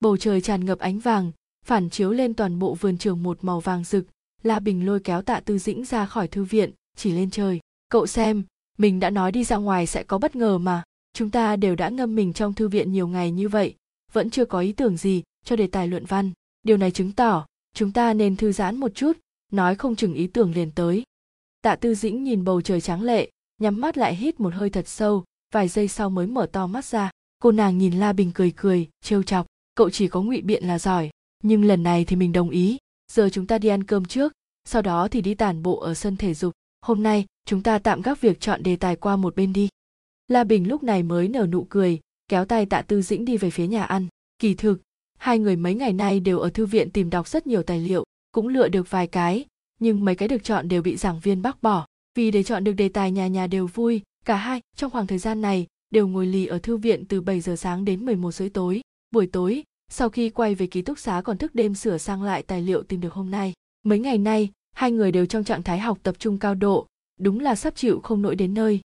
bầu trời tràn ngập ánh vàng, phản chiếu lên toàn bộ vườn trường một màu vàng rực. La bình lôi kéo tạ tư dĩnh ra khỏi thư viện, chỉ lên trời. Cậu xem, mình đã nói đi ra ngoài sẽ có bất ngờ mà. Chúng ta đều đã ngâm mình trong thư viện nhiều ngày như vậy, vẫn chưa có ý tưởng gì cho đề tài luận văn. Điều này chứng tỏ, chúng ta nên thư giãn một chút, nói không chừng ý tưởng liền tới. Tạ tư dĩnh nhìn bầu trời trắng lệ, nhắm mắt lại hít một hơi thật sâu, vài giây sau mới mở to mắt ra. Cô nàng nhìn la bình cười cười, trêu chọc cậu chỉ có ngụy biện là giỏi, nhưng lần này thì mình đồng ý. Giờ chúng ta đi ăn cơm trước, sau đó thì đi tản bộ ở sân thể dục. Hôm nay, chúng ta tạm gác việc chọn đề tài qua một bên đi. La bình lúc này mới nở nụ cười, kéo tay tạ tư dĩnh đi về phía nhà ăn. Kỳ thực, hai người mấy ngày nay đều ở thư viện tìm đọc rất nhiều tài liệu, cũng lựa được vài cái, nhưng mấy cái được chọn đều bị giảng viên bác bỏ. Vì để chọn được đề tài nhà nhà đều vui, cả hai trong khoảng thời gian này đều ngồi lì ở thư viện từ 7 giờ sáng đến 11 rưỡi tối. Buổi tối sau khi quay về ký túc xá còn thức đêm sửa sang lại tài liệu tìm được hôm nay. Mấy ngày nay, hai người đều trong trạng thái học tập trung cao độ, đúng là sắp chịu không nổi đến nơi.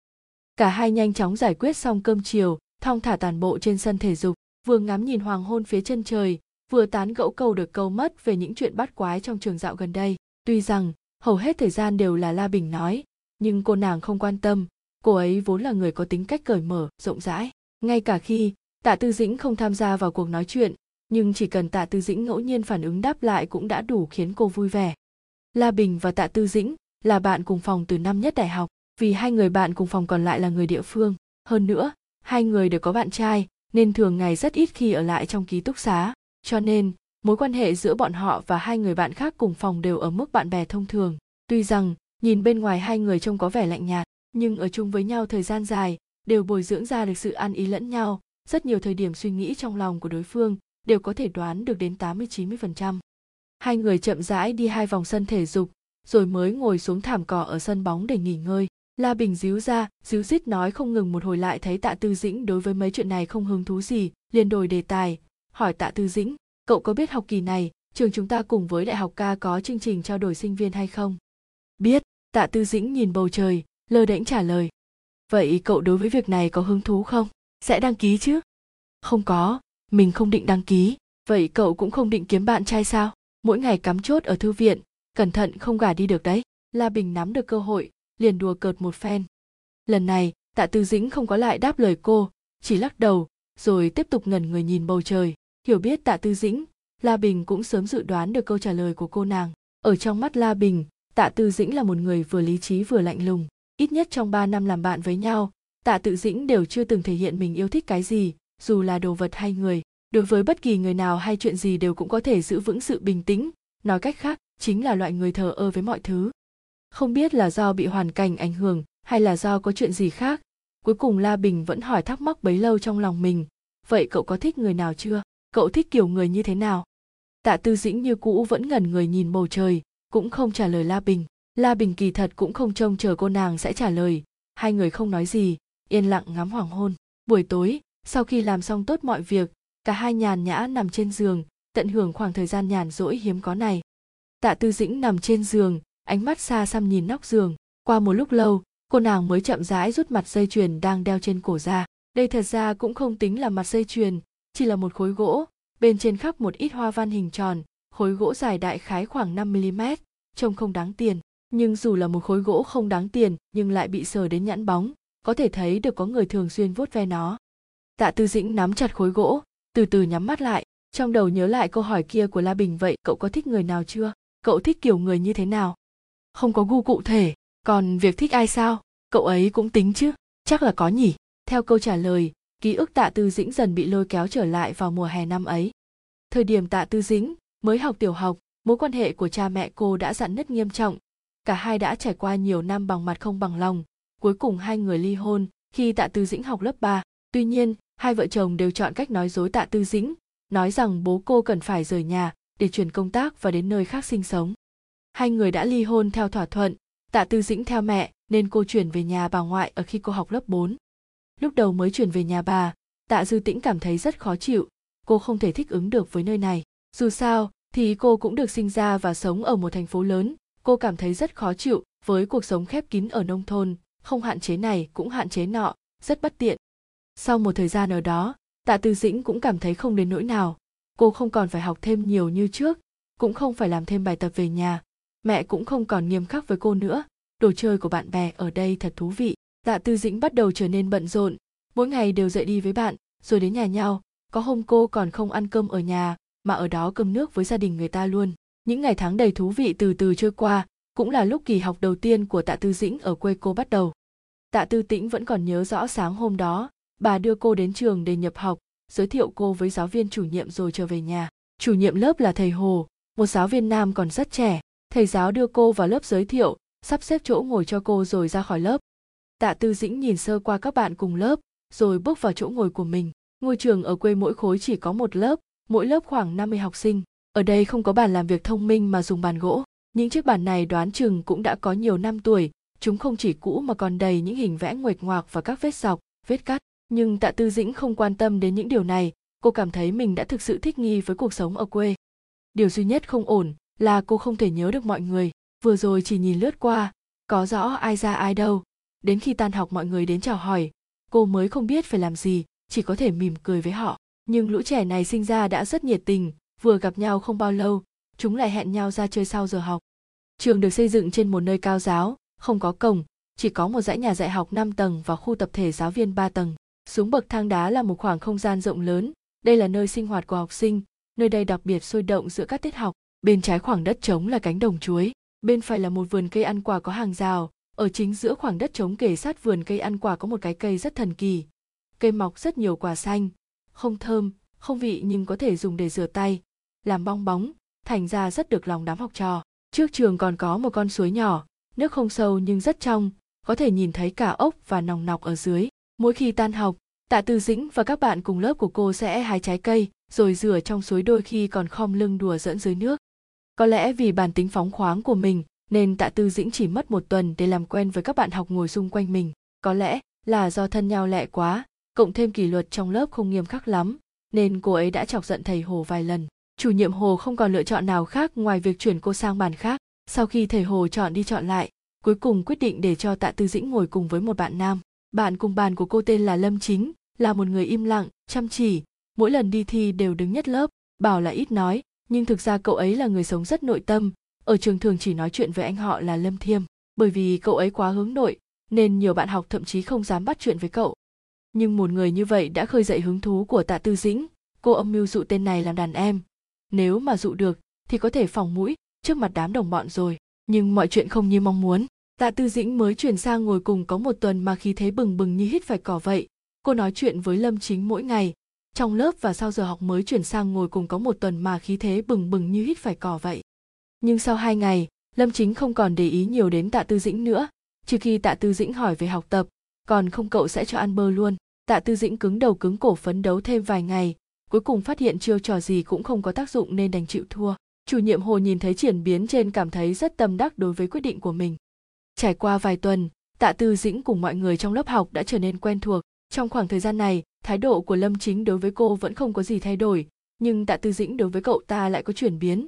Cả hai nhanh chóng giải quyết xong cơm chiều, thong thả tàn bộ trên sân thể dục, vừa ngắm nhìn hoàng hôn phía chân trời, vừa tán gẫu câu được câu mất về những chuyện bắt quái trong trường dạo gần đây. Tuy rằng, hầu hết thời gian đều là la bình nói, nhưng cô nàng không quan tâm. Cô ấy vốn là người có tính cách cởi mở, rộng rãi. Ngay cả khi tạ tư dĩnh không tham gia vào cuộc nói chuyện nhưng chỉ cần tạ tư dĩnh ngẫu nhiên phản ứng đáp lại cũng đã đủ khiến cô vui vẻ. La bình và tạ tư dĩnh là bạn cùng phòng từ năm nhất đại học, vì hai người bạn cùng phòng còn lại là người địa phương. Hơn nữa, hai người đều có bạn trai, nên thường ngày rất ít khi ở lại trong ký túc xá. Cho nên, mối quan hệ giữa bọn họ và hai người bạn khác cùng phòng đều ở mức bạn bè thông thường. Tuy rằng, nhìn bên ngoài hai người trông có vẻ lạnh nhạt, nhưng ở chung với nhau thời gian dài, đều bồi dưỡng ra được sự ăn ý lẫn nhau. Rất nhiều thời điểm suy nghĩ trong lòng của đối phương đều có thể đoán được đến 80-90%. Hai người chậm rãi đi hai vòng sân thể dục, rồi mới ngồi xuống thảm cỏ ở sân bóng để nghỉ ngơi. La Bình díu ra, díu dít nói không ngừng một hồi lại thấy tạ tư dĩnh đối với mấy chuyện này không hứng thú gì, liền đổi đề tài, hỏi tạ tư dĩnh, cậu có biết học kỳ này, trường chúng ta cùng với đại học ca có chương trình trao đổi sinh viên hay không? Biết, tạ tư dĩnh nhìn bầu trời, lơ đễnh trả lời. Vậy cậu đối với việc này có hứng thú không? Sẽ đăng ký chứ? Không có, mình không định đăng ký. Vậy cậu cũng không định kiếm bạn trai sao? Mỗi ngày cắm chốt ở thư viện, cẩn thận không gả đi được đấy. La Bình nắm được cơ hội, liền đùa cợt một phen. Lần này, tạ tư dĩnh không có lại đáp lời cô, chỉ lắc đầu, rồi tiếp tục ngẩn người nhìn bầu trời. Hiểu biết tạ tư dĩnh, La Bình cũng sớm dự đoán được câu trả lời của cô nàng. Ở trong mắt La Bình, tạ tư dĩnh là một người vừa lý trí vừa lạnh lùng. Ít nhất trong 3 năm làm bạn với nhau, tạ tự dĩnh đều chưa từng thể hiện mình yêu thích cái gì, dù là đồ vật hay người. Đối với bất kỳ người nào hay chuyện gì đều cũng có thể giữ vững sự bình tĩnh, nói cách khác, chính là loại người thờ ơ với mọi thứ. Không biết là do bị hoàn cảnh ảnh hưởng hay là do có chuyện gì khác cuối cùng la bình vẫn hỏi thắc mắc bấy lâu trong lòng mình. Vậy cậu có thích người nào chưa? Cậu thích kiểu người như thế nào? Tạ tư dĩnh như cũ vẫn ngẩn người nhìn bầu trời cũng không trả lời la bình. La bình kỳ thật cũng không trông chờ cô nàng sẽ trả lời. Hai người không nói gì yên lặng ngắm hoàng hôn. Buổi tối sau khi làm xong tốt mọi việc, cả hai nhàn nhã nằm trên giường, tận hưởng khoảng thời gian nhàn rỗi hiếm có này. Tạ tư dĩnh nằm trên giường, ánh mắt xa xăm nhìn nóc giường. Qua một lúc lâu, cô nàng mới chậm rãi rút mặt dây chuyền đang đeo trên cổ ra. Đây thật ra cũng không tính là mặt dây chuyền, chỉ là một khối gỗ. Bên trên khắc một ít hoa văn hình tròn, khối gỗ dài đại khái khoảng 5 mm trông không đáng tiền. Nhưng dù là một khối gỗ không đáng tiền, nhưng lại bị sờ đến nhẵn bóng. Có thể thấy được có người thường xuyên vuốt ve nó tạ tư dĩnh nắm chặt khối gỗ, từ từ nhắm mắt lại, trong đầu nhớ lại câu hỏi kia của la bình, vậy cậu có thích người nào chưa? Cậu thích kiểu người như thế nào? Không có gu cụ thể, còn việc thích ai sao? Cậu ấy cũng tính chứ, chắc là có nhỉ? Theo câu trả lời, ký ức tạ tư dĩnh dần bị lôi kéo trở lại vào mùa hè năm ấy. Thời điểm tạ tư dĩnh mới học tiểu học, mối quan hệ của cha mẹ cô đã dặn nứt nghiêm trọng. Cả hai đã trải qua nhiều năm bằng mặt không bằng lòng. Cuối cùng hai người ly hôn khi tạ tư dĩnh học lớp 3. tuy nhiên hai vợ chồng đều chọn cách nói dối tạ tư dĩnh nói rằng bố cô cần phải rời nhà để chuyển công tác và đến nơi khác sinh sống hai người đã ly hôn theo thỏa thuận tạ tư dĩnh theo mẹ nên cô chuyển về nhà bà ngoại ở khi cô học lớp 4. Lúc đầu mới chuyển về nhà bà, tạ dư tĩnh cảm thấy rất khó chịu, cô không thể thích ứng được với nơi này. Dù sao, thì cô cũng được sinh ra và sống ở một thành phố lớn, cô cảm thấy rất khó chịu với cuộc sống khép kín ở nông thôn, không hạn chế này cũng hạn chế nọ, rất bất tiện. Sau một thời gian ở đó, tạ tư dĩnh cũng cảm thấy không đến nỗi nào. cô không còn phải học thêm nhiều như trước cũng không phải làm thêm bài tập về nhà. Mẹ cũng không còn nghiêm khắc với cô nữa. Đồ chơi của bạn bè ở đây thật thú vị. Tạ tư dĩnh bắt đầu trở nên bận rộn. Mỗi ngày đều dậy đi với bạn rồi đến nhà nhau. Có hôm cô còn không ăn cơm ở nhà mà ở đó cơm nước với gia đình người ta luôn. Những ngày tháng đầy thú vị từ từ trôi qua cũng là lúc kỳ học đầu tiên của tạ tư dĩnh ở quê cô bắt đầu. Tạ tư tĩnh vẫn còn nhớ rõ sáng hôm đó bà đưa cô đến trường để nhập học, giới thiệu cô với giáo viên chủ nhiệm rồi trở về nhà. Chủ nhiệm lớp là thầy hồ, một giáo viên nam còn rất trẻ. Thầy giáo đưa cô vào lớp giới thiệu, sắp xếp chỗ ngồi cho cô rồi ra khỏi lớp. Tạ tư dĩnh nhìn sơ qua các bạn cùng lớp, rồi bước vào chỗ ngồi của mình. Ngôi trường ở quê mỗi khối chỉ có một lớp, mỗi lớp khoảng 50 học sinh. Ở đây không có bàn làm việc thông minh mà dùng bàn gỗ. Những chiếc bàn này đoán chừng cũng đã có nhiều năm tuổi. Chúng không chỉ cũ mà còn đầy những hình vẽ nguệch ngoạc và các vết dọc, vết cắt nhưng tạ tư dĩnh không quan tâm đến những điều này. Cô cảm thấy mình đã thực sự thích nghi với cuộc sống ở quê. Điều duy nhất không ổn là cô không thể nhớ được mọi người. Vừa rồi chỉ nhìn lướt qua, có rõ ai ra ai đâu. Đến khi tan học mọi người đến chào hỏi, cô mới không biết phải làm gì, chỉ có thể mỉm cười với họ. Nhưng lũ trẻ này sinh ra đã rất nhiệt tình, vừa gặp nhau không bao lâu, chúng lại hẹn nhau ra chơi sau giờ học. Trường được xây dựng trên một nơi cao giáo, không có cổng, chỉ có một dãy nhà dạy học 5 tầng và khu tập thể giáo viên 3 tầng xuống bậc thang đá là một khoảng không gian rộng lớn. Đây là nơi sinh hoạt của học sinh, nơi đây đặc biệt sôi động giữa các tiết học. Bên trái khoảng đất trống là cánh đồng chuối, bên phải là một vườn cây ăn quả có hàng rào. Ở chính giữa khoảng đất trống kề sát vườn cây ăn quả có một cái cây rất thần kỳ. Cây mọc rất nhiều quả xanh, không thơm, không vị nhưng có thể dùng để rửa tay, làm bong bóng, thành ra rất được lòng đám học trò. Trước trường còn có một con suối nhỏ, nước không sâu nhưng rất trong, có thể nhìn thấy cả ốc và nòng nọc ở dưới mỗi khi tan học, tạ tư dĩnh và các bạn cùng lớp của cô sẽ hái trái cây, rồi rửa trong suối đôi khi còn khom lưng đùa dẫn dưới nước. Có lẽ vì bản tính phóng khoáng của mình, nên tạ tư dĩnh chỉ mất một tuần để làm quen với các bạn học ngồi xung quanh mình. Có lẽ là do thân nhau lẹ quá, cộng thêm kỷ luật trong lớp không nghiêm khắc lắm, nên cô ấy đã chọc giận thầy hồ vài lần. Chủ nhiệm hồ không còn lựa chọn nào khác ngoài việc chuyển cô sang bàn khác. Sau khi thầy hồ chọn đi chọn lại, cuối cùng quyết định để cho tạ tư dĩnh ngồi cùng với một bạn nam bạn cùng bàn của cô tên là lâm chính, là một người im lặng, chăm chỉ. Mỗi lần đi thi đều đứng nhất lớp. Bảo là ít nói, nhưng thực ra cậu ấy là người sống rất nội tâm. Ở trường thường chỉ nói chuyện với anh họ là lâm thiêm. Bởi vì cậu ấy quá hướng nội, nên nhiều bạn học thậm chí không dám bắt chuyện với cậu. Nhưng một người như vậy đã khơi dậy hứng thú của tạ tư dĩnh. Cô âm mưu dụ tên này làm đàn em. Nếu mà dụ được, thì có thể phòng mũi trước mặt đám đồng bọn rồi. Nhưng mọi chuyện không như mong muốn tạ tư dĩnh mới chuyển sang ngồi cùng có một tuần mà khí thế bừng bừng như hít phải cỏ vậy. Cô nói chuyện với lâm chính mỗi ngày. Trong lớp và sau giờ học mới chuyển sang ngồi cùng có một tuần mà khí thế bừng bừng như hít phải cỏ vậy. Nhưng sau hai ngày, lâm chính không còn để ý nhiều đến tạ tư dĩnh nữa. Trừ khi tạ tư dĩnh hỏi về học tập, còn không cậu sẽ cho ăn bơ luôn. Tạ tư dĩnh cứng đầu cứng cổ phấn đấu thêm vài ngày. Cuối cùng phát hiện chiêu trò gì cũng không có tác dụng nên đành chịu thua. Chủ nhiệm hồ nhìn thấy chuyển biến trên cảm thấy rất tâm đắc đối với quyết định của mình trải qua vài tuần, tạ tư dĩnh cùng mọi người trong lớp học đã trở nên quen thuộc. Trong khoảng thời gian này, thái độ của lâm chính đối với cô vẫn không có gì thay đổi, nhưng tạ tư dĩnh đối với cậu ta lại có chuyển biến.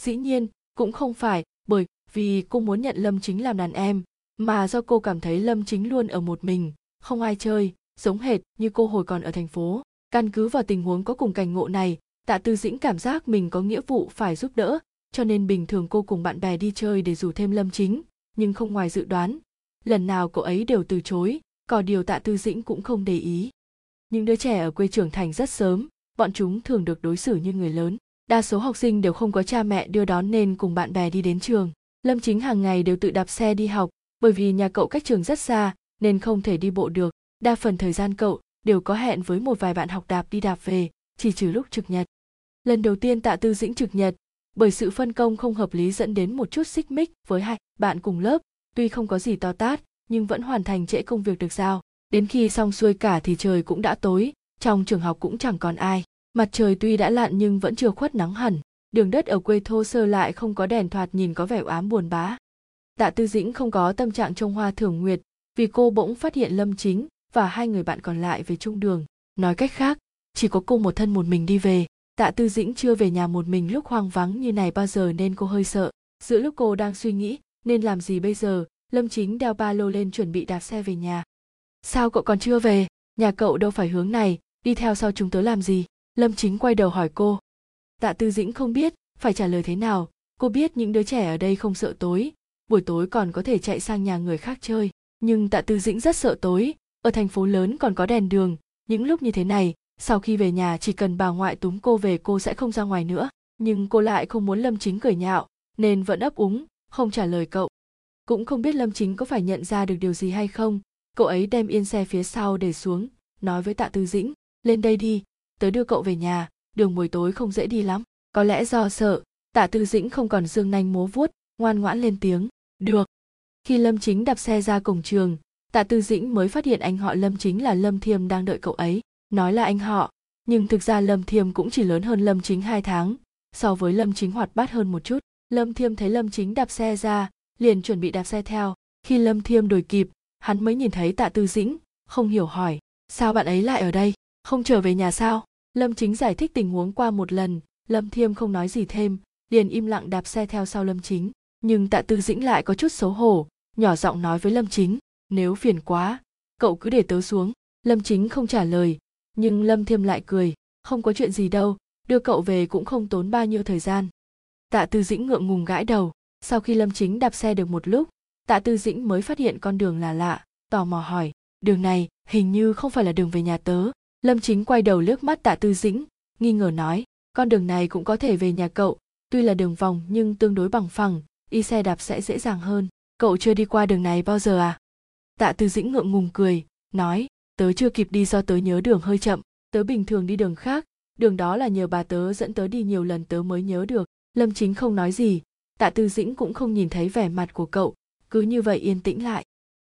Dĩ nhiên, cũng không phải bởi vì cô muốn nhận lâm chính làm đàn em, mà do cô cảm thấy lâm chính luôn ở một mình, không ai chơi, giống hệt như cô hồi còn ở thành phố. Căn cứ vào tình huống có cùng cảnh ngộ này, tạ tư dĩnh cảm giác mình có nghĩa vụ phải giúp đỡ, cho nên bình thường cô cùng bạn bè đi chơi để rủ thêm lâm chính nhưng không ngoài dự đoán. Lần nào cậu ấy đều từ chối, có điều tạ tư dĩnh cũng không để ý. Những đứa trẻ ở quê trưởng thành rất sớm, bọn chúng thường được đối xử như người lớn. Đa số học sinh đều không có cha mẹ đưa đón nên cùng bạn bè đi đến trường. Lâm chính hàng ngày đều tự đạp xe đi học, bởi vì nhà cậu cách trường rất xa, nên không thể đi bộ được. Đa phần thời gian cậu đều có hẹn với một vài bạn học đạp đi đạp về, chỉ trừ lúc trực nhật. Lần đầu tiên tạ tư dĩnh trực nhật bởi sự phân công không hợp lý dẫn đến một chút xích mích với hai bạn cùng lớp. Tuy không có gì to tát, nhưng vẫn hoàn thành trễ công việc được giao. Đến khi xong xuôi cả thì trời cũng đã tối, trong trường học cũng chẳng còn ai. Mặt trời tuy đã lặn nhưng vẫn chưa khuất nắng hẳn. Đường đất ở quê thô sơ lại không có đèn thoạt nhìn có vẻ ám buồn bã. Tạ tư dĩnh không có tâm trạng trông hoa thưởng nguyệt vì cô bỗng phát hiện lâm chính và hai người bạn còn lại về chung đường. Nói cách khác, chỉ có cô một thân một mình đi về tạ tư dĩnh chưa về nhà một mình lúc hoang vắng như này bao giờ nên cô hơi sợ. Giữa lúc cô đang suy nghĩ, nên làm gì bây giờ? Lâm chính đeo ba lô lên chuẩn bị đạp xe về nhà. Sao cậu còn chưa về? Nhà cậu đâu phải hướng này, đi theo sau chúng tớ làm gì? Lâm chính quay đầu hỏi cô. Tạ tư dĩnh không biết, phải trả lời thế nào? Cô biết những đứa trẻ ở đây không sợ tối, buổi tối còn có thể chạy sang nhà người khác chơi. Nhưng tạ tư dĩnh rất sợ tối, ở thành phố lớn còn có đèn đường. Những lúc như thế này sau khi về nhà, chỉ cần bà ngoại túm cô về, cô sẽ không ra ngoài nữa. Nhưng cô lại không muốn lâm chính cười nhạo, nên vẫn ấp úng, không trả lời cậu. Cũng không biết lâm chính có phải nhận ra được điều gì hay không. Cậu ấy đem yên xe phía sau để xuống, nói với tạ tư dĩnh, lên đây đi, tớ đưa cậu về nhà, đường buổi tối không dễ đi lắm. Có lẽ do sợ, tạ tư dĩnh không còn dương nanh múa vuốt, ngoan ngoãn lên tiếng, được. Khi lâm chính đạp xe ra cổng trường, tạ tư dĩnh mới phát hiện anh họ lâm chính là lâm thiêm đang đợi cậu ấy nói là anh họ, nhưng thực ra lâm thiêm cũng chỉ lớn hơn lâm chính hai tháng. So với lâm chính hoạt bát hơn một chút, lâm thiêm thấy lâm chính đạp xe ra, liền chuẩn bị đạp xe theo. Khi lâm thiêm đuổi kịp, hắn mới nhìn thấy tạ tư dĩnh, không hiểu hỏi, sao bạn ấy lại ở đây? Không trở về nhà sao? Lâm chính giải thích tình huống qua một lần, lâm thiêm không nói gì thêm, liền im lặng đạp xe theo sau lâm chính. Nhưng tạ tư dĩnh lại có chút xấu hổ, nhỏ giọng nói với lâm chính, nếu phiền quá, cậu cứ để tớ xuống. Lâm chính không trả lời nhưng lâm thiêm lại cười, không có chuyện gì đâu, đưa cậu về cũng không tốn bao nhiêu thời gian. Tạ tư dĩnh ngượng ngùng gãi đầu, sau khi lâm chính đạp xe được một lúc, tạ tư dĩnh mới phát hiện con đường là lạ, tò mò hỏi, đường này hình như không phải là đường về nhà tớ. Lâm chính quay đầu liếc mắt tạ tư dĩnh, nghi ngờ nói, con đường này cũng có thể về nhà cậu, tuy là đường vòng nhưng tương đối bằng phẳng, y xe đạp sẽ dễ dàng hơn. Cậu chưa đi qua đường này bao giờ à? Tạ tư dĩnh ngượng ngùng cười, nói tớ chưa kịp đi do tớ nhớ đường hơi chậm. Tớ bình thường đi đường khác. Đường đó là nhờ bà tớ dẫn tớ đi nhiều lần tớ mới nhớ được. Lâm chính không nói gì. Tạ tư dĩnh cũng không nhìn thấy vẻ mặt của cậu. Cứ như vậy yên tĩnh lại.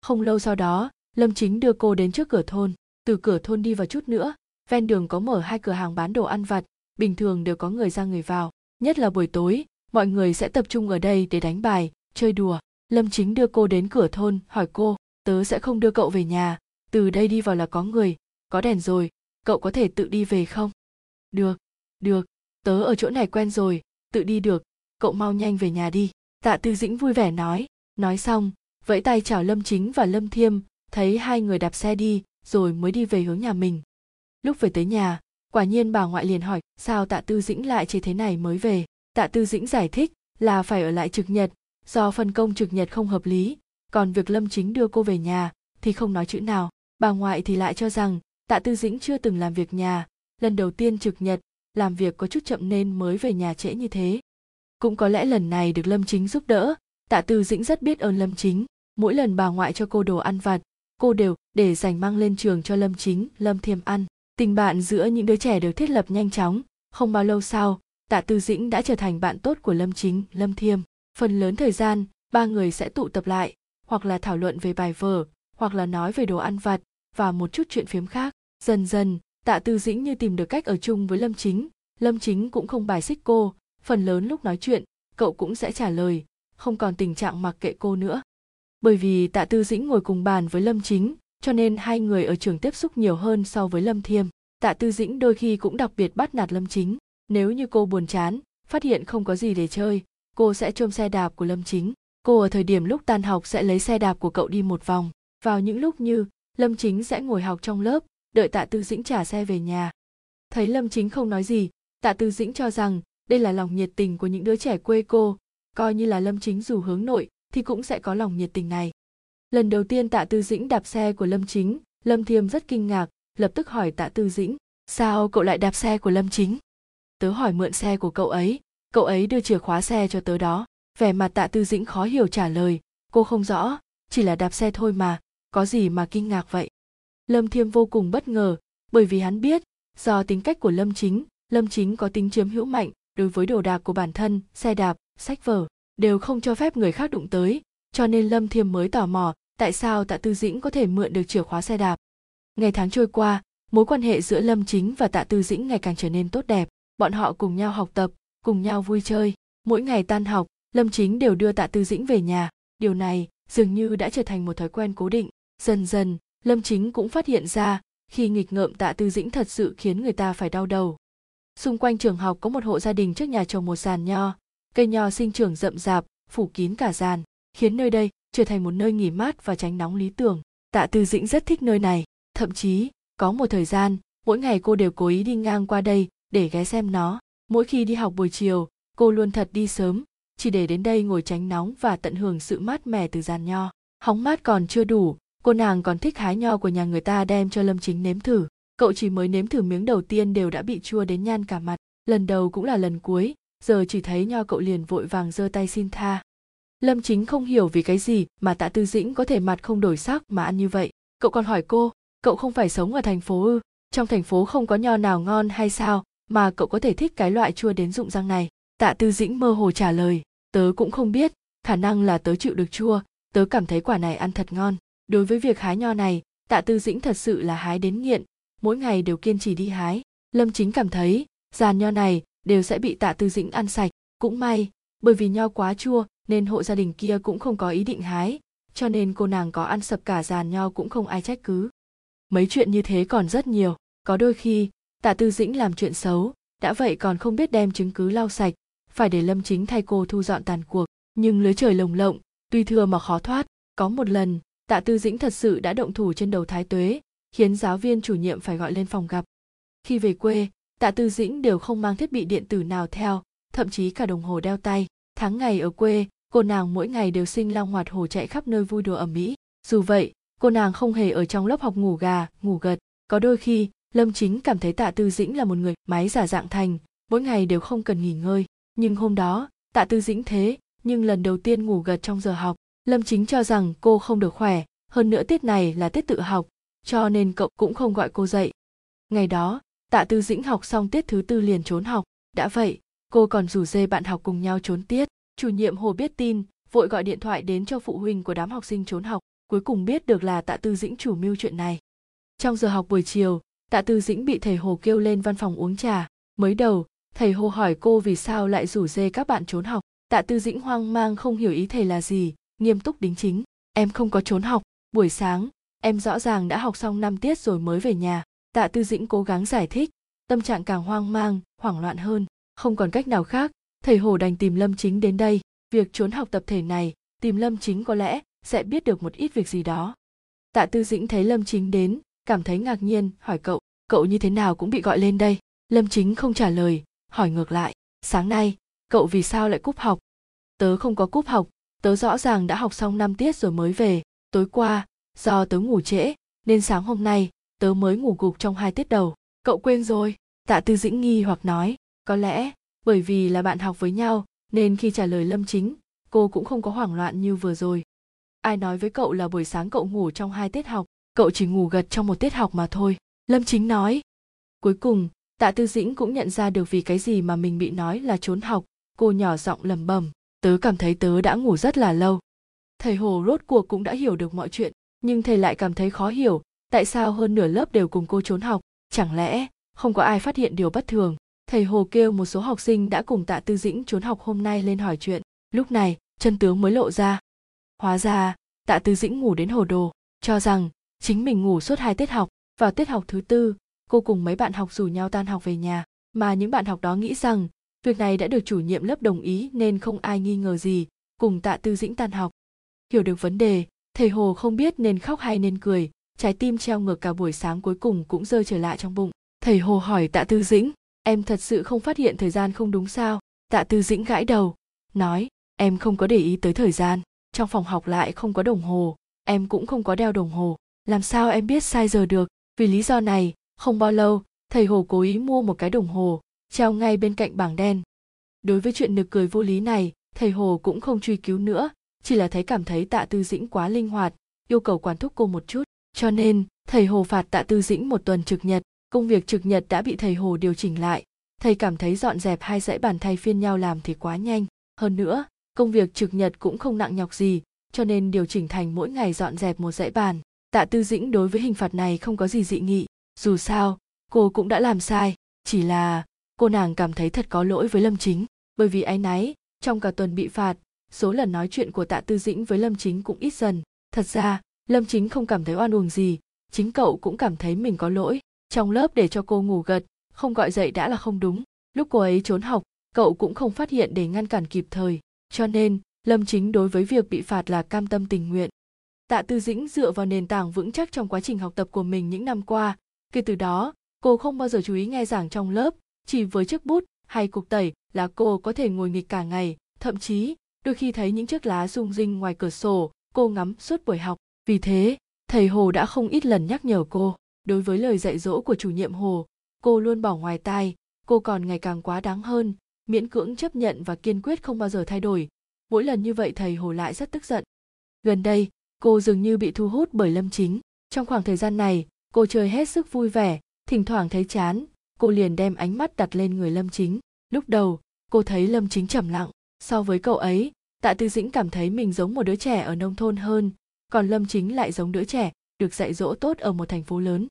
Không lâu sau đó, lâm chính đưa cô đến trước cửa thôn. Từ cửa thôn đi vào chút nữa, ven đường có mở hai cửa hàng bán đồ ăn vặt. Bình thường đều có người ra người vào. Nhất là buổi tối, mọi người sẽ tập trung ở đây để đánh bài, chơi đùa. Lâm chính đưa cô đến cửa thôn, hỏi cô, tớ sẽ không đưa cậu về nhà từ đây đi vào là có người, có đèn rồi, cậu có thể tự đi về không? Được được, tớ ở chỗ này quen rồi, tự đi được, cậu mau nhanh về nhà đi. Tạ tư dĩnh vui vẻ nói. Nói xong, vẫy tay chào lâm chính và lâm thiêm, thấy hai người đạp xe đi, rồi mới đi về hướng nhà mình. Lúc về tới nhà, quả nhiên bà ngoại liền hỏi, sao tạ tư dĩnh lại chế thế này mới về? Tạ tư dĩnh giải thích là phải ở lại trực nhật, do phân công trực nhật không hợp lý, còn việc lâm chính đưa cô về nhà thì không nói chữ nào bà ngoại thì lại cho rằng tạ tư dĩnh chưa từng làm việc nhà, lần đầu tiên trực nhật, làm việc có chút chậm nên mới về nhà trễ như thế. Cũng có lẽ lần này được lâm chính giúp đỡ, tạ tư dĩnh rất biết ơn lâm chính, mỗi lần bà ngoại cho cô đồ ăn vặt, cô đều để dành mang lên trường cho lâm chính, lâm thiêm ăn. Tình bạn giữa những đứa trẻ được thiết lập nhanh chóng, không bao lâu sau, tạ tư dĩnh đã trở thành bạn tốt của lâm chính, lâm thiêm. Phần lớn thời gian, ba người sẽ tụ tập lại, hoặc là thảo luận về bài vở, hoặc là nói về đồ ăn vặt và một chút chuyện phiếm khác. Dần dần, tạ tư dĩnh như tìm được cách ở chung với lâm chính. Lâm chính cũng không bài xích cô. Phần lớn lúc nói chuyện, cậu cũng sẽ trả lời, không còn tình trạng mặc kệ cô nữa. Bởi vì tạ tư dĩnh ngồi cùng bàn với lâm chính, cho nên hai người ở trường tiếp xúc nhiều hơn so với lâm thiêm. Tạ tư dĩnh đôi khi cũng đặc biệt bắt nạt lâm chính. Nếu như cô buồn chán, phát hiện không có gì để chơi, cô sẽ trôm xe đạp của lâm chính. Cô ở thời điểm lúc tan học sẽ lấy xe đạp của cậu đi một vòng. Vào những lúc như lâm chính sẽ ngồi học trong lớp, đợi tạ tư dĩnh trả xe về nhà. Thấy lâm chính không nói gì, tạ tư dĩnh cho rằng đây là lòng nhiệt tình của những đứa trẻ quê cô, coi như là lâm chính dù hướng nội thì cũng sẽ có lòng nhiệt tình này. Lần đầu tiên tạ tư dĩnh đạp xe của lâm chính, lâm thiêm rất kinh ngạc, lập tức hỏi tạ tư dĩnh, sao cậu lại đạp xe của lâm chính? Tớ hỏi mượn xe của cậu ấy cậu ấy đưa chìa khóa xe cho tớ đó. Vẻ mặt tạ tư dĩnh khó hiểu trả lời, cô không rõ, chỉ là đạp xe thôi mà có gì mà kinh ngạc vậy? Lâm thiêm vô cùng bất ngờ, bởi vì hắn biết, do tính cách của lâm chính lâm chính có tính chiếm hữu mạnh đối với đồ đạc của bản thân, xe đạp, sách vở, đều không cho phép người khác đụng tới, cho nên lâm thiêm mới tò mò, tại sao tạ tư dĩnh có thể mượn được chìa khóa xe đạp? Ngày tháng trôi qua, mối quan hệ giữa lâm chính và tạ tư dĩnh ngày càng trở nên tốt đẹp, bọn họ cùng nhau học tập, cùng nhau vui chơi. Mỗi ngày tan học, lâm chính đều đưa tạ tư dĩnh về nhà. Điều này dường như đã trở thành một thói quen cố định dần dần, lâm chính cũng phát hiện ra, khi nghịch ngợm tạ tư dĩnh thật sự khiến người ta phải đau đầu. Xung quanh trường học có một hộ gia đình trước nhà trồng một giàn nho, cây nho sinh trưởng rậm rạp, phủ kín cả giàn khiến nơi đây trở thành một nơi nghỉ mát và tránh nóng lý tưởng. Tạ tư dĩnh rất thích nơi này, thậm chí, có một thời gian, mỗi ngày cô đều cố ý đi ngang qua đây để ghé xem nó. Mỗi khi đi học buổi chiều, cô luôn thật đi sớm, chỉ để đến đây ngồi tránh nóng và tận hưởng sự mát mẻ từ giàn nho. Hóng mát còn chưa đủ cô nàng còn thích hái nho của nhà người ta đem cho lâm chính nếm thử. Cậu chỉ mới nếm thử miếng đầu tiên đều đã bị chua đến nhan cả mặt. Lần đầu cũng là lần cuối, giờ chỉ thấy nho cậu liền vội vàng giơ tay xin tha. Lâm chính không hiểu vì cái gì mà tạ tư dĩnh có thể mặt không đổi sắc mà ăn như vậy. Cậu còn hỏi cô, cậu không phải sống ở thành phố ư? Trong thành phố không có nho nào ngon hay sao mà cậu có thể thích cái loại chua đến rụng răng này? Tạ tư dĩnh mơ hồ trả lời, tớ cũng không biết, khả năng là tớ chịu được chua, tớ cảm thấy quả này ăn thật ngon đối với việc hái nho này, tạ tư dĩnh thật sự là hái đến nghiện, mỗi ngày đều kiên trì đi hái. Lâm chính cảm thấy giàn nho này đều sẽ bị tạ tư dĩnh ăn sạch. Cũng may, bởi vì nho quá chua, nên hộ gia đình kia cũng không có ý định hái, cho nên cô nàng có ăn sập cả giàn nho cũng không ai trách cứ. Mấy chuyện như thế còn rất nhiều, có đôi khi, tạ tư dĩnh làm chuyện xấu, đã vậy còn không biết đem chứng cứ lau sạch, phải để lâm chính thay cô thu dọn tàn cuộc. Nhưng lưới trời lồng lộng, tuy thừa mà khó thoát, có một lần tạ tư dĩnh thật sự đã động thủ trên đầu thái tuế, khiến giáo viên chủ nhiệm phải gọi lên phòng gặp. Khi về quê, tạ tư dĩnh đều không mang thiết bị điện tử nào theo, thậm chí cả đồng hồ đeo tay. Tháng ngày ở quê, cô nàng mỗi ngày đều sinh long hoạt hồ chạy khắp nơi vui đùa ẩm mỹ dù vậy, cô nàng không hề ở trong lớp học ngủ gà, ngủ gật. Có đôi khi, lâm chính cảm thấy tạ tư dĩnh là một người máy giả dạng thành, mỗi ngày đều không cần nghỉ ngơi. Nhưng hôm đó, tạ tư dĩnh thế, nhưng lần đầu tiên ngủ gật trong giờ học lâm chính cho rằng cô không được khỏe, hơn nữa tiết này là tiết tự học, cho nên cậu cũng không gọi cô dậy. Ngày đó, tạ tư dĩnh học xong tiết thứ tư liền trốn học. Đã vậy, cô còn rủ dê bạn học cùng nhau trốn tiết chủ nhiệm hồ biết tin vội gọi điện thoại đến cho phụ huynh của đám học sinh trốn học, cuối cùng biết được là tạ tư dĩnh chủ mưu chuyện này. Trong giờ học buổi chiều, tạ tư dĩnh bị thầy hồ kêu lên văn phòng uống trà. Mới đầu, thầy hồ hỏi cô vì sao lại rủ dê các bạn trốn học. Tạ tư dĩnh hoang mang không hiểu ý thầy là gì nghiêm túc đính chính. Em không có trốn học. Buổi sáng, em rõ ràng đã học xong năm tiết rồi mới về nhà. Tạ tư dĩnh cố gắng giải thích. Tâm trạng càng hoang mang, hoảng loạn hơn. Không còn cách nào khác. Thầy hồ đành tìm lâm chính đến đây. Việc trốn học tập thể này, tìm lâm chính có lẽ sẽ biết được một ít việc gì đó. Tạ tư dĩnh thấy lâm chính đến, cảm thấy ngạc nhiên, hỏi cậu cậu như thế nào cũng bị gọi lên đây? Lâm chính không trả lời, hỏi ngược lại, sáng nay, cậu vì sao lại cúp học? Tớ không có cúp học tớ rõ ràng đã học xong năm tiết rồi mới về. Tối qua, do tớ ngủ trễ, nên sáng hôm nay, tớ mới ngủ gục trong hai tiết đầu. Cậu quên rồi, tạ tư dĩnh nghi hoặc nói. Có lẽ, bởi vì là bạn học với nhau, nên khi trả lời lâm chính, cô cũng không có hoảng loạn như vừa rồi. Ai nói với cậu là buổi sáng cậu ngủ trong hai tiết học, cậu chỉ ngủ gật trong một tiết học mà thôi. Lâm chính nói. Cuối cùng, tạ tư dĩnh cũng nhận ra được vì cái gì mà mình bị nói là trốn học. Cô nhỏ giọng lẩm bẩm tớ cảm thấy tớ đã ngủ rất là lâu. Thầy hồ rốt cuộc cũng đã hiểu được mọi chuyện, nhưng thầy lại cảm thấy khó hiểu, tại sao hơn nửa lớp đều cùng cô trốn học? Chẳng lẽ không có ai phát hiện điều bất thường? Thầy hồ kêu một số học sinh đã cùng tạ tư dĩnh trốn học hôm nay lên hỏi chuyện. Lúc này, chân tướng mới lộ ra. Hóa ra, tạ tư dĩnh ngủ đến hồ đồ, cho rằng chính mình ngủ suốt hai tiết học. Vào tiết học thứ tư, cô cùng mấy bạn học rủ nhau tan học về nhà, mà những bạn học đó nghĩ rằng việc này đã được chủ nhiệm lớp đồng ý nên không ai nghi ngờ gì, cùng tạ tư dĩnh tan học. Hiểu được vấn đề, thầy hồ không biết nên khóc hay nên cười, trái tim treo ngược cả buổi sáng cuối cùng cũng rơi trở lại trong bụng. Thầy hồ hỏi tạ tư dĩnh, em thật sự không phát hiện thời gian không đúng sao? Tạ tư dĩnh gãi đầu, nói, em không có để ý tới thời gian, trong phòng học lại không có đồng hồ, em cũng không có đeo đồng hồ, làm sao em biết sai giờ được? Vì lý do này, không bao lâu, thầy hồ cố ý mua một cái đồng hồ treo ngay bên cạnh bảng đen. Đối với chuyện nực cười vô lý này, thầy hồ cũng không truy cứu nữa, chỉ là thấy cảm thấy tạ tư dĩnh quá linh hoạt, yêu cầu quản thúc cô một chút. Cho nên, thầy hồ phạt tạ tư dĩnh một tuần trực nhật, công việc trực nhật đã bị thầy hồ điều chỉnh lại. Thầy cảm thấy dọn dẹp hai dãy bàn thay phiên nhau làm thì quá nhanh. Hơn nữa, công việc trực nhật cũng không nặng nhọc gì, cho nên điều chỉnh thành mỗi ngày dọn dẹp một dãy bàn. Tạ tư dĩnh đối với hình phạt này không có gì dị nghị. Dù sao, cô cũng đã làm sai, chỉ là cô nàng cảm thấy thật có lỗi với lâm chính, bởi vì áy náy, trong cả tuần bị phạt, số lần nói chuyện của tạ tư dĩnh với lâm chính cũng ít dần. Thật ra, lâm chính không cảm thấy oan uổng gì, chính cậu cũng cảm thấy mình có lỗi. Trong lớp để cho cô ngủ gật, không gọi dậy đã là không đúng. Lúc cô ấy trốn học, cậu cũng không phát hiện để ngăn cản kịp thời. Cho nên, lâm chính đối với việc bị phạt là cam tâm tình nguyện. Tạ tư dĩnh dựa vào nền tảng vững chắc trong quá trình học tập của mình những năm qua. Kể từ đó, cô không bao giờ chú ý nghe giảng trong lớp chỉ với chiếc bút hay cục tẩy là cô có thể ngồi nghịch cả ngày. Thậm chí, đôi khi thấy những chiếc lá rung rinh ngoài cửa sổ, cô ngắm suốt buổi học. Vì thế, thầy hồ đã không ít lần nhắc nhở cô. Đối với lời dạy dỗ của chủ nhiệm hồ, cô luôn bỏ ngoài tai. Cô còn ngày càng quá đáng hơn, miễn cưỡng chấp nhận và kiên quyết không bao giờ thay đổi. Mỗi lần như vậy thầy hồ lại rất tức giận. Gần đây, cô dường như bị thu hút bởi lâm chính. Trong khoảng thời gian này, cô chơi hết sức vui vẻ, thỉnh thoảng thấy chán cô liền đem ánh mắt đặt lên người lâm chính. Lúc đầu, cô thấy lâm chính trầm lặng. So với cậu ấy, tạ tư dĩnh cảm thấy mình giống một đứa trẻ ở nông thôn hơn, còn lâm chính lại giống đứa trẻ được dạy dỗ tốt ở một thành phố lớn.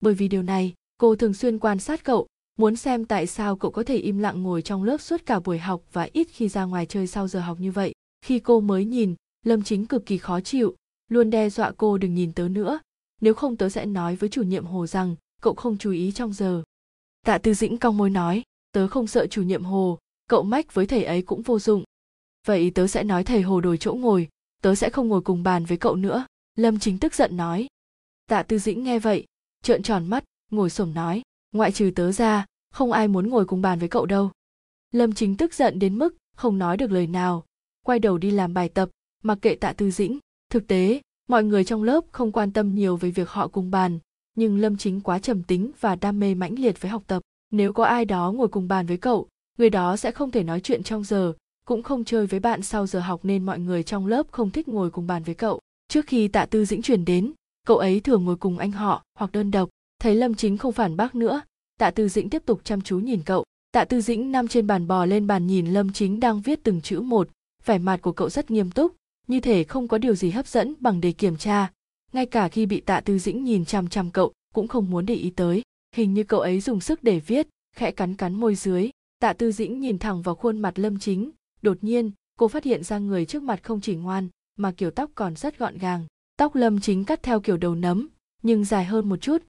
Bởi vì điều này, cô thường xuyên quan sát cậu, muốn xem tại sao cậu có thể im lặng ngồi trong lớp suốt cả buổi học và ít khi ra ngoài chơi sau giờ học như vậy. Khi cô mới nhìn, lâm chính cực kỳ khó chịu, luôn đe dọa cô đừng nhìn tớ nữa. Nếu không tớ sẽ nói với chủ nhiệm hồ rằng cậu không chú ý trong giờ tạ tư dĩnh cong môi nói, tớ không sợ chủ nhiệm hồ, cậu mách với thầy ấy cũng vô dụng. Vậy tớ sẽ nói thầy hồ đổi chỗ ngồi, tớ sẽ không ngồi cùng bàn với cậu nữa. Lâm chính tức giận nói. Tạ tư dĩnh nghe vậy, trợn tròn mắt, ngồi xổm nói, ngoại trừ tớ ra, không ai muốn ngồi cùng bàn với cậu đâu. Lâm chính tức giận đến mức không nói được lời nào, quay đầu đi làm bài tập, mặc kệ tạ tư dĩnh. Thực tế, mọi người trong lớp không quan tâm nhiều về việc họ cùng bàn nhưng lâm chính quá trầm tính và đam mê mãnh liệt với học tập. Nếu có ai đó ngồi cùng bàn với cậu, người đó sẽ không thể nói chuyện trong giờ, cũng không chơi với bạn sau giờ học nên mọi người trong lớp không thích ngồi cùng bàn với cậu. Trước khi tạ tư dĩnh chuyển đến, cậu ấy thường ngồi cùng anh họ hoặc đơn độc. Thấy lâm chính không phản bác nữa, tạ tư dĩnh tiếp tục chăm chú nhìn cậu. Tạ tư dĩnh nằm trên bàn bò lên bàn nhìn lâm chính đang viết từng chữ một. Vẻ mặt của cậu rất nghiêm túc, như thể không có điều gì hấp dẫn bằng để kiểm tra ngay cả khi bị tạ tư dĩnh nhìn chằm chằm cậu, cũng không muốn để ý tới. Hình như cậu ấy dùng sức để viết, khẽ cắn cắn môi dưới. Tạ tư dĩnh nhìn thẳng vào khuôn mặt lâm chính. Đột nhiên, cô phát hiện ra người trước mặt không chỉ ngoan, mà kiểu tóc còn rất gọn gàng. Tóc lâm chính cắt theo kiểu đầu nấm, nhưng dài hơn một chút.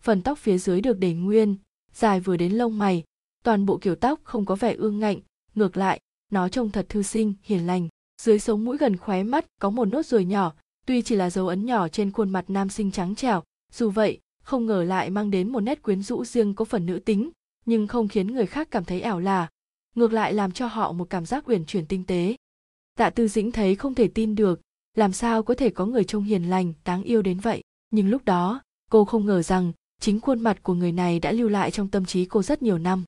Phần tóc phía dưới được để nguyên, dài vừa đến lông mày. Toàn bộ kiểu tóc không có vẻ ương ngạnh, ngược lại, nó trông thật thư sinh, hiền lành. Dưới sống mũi gần khóe mắt có một nốt ruồi nhỏ tuy chỉ là dấu ấn nhỏ trên khuôn mặt nam sinh trắng trẻo, dù vậy, không ngờ lại mang đến một nét quyến rũ riêng có phần nữ tính, nhưng không khiến người khác cảm thấy ảo là, ngược lại làm cho họ một cảm giác uyển chuyển tinh tế. Tạ tư dĩnh thấy không thể tin được, làm sao có thể có người trông hiền lành, đáng yêu đến vậy? Nhưng lúc đó, cô không ngờ rằng, chính khuôn mặt của người này đã lưu lại trong tâm trí cô rất nhiều năm.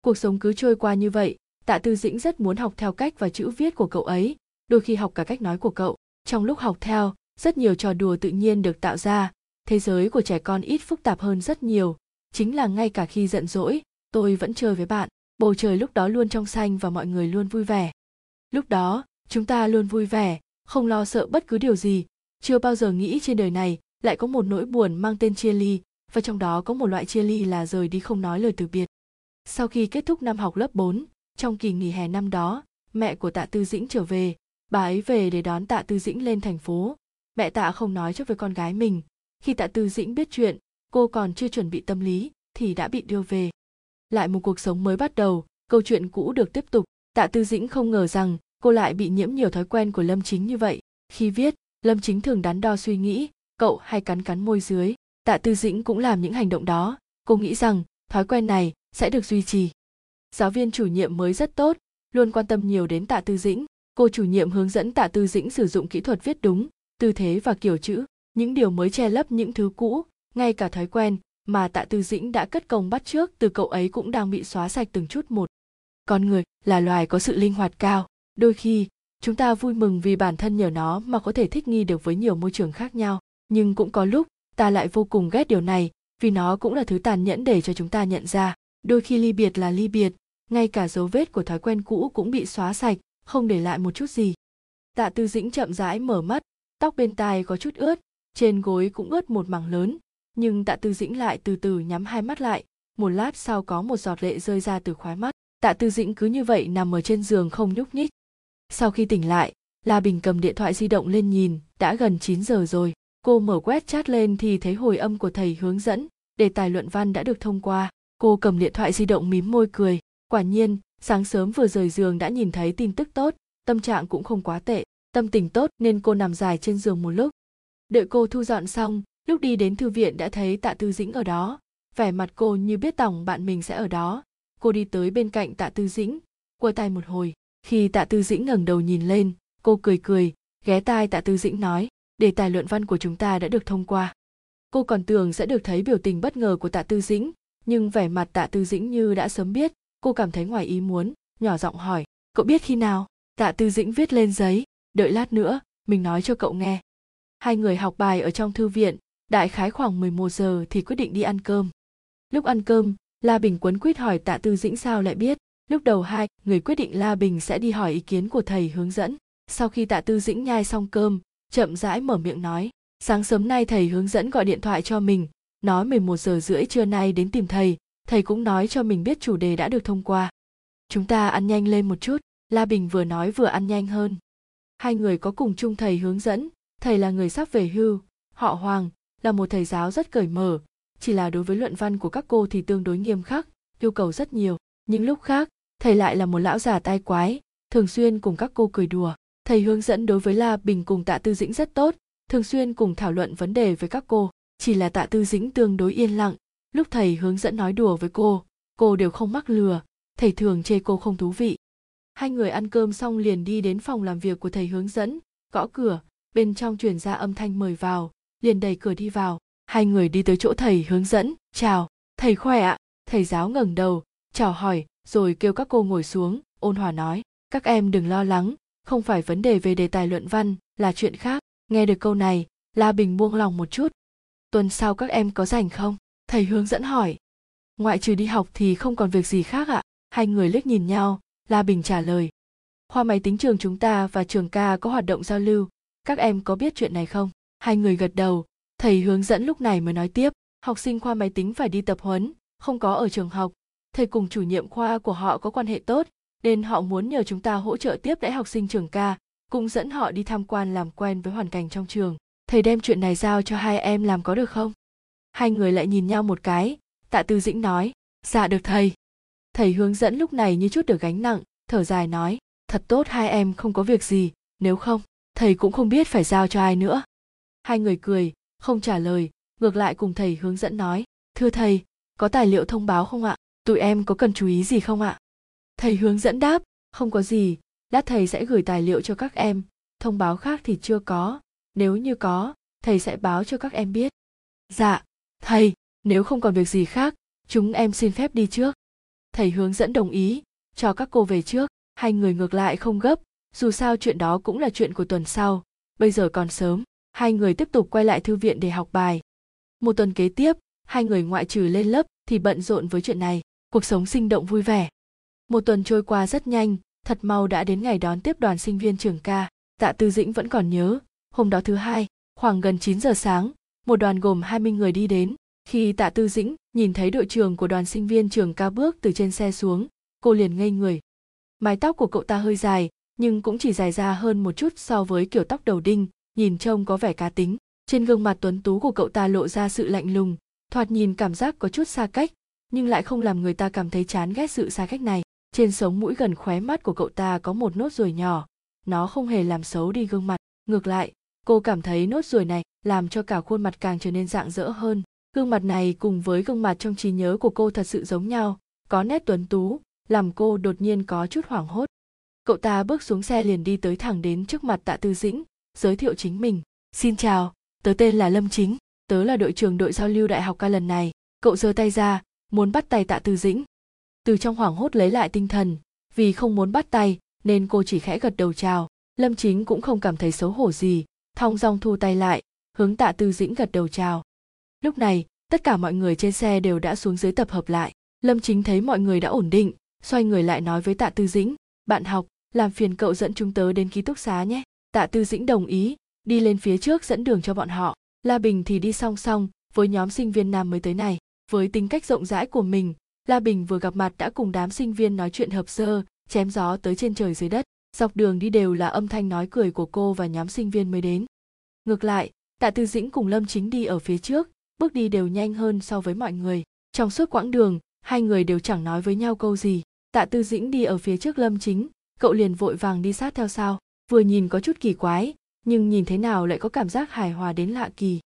Cuộc sống cứ trôi qua như vậy, tạ tư dĩnh rất muốn học theo cách và chữ viết của cậu ấy, đôi khi học cả cách nói của cậu trong lúc học theo rất nhiều trò đùa tự nhiên được tạo ra. Thế giới của trẻ con ít phức tạp hơn rất nhiều. Chính là ngay cả khi giận dỗi tôi vẫn chơi với bạn. Bầu trời lúc đó luôn trong xanh và mọi người luôn vui vẻ. Lúc đó chúng ta luôn vui vẻ không lo sợ bất cứ điều gì. Chưa bao giờ nghĩ trên đời này lại có một nỗi buồn mang tên chia ly và trong đó có một loại chia ly là rời đi không nói lời từ biệt. Sau khi kết thúc năm học lớp 4, trong kỳ nghỉ hè năm đó, mẹ của Tạ Tư Dĩnh trở về, bà ấy về để đón Tạ Tư Dĩnh lên thành phố. Mẹ Tạ không nói cho với con gái mình. Khi Tạ Tư Dĩnh biết chuyện, cô còn chưa chuẩn bị tâm lý thì đã bị đưa về. Lại một cuộc sống mới bắt đầu, câu chuyện cũ được tiếp tục. Tạ Tư Dĩnh không ngờ rằng cô lại bị nhiễm nhiều thói quen của Lâm Chính như vậy. Khi viết, Lâm Chính thường đắn đo suy nghĩ, cậu hay cắn cắn môi dưới. Tạ Tư Dĩnh cũng làm những hành động đó. Cô nghĩ rằng thói quen này sẽ được duy trì. Giáo viên chủ nhiệm mới rất tốt, luôn quan tâm nhiều đến Tạ Tư Dĩnh. Cô chủ nhiệm hướng dẫn Tạ Tư Dĩnh sử dụng kỹ thuật viết đúng, tư thế và kiểu chữ, những điều mới che lấp những thứ cũ, ngay cả thói quen mà Tạ Tư Dĩnh đã cất công bắt trước từ cậu ấy cũng đang bị xóa sạch từng chút một. Con người là loài có sự linh hoạt cao, đôi khi chúng ta vui mừng vì bản thân nhờ nó mà có thể thích nghi được với nhiều môi trường khác nhau, nhưng cũng có lúc ta lại vô cùng ghét điều này vì nó cũng là thứ tàn nhẫn để cho chúng ta nhận ra đôi khi ly biệt là ly biệt ngay cả dấu vết của thói quen cũ cũng bị xóa sạch không để lại một chút gì. Tạ tư dĩnh chậm rãi mở mắt, tóc bên tai có chút ướt, trên gối cũng ướt một mảng lớn. Nhưng tạ tư dĩnh lại từ từ nhắm hai mắt lại, một lát sau có một giọt lệ rơi ra từ khóe mắt. Tạ tư dĩnh cứ như vậy nằm ở trên giường không nhúc nhích. Sau khi tỉnh lại, la bình cầm điện thoại di động lên nhìn, đã gần 9 giờ rồi. Cô mở quét chat lên thì thấy hồi âm của thầy hướng dẫn, đề tài luận văn đã được thông qua. Cô cầm điện thoại di động mím môi cười, quả nhiên sáng sớm vừa rời giường đã nhìn thấy tin tức tốt, tâm trạng cũng không quá tệ, tâm tình tốt nên cô nằm dài trên giường một lúc. Đợi cô thu dọn xong, lúc đi đến thư viện đã thấy tạ tư dĩnh ở đó. Vẻ mặt cô như biết tổng bạn mình sẽ ở đó. Cô đi tới bên cạnh tạ tư dĩnh, quơ tay một hồi. Khi tạ tư dĩnh ngẩng đầu nhìn lên, cô cười cười, ghé tai tạ tư dĩnh nói, đề tài luận văn của chúng ta đã được thông qua. Cô còn tưởng sẽ được thấy biểu tình bất ngờ của tạ tư dĩnh, nhưng vẻ mặt tạ tư dĩnh như đã sớm biết cô cảm thấy ngoài ý muốn, nhỏ giọng hỏi, cậu biết khi nào? Tạ tư dĩnh viết lên giấy, đợi lát nữa, mình nói cho cậu nghe. Hai người học bài ở trong thư viện, đại khái khoảng 11 giờ thì quyết định đi ăn cơm. Lúc ăn cơm, la bình quấn quýt hỏi tạ tư dĩnh sao lại biết. Lúc đầu hai người quyết định la bình sẽ đi hỏi ý kiến của thầy hướng dẫn. Sau khi tạ tư dĩnh nhai xong cơm, chậm rãi mở miệng nói, sáng sớm nay thầy hướng dẫn gọi điện thoại cho mình, nói 11 giờ rưỡi trưa nay đến tìm thầy thầy cũng nói cho mình biết chủ đề đã được thông qua. Chúng ta ăn nhanh lên một chút. La bình vừa nói vừa ăn nhanh hơn. Hai người có cùng chung thầy hướng dẫn. Thầy là người sắp về hưu. Họ hoàng là một thầy giáo rất cởi mở. Chỉ là đối với luận văn của các cô thì tương đối nghiêm khắc, yêu cầu rất nhiều. Những lúc khác, thầy lại là một lão già tai quái, thường xuyên cùng các cô cười đùa. Thầy hướng dẫn đối với la bình cùng tạ tư dĩnh rất tốt, thường xuyên cùng thảo luận vấn đề với các cô. Chỉ là tạ tư dĩnh tương đối yên lặng lúc thầy hướng dẫn nói đùa với cô cô đều không mắc lừa, thầy thường chê cô không thú vị. Hai người ăn cơm xong liền đi đến phòng làm việc của thầy hướng dẫn, gõ cửa, bên trong truyền ra âm thanh mời vào, liền đẩy cửa đi vào. Hai người đi tới chỗ thầy hướng dẫn, chào, thầy khỏe ạ? Thầy giáo ngẩng đầu, chào hỏi, rồi kêu các cô ngồi xuống, ôn hòa nói, các em đừng lo lắng, không phải vấn đề về đề tài luận văn, là chuyện khác. Nghe được câu này, la bình buông lòng một chút. Tuần sau các em có rảnh không? Thầy hướng dẫn hỏi. Ngoại trừ đi học thì không còn việc gì khác ạ. Hai người liếc nhìn nhau, la bình trả lời. Khoa máy tính trường chúng ta và trường ca có hoạt động giao lưu. Các em có biết chuyện này không? Hai người gật đầu. Thầy hướng dẫn lúc này mới nói tiếp. Học sinh khoa máy tính phải đi tập huấn, không có ở trường học. Thầy cùng chủ nhiệm khoa của họ có quan hệ tốt, nên họ muốn nhờ chúng ta hỗ trợ tiếp đãi học sinh trường ca, cũng dẫn họ đi tham quan làm quen với hoàn cảnh trong trường. Thầy đem chuyện này giao cho hai em làm có được không? Hai người lại nhìn nhau một cái. Tạ tư dĩnh nói dạ được thầy. Thầy hướng dẫn lúc này như chút được gánh nặng, thở dài nói, thật tốt, hai em không có việc gì, nếu không, thầy cũng không biết phải giao cho ai nữa. Hai người cười, không trả lời, ngược lại cùng thầy hướng dẫn nói, thưa thầy, có tài liệu thông báo không ạ? Tụi em có cần chú ý gì không ạ? Thầy hướng dẫn đáp, không có gì, lát thầy sẽ gửi tài liệu cho các em. Thông báo khác thì chưa có, nếu như có, thầy sẽ báo cho các em biết. Dạ thầy, nếu không còn việc gì khác, chúng em xin phép đi trước. Thầy hướng dẫn đồng ý, cho các cô về trước. Hai người ngược lại không gấp, dù sao chuyện đó cũng là chuyện của tuần sau. Bây giờ còn sớm, hai người tiếp tục quay lại thư viện để học bài. Một tuần kế tiếp, hai người ngoại trừ lên lớp thì bận rộn với chuyện này. Cuộc sống sinh động vui vẻ. Một tuần trôi qua rất nhanh, thật mau đã đến ngày đón tiếp đoàn sinh viên trường ca. Tạ tư dĩnh vẫn còn nhớ, hôm đó thứ hai, khoảng gần 9 giờ sáng một đoàn gồm 20 người đi đến. Khi tạ tư dĩnh nhìn thấy đội trưởng của đoàn sinh viên trường ca bước từ trên xe xuống, cô liền ngây người. Mái tóc của cậu ta hơi dài, nhưng cũng chỉ dài ra hơn một chút so với kiểu tóc đầu đinh, nhìn trông có vẻ cá tính. Trên gương mặt tuấn tú của cậu ta lộ ra sự lạnh lùng, thoạt nhìn cảm giác có chút xa cách, nhưng lại không làm người ta cảm thấy chán ghét sự xa cách này. Trên sống mũi gần khóe mắt của cậu ta có một nốt ruồi nhỏ, nó không hề làm xấu đi gương mặt. Ngược lại cô cảm thấy nốt ruồi này làm cho cả khuôn mặt càng trở nên rạng rỡ hơn. Gương mặt này cùng với gương mặt trong trí nhớ của cô thật sự giống nhau, có nét tuấn tú, làm cô đột nhiên có chút hoảng hốt. Cậu ta bước xuống xe liền đi tới thẳng đến trước mặt tạ tư dĩnh, giới thiệu chính mình. Xin chào, tớ tên là lâm chính, tớ là đội trưởng đội giao lưu đại học ca lần này. Cậu giơ tay ra, muốn bắt tay tạ tư dĩnh. Từ trong hoảng hốt lấy lại tinh thần, vì không muốn bắt tay, nên cô chỉ khẽ gật đầu chào. Lâm chính cũng không cảm thấy xấu hổ gì thong dong thu tay lại, hướng tạ tư dĩnh gật đầu chào. Lúc này, tất cả mọi người trên xe đều đã xuống dưới tập hợp lại. Lâm chính thấy mọi người đã ổn định, xoay người lại nói với tạ tư dĩnh, bạn học, làm phiền cậu dẫn chúng tớ đến ký túc xá nhé. Tạ tư dĩnh đồng ý, đi lên phía trước dẫn đường cho bọn họ. La bình thì đi song song với nhóm sinh viên nam mới tới này. Với tính cách rộng rãi của mình, la bình vừa gặp mặt đã cùng đám sinh viên nói chuyện hợp sơ, chém gió tới trên trời dưới đất dọc đường đi đều là âm thanh nói cười của cô và nhóm sinh viên mới đến. Ngược lại, tạ tư dĩnh cùng lâm chính đi ở phía trước, bước đi đều nhanh hơn so với mọi người. Trong suốt quãng đường, hai người đều chẳng nói với nhau câu gì. Tạ tư dĩnh đi ở phía trước lâm chính, cậu liền vội vàng đi sát theo sau, vừa nhìn có chút kỳ quái, nhưng nhìn thế nào lại có cảm giác hài hòa đến lạ kỳ.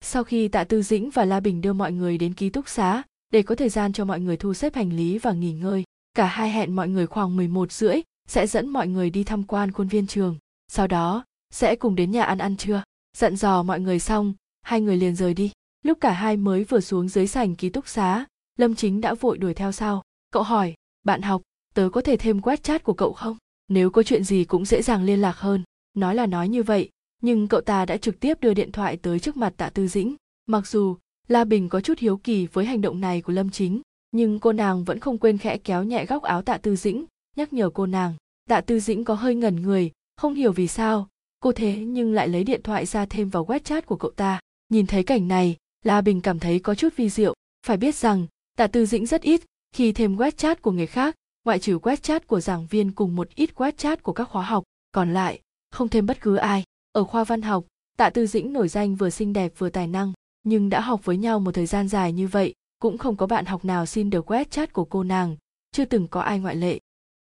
Sau khi tạ tư dĩnh và la bình đưa mọi người đến ký túc xá, để có thời gian cho mọi người thu xếp hành lý và nghỉ ngơi. Cả hai hẹn mọi người khoảng 11 rưỡi sẽ dẫn mọi người đi tham quan khuôn viên trường. Sau đó, sẽ cùng đến nhà ăn ăn trưa. Dặn dò mọi người xong, hai người liền rời đi. Lúc cả hai mới vừa xuống dưới sảnh ký túc xá, Lâm Chính đã vội đuổi theo sau. Cậu hỏi, bạn học, tớ có thể thêm quét chat của cậu không? Nếu có chuyện gì cũng dễ dàng liên lạc hơn. Nói là nói như vậy, nhưng cậu ta đã trực tiếp đưa điện thoại tới trước mặt tạ tư dĩnh. Mặc dù, La Bình có chút hiếu kỳ với hành động này của Lâm Chính, nhưng cô nàng vẫn không quên khẽ kéo nhẹ góc áo tạ tư dĩnh, nhắc nhở cô nàng. Tạ tư dĩnh có hơi ngẩn người, không hiểu vì sao, cô thế nhưng lại lấy điện thoại ra thêm vào wechat của cậu ta. Nhìn thấy cảnh này, La Bình cảm thấy có chút vi diệu. Phải biết rằng, tạ tư dĩnh rất ít khi thêm wechat của người khác, ngoại trừ wechat của giảng viên cùng một ít wechat của các khóa học, còn lại, không thêm bất cứ ai. Ở khoa văn học, tạ tư dĩnh nổi danh vừa xinh đẹp vừa tài năng, nhưng đã học với nhau một thời gian dài như vậy, cũng không có bạn học nào xin được wechat của cô nàng, chưa từng có ai ngoại lệ.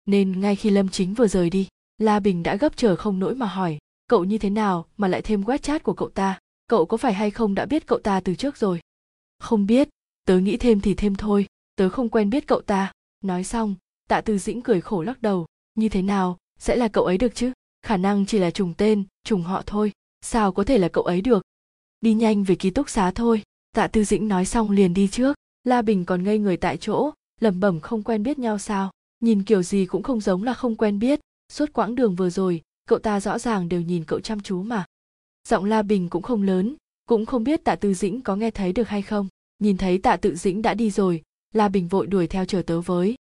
Nên ngay khi Lâm Chính vừa rời đi, La Bình đã gấp chờ không nỗi mà hỏi, cậu như thế nào mà lại thêm web chat của cậu ta? Cậu có phải hay không đã biết cậu ta từ trước rồi? Không biết, tớ nghĩ thêm thì thêm thôi, tớ không quen biết cậu ta. Nói xong, tạ tư dĩnh cười khổ lắc đầu, như thế nào, sẽ là cậu ấy được chứ? Khả năng chỉ là trùng tên, trùng họ thôi, sao có thể là cậu ấy được? Đi nhanh về ký túc xá thôi, tạ tư dĩnh nói xong liền đi trước, La Bình còn ngây người tại chỗ, lẩm bẩm không quen biết nhau sao, nhìn kiểu gì cũng không giống là không quen biết, suốt quãng đường vừa rồi, cậu ta rõ ràng đều nhìn cậu chăm chú mà. Giọng La Bình cũng không lớn, cũng không biết tạ tư dĩnh có nghe thấy được hay không. Nhìn thấy tạ tự dĩnh đã đi rồi, La Bình vội đuổi theo chờ tớ với.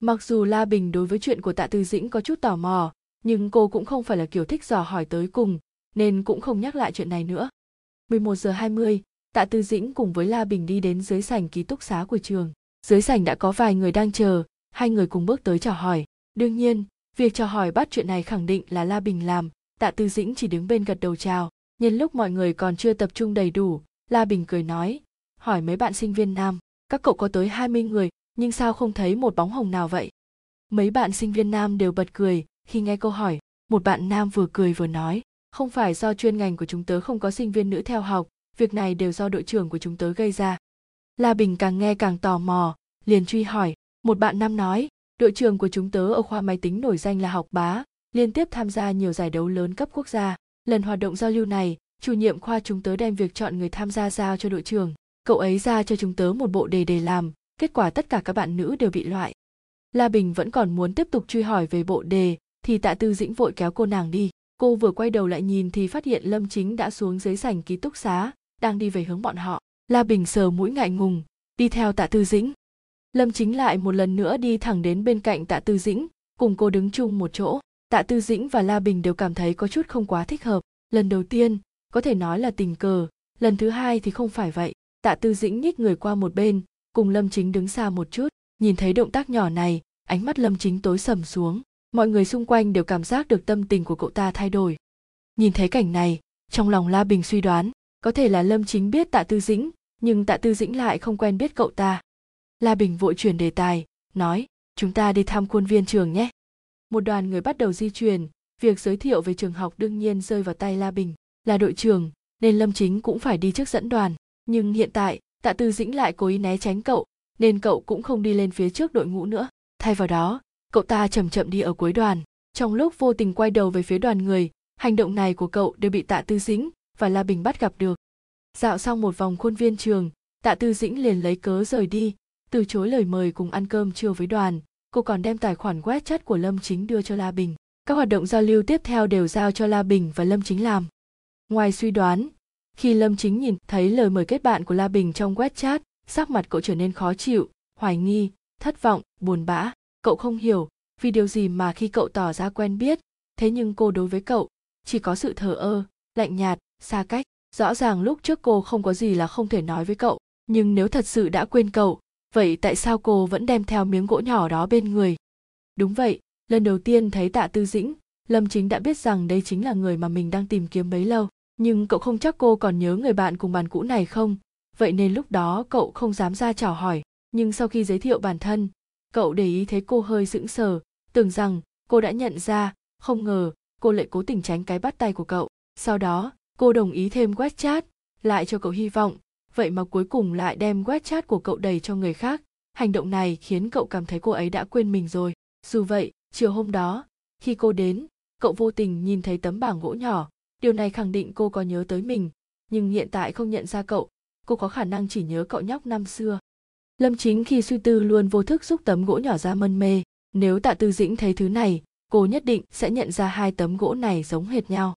Mặc dù La Bình đối với chuyện của tạ tư dĩnh có chút tò mò, nhưng cô cũng không phải là kiểu thích dò hỏi tới cùng, nên cũng không nhắc lại chuyện này nữa. 11 giờ 20, Tạ Tư Dĩnh cùng với La Bình đi đến dưới sảnh ký túc xá của trường. Dưới sảnh đã có vài người đang chờ, hai người cùng bước tới chào hỏi. Đương nhiên, việc chào hỏi bắt chuyện này khẳng định là La Bình làm, Tạ Tư Dĩnh chỉ đứng bên gật đầu chào. Nhân lúc mọi người còn chưa tập trung đầy đủ, La Bình cười nói, hỏi mấy bạn sinh viên nam, các cậu có tới 20 người, nhưng sao không thấy một bóng hồng nào vậy? Mấy bạn sinh viên nam đều bật cười khi nghe câu hỏi, một bạn nam vừa cười vừa nói, không phải do chuyên ngành của chúng tớ không có sinh viên nữ theo học, việc này đều do đội trưởng của chúng tớ gây ra. La Bình càng nghe càng tò mò, liền truy hỏi, một bạn nam nói, đội trưởng của chúng tớ ở khoa máy tính nổi danh là học bá, liên tiếp tham gia nhiều giải đấu lớn cấp quốc gia. Lần hoạt động giao lưu này, chủ nhiệm khoa chúng tớ đem việc chọn người tham gia giao cho đội trưởng. Cậu ấy ra cho chúng tớ một bộ đề để làm, kết quả tất cả các bạn nữ đều bị loại. La Bình vẫn còn muốn tiếp tục truy hỏi về bộ đề, thì tạ tư dĩnh vội kéo cô nàng đi. Cô vừa quay đầu lại nhìn thì phát hiện Lâm Chính đã xuống dưới sảnh ký túc xá, đang đi về hướng bọn họ. La Bình sờ mũi ngại ngùng, đi theo tạ tư dĩnh. Lâm Chính lại một lần nữa đi thẳng đến bên cạnh tạ tư dĩnh, cùng cô đứng chung một chỗ. Tạ tư dĩnh và La Bình đều cảm thấy có chút không quá thích hợp. Lần đầu tiên, có thể nói là tình cờ, lần thứ hai thì không phải vậy. Tạ tư dĩnh nhích người qua một bên, cùng Lâm Chính đứng xa một chút, nhìn thấy động tác nhỏ này, ánh mắt Lâm Chính tối sầm xuống. Mọi người xung quanh đều cảm giác được tâm tình của cậu ta thay đổi. Nhìn thấy cảnh này, trong lòng La Bình suy đoán, có thể là lâm chính biết tạ tư dĩnh nhưng tạ tư dĩnh lại không quen biết cậu ta la bình vội chuyển đề tài nói chúng ta đi thăm khuôn viên trường nhé. Một đoàn người bắt đầu di chuyển việc giới thiệu về trường học đương nhiên rơi vào tay la bình là đội trưởng nên lâm chính cũng phải đi trước dẫn đoàn. Nhưng hiện tại tạ tư dĩnh lại cố ý né tránh cậu nên cậu cũng không đi lên phía trước đội ngũ nữa. Thay vào đó cậu ta chậm chậm đi ở cuối đoàn. Trong lúc vô tình quay đầu về phía đoàn người hành động này của cậu đều bị tạ tư dĩnh và La Bình bắt gặp được. Dạo xong một vòng khuôn viên trường, Tạ Tư Dĩnh liền lấy cớ rời đi, từ chối lời mời cùng ăn cơm trưa với đoàn. Cô còn đem tài khoản WeChat của Lâm Chính đưa cho La Bình. Các hoạt động giao lưu tiếp theo đều giao cho La Bình và Lâm Chính làm. Ngoài suy đoán, khi Lâm Chính nhìn thấy lời mời kết bạn của La Bình trong WeChat sắc mặt cậu trở nên khó chịu, hoài nghi, thất vọng, buồn bã. Cậu không hiểu vì điều gì mà khi cậu tỏ ra quen biết, thế nhưng cô đối với cậu chỉ có sự thờ ơ, lạnh nhạt, xa cách rõ ràng lúc trước cô không có gì là không thể nói với cậu nhưng nếu thật sự đã quên cậu vậy tại sao cô vẫn đem theo miếng gỗ nhỏ đó bên người? Đúng vậy, lần đầu tiên thấy tạ tư dĩnh, lâm chính đã biết rằng đây chính là người mà mình đang tìm kiếm bấy lâu. Nhưng cậu không chắc cô còn nhớ người bạn cùng bàn cũ này không? Vậy nên lúc đó cậu không dám ra chào hỏi. Nhưng sau khi giới thiệu bản thân, cậu để ý thấy cô hơi sững sờ, tưởng rằng cô đã nhận ra. Không ngờ, cô lại cố tình tránh cái bắt tay của cậu. Sau đó, cô đồng ý thêm quét chat, lại cho cậu hy vọng vậy mà cuối cùng lại đem WeChat của cậu đầy cho người khác. Hành động này khiến cậu cảm thấy cô ấy đã quên mình rồi. Dù vậy, chiều hôm đó, khi cô đến, cậu vô tình nhìn thấy tấm bảng gỗ nhỏ. Điều này khẳng định cô có nhớ tới mình. Nhưng hiện tại không nhận ra cậu, cô có khả năng chỉ nhớ cậu nhóc năm xưa. Lâm chính khi suy tư luôn vô thức giúp tấm gỗ nhỏ ra mân mê. Nếu tạ tư dĩnh thấy thứ này, cô nhất định sẽ nhận ra hai tấm gỗ này giống hệt nhau.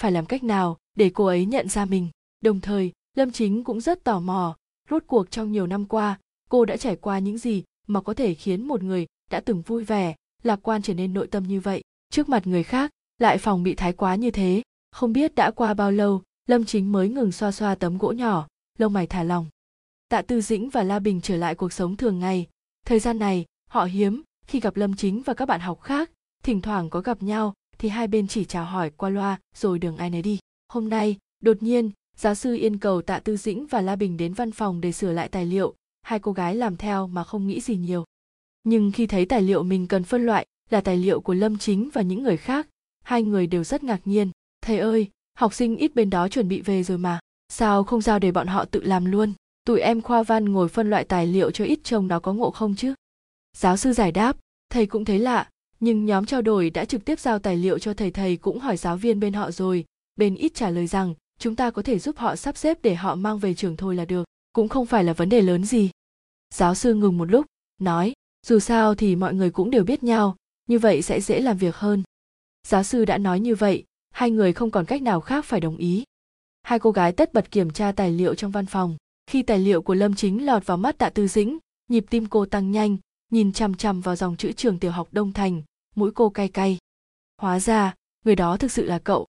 Phải làm cách nào để cô ấy nhận ra mình? Đồng thời lâm chính cũng rất tò mò. Rốt cuộc trong nhiều năm qua, cô đã trải qua những gì mà có thể khiến một người đã từng vui vẻ, lạc quan trở nên nội tâm như vậy, trước mặt người khác lại phòng bị thái quá như thế. Không biết đã qua bao lâu, lâm chính mới ngừng xoa xoa tấm gỗ nhỏ, lông mày thả lòng. tạ tư dĩnh và la bình trở lại cuộc sống thường ngày. Thời gian này, họ hiếm khi gặp lâm chính và các bạn học khác. Thỉnh thoảng có gặp nhau, thì hai bên chỉ chào hỏi qua loa rồi đường ai nấy đi. Hôm nay, đột nhiên giáo sư yên cầu tạ tư dĩnh và la bình đến văn phòng để sửa lại tài liệu. Hai cô gái làm theo mà không nghĩ gì nhiều. Nhưng khi thấy tài liệu mình cần phân loại là tài liệu của lâm chính và những người khác, hai người đều rất ngạc nhiên. Thầy ơi, học sinh ít bên đó chuẩn bị về rồi mà. Sao không giao để bọn họ tự làm luôn? Tụi em khoa văn ngồi phân loại tài liệu cho ít trông nó có ngộ không chứ? Giáo sư giải đáp, thầy cũng thấy lạ, nhưng nhóm trao đổi đã trực tiếp giao tài liệu cho thầy thầy cũng hỏi giáo viên bên họ rồi. Bên ít trả lời rằng chúng ta có thể giúp họ sắp xếp để họ mang về trường thôi là được, cũng không phải là vấn đề lớn gì. Giáo sư ngừng một lúc, nói, dù sao thì mọi người cũng đều biết nhau, như vậy sẽ dễ làm việc hơn. Giáo sư đã nói như vậy, hai người không còn cách nào khác phải đồng ý. Hai cô gái tất bật kiểm tra tài liệu trong văn phòng. Khi tài liệu của lâm chính lọt vào mắt tạ tư dĩnh, nhịp tim cô tăng nhanh, nhìn chằm chằm vào dòng chữ trường tiểu học đông thành, mũi cô cay cay. Hóa ra, người đó thực sự là cậu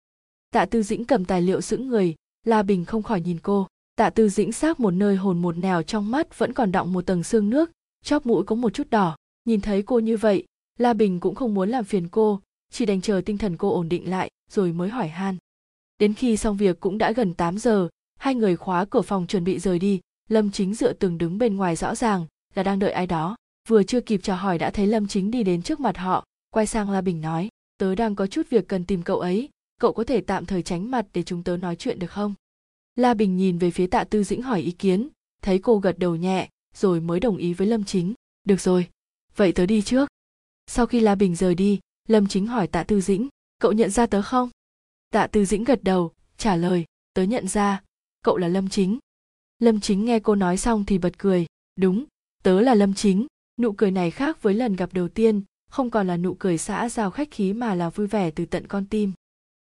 tạ tư dĩnh cầm tài liệu sững người, la bình không khỏi nhìn cô. Tạ tư dĩnh xác một nơi hồn một nẻo trong mắt vẫn còn đọng một tầng xương nước, chóp mũi có một chút đỏ. Nhìn thấy cô như vậy, la bình cũng không muốn làm phiền cô, chỉ đành chờ tinh thần cô ổn định lại, rồi mới hỏi han. Đến khi xong việc cũng đã gần 8 giờ, hai người khóa cửa phòng chuẩn bị rời đi. Lâm chính dựa tường đứng bên ngoài rõ ràng là đang đợi ai đó. Vừa chưa kịp chào hỏi đã thấy lâm chính đi đến trước mặt họ, quay sang la bình nói, tớ đang có chút việc cần tìm cậu ấy cậu có thể tạm thời tránh mặt để chúng tớ nói chuyện được không? La bình nhìn về phía tạ tư dĩnh hỏi ý kiến, thấy cô gật đầu nhẹ, rồi mới đồng ý với lâm chính. Được rồi, vậy tớ đi trước. Sau khi la bình rời đi, lâm chính hỏi tạ tư dĩnh, cậu nhận ra tớ không? Tạ tư dĩnh gật đầu, trả lời, tớ nhận ra, cậu là lâm chính. Lâm chính nghe cô nói xong thì bật cười, đúng, tớ là lâm chính. Nụ cười này khác với lần gặp đầu tiên, không còn là nụ cười xã giao khách khí mà là vui vẻ từ tận con tim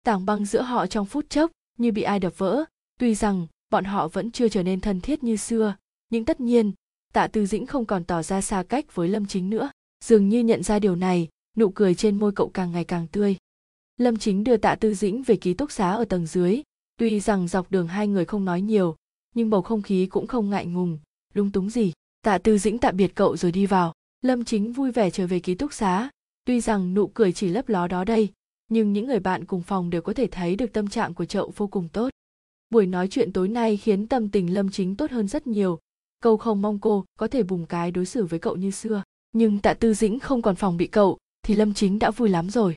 tảng băng giữa họ trong phút chốc như bị ai đập vỡ. Tuy rằng, bọn họ vẫn chưa trở nên thân thiết như xưa, nhưng tất nhiên, tạ tư dĩnh không còn tỏ ra xa cách với lâm chính nữa. Dường như nhận ra điều này, nụ cười trên môi cậu càng ngày càng tươi. Lâm chính đưa tạ tư dĩnh về ký túc xá ở tầng dưới. Tuy rằng dọc đường hai người không nói nhiều, nhưng bầu không khí cũng không ngại ngùng. Lung túng gì? Tạ tư dĩnh tạm biệt cậu rồi đi vào. Lâm chính vui vẻ trở về ký túc xá. Tuy rằng nụ cười chỉ lấp ló đó đây nhưng những người bạn cùng phòng đều có thể thấy được tâm trạng của chậu vô cùng tốt. Buổi nói chuyện tối nay khiến tâm tình lâm chính tốt hơn rất nhiều. Câu không mong cô có thể bùng cái đối xử với cậu như xưa. Nhưng tạ tư dĩnh không còn phòng bị cậu, thì lâm chính đã vui lắm rồi.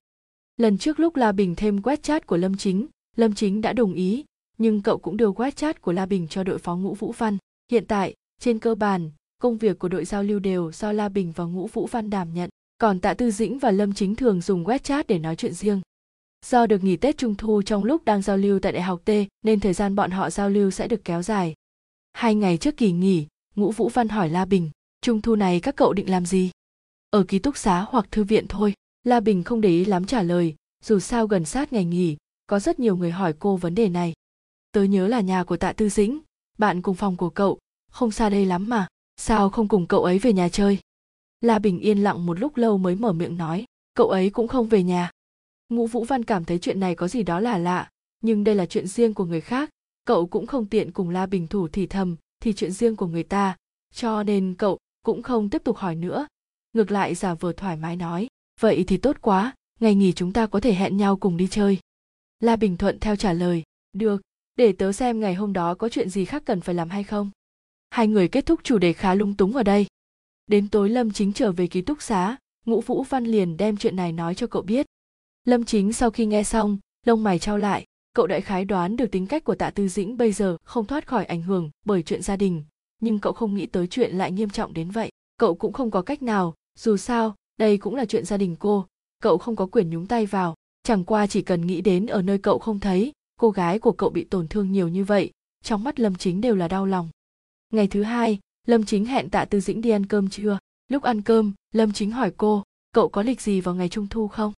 Lần trước lúc la bình thêm quét chat của lâm chính lâm chính đã đồng ý. Nhưng cậu cũng đưa quét chat của la bình cho đội phó ngũ vũ văn. Hiện tại, trên cơ bản, công việc của đội giao lưu đều do la bình và ngũ vũ văn đảm nhận còn tạ tư dĩnh và lâm chính thường dùng WeChat để nói chuyện riêng. Do được nghỉ tết trung thu trong lúc đang giao lưu tại đại học t, nên thời gian bọn họ giao lưu sẽ được kéo dài. Hai ngày trước kỳ nghỉ, ngũ vũ văn hỏi la bình, trung thu này các cậu định làm gì? Ở ký túc xá hoặc thư viện thôi. La bình không để ý lắm trả lời, dù sao gần sát ngày nghỉ, có rất nhiều người hỏi cô vấn đề này. Tớ nhớ là nhà của tạ tư dĩnh, bạn cùng phòng của cậu, không xa đây lắm mà, sao không cùng cậu ấy về nhà chơi? La bình yên lặng một lúc lâu mới mở miệng nói, cậu ấy cũng không về nhà. Ngũ vũ văn cảm thấy chuyện này có gì đó là lạ, nhưng đây là chuyện riêng của người khác, cậu cũng không tiện cùng la bình thủ thì thầm, thì chuyện riêng của người ta, cho nên cậu cũng không tiếp tục hỏi nữa. Ngược lại giả vờ thoải mái nói, vậy thì tốt quá, ngày nghỉ chúng ta có thể hẹn nhau cùng đi chơi. La bình thuận theo trả lời, được, để tớ xem ngày hôm đó có chuyện gì khác cần phải làm hay không. Hai người kết thúc chủ đề khá lung túng ở đây đến tối lâm chính trở về ký túc xá, ngũ vũ văn liền đem chuyện này nói cho cậu biết. Lâm chính sau khi nghe xong, lông mày trao lại, cậu đại khái đoán được tính cách của tạ tư dĩnh bây giờ không thoát khỏi ảnh hưởng bởi chuyện gia đình, nhưng cậu không nghĩ tới chuyện lại nghiêm trọng đến vậy. Cậu cũng không có cách nào, dù sao, đây cũng là chuyện gia đình cô, cậu không có quyền nhúng tay vào. Chẳng qua chỉ cần nghĩ đến ở nơi cậu không thấy, cô gái của cậu bị tổn thương nhiều như vậy, trong mắt lâm chính đều là đau lòng. Ngày thứ hai lâm chính hẹn tạ tư dĩnh đi ăn cơm trưa. Lúc ăn cơm, lâm chính hỏi cô, cậu có lịch gì vào ngày trung thu không?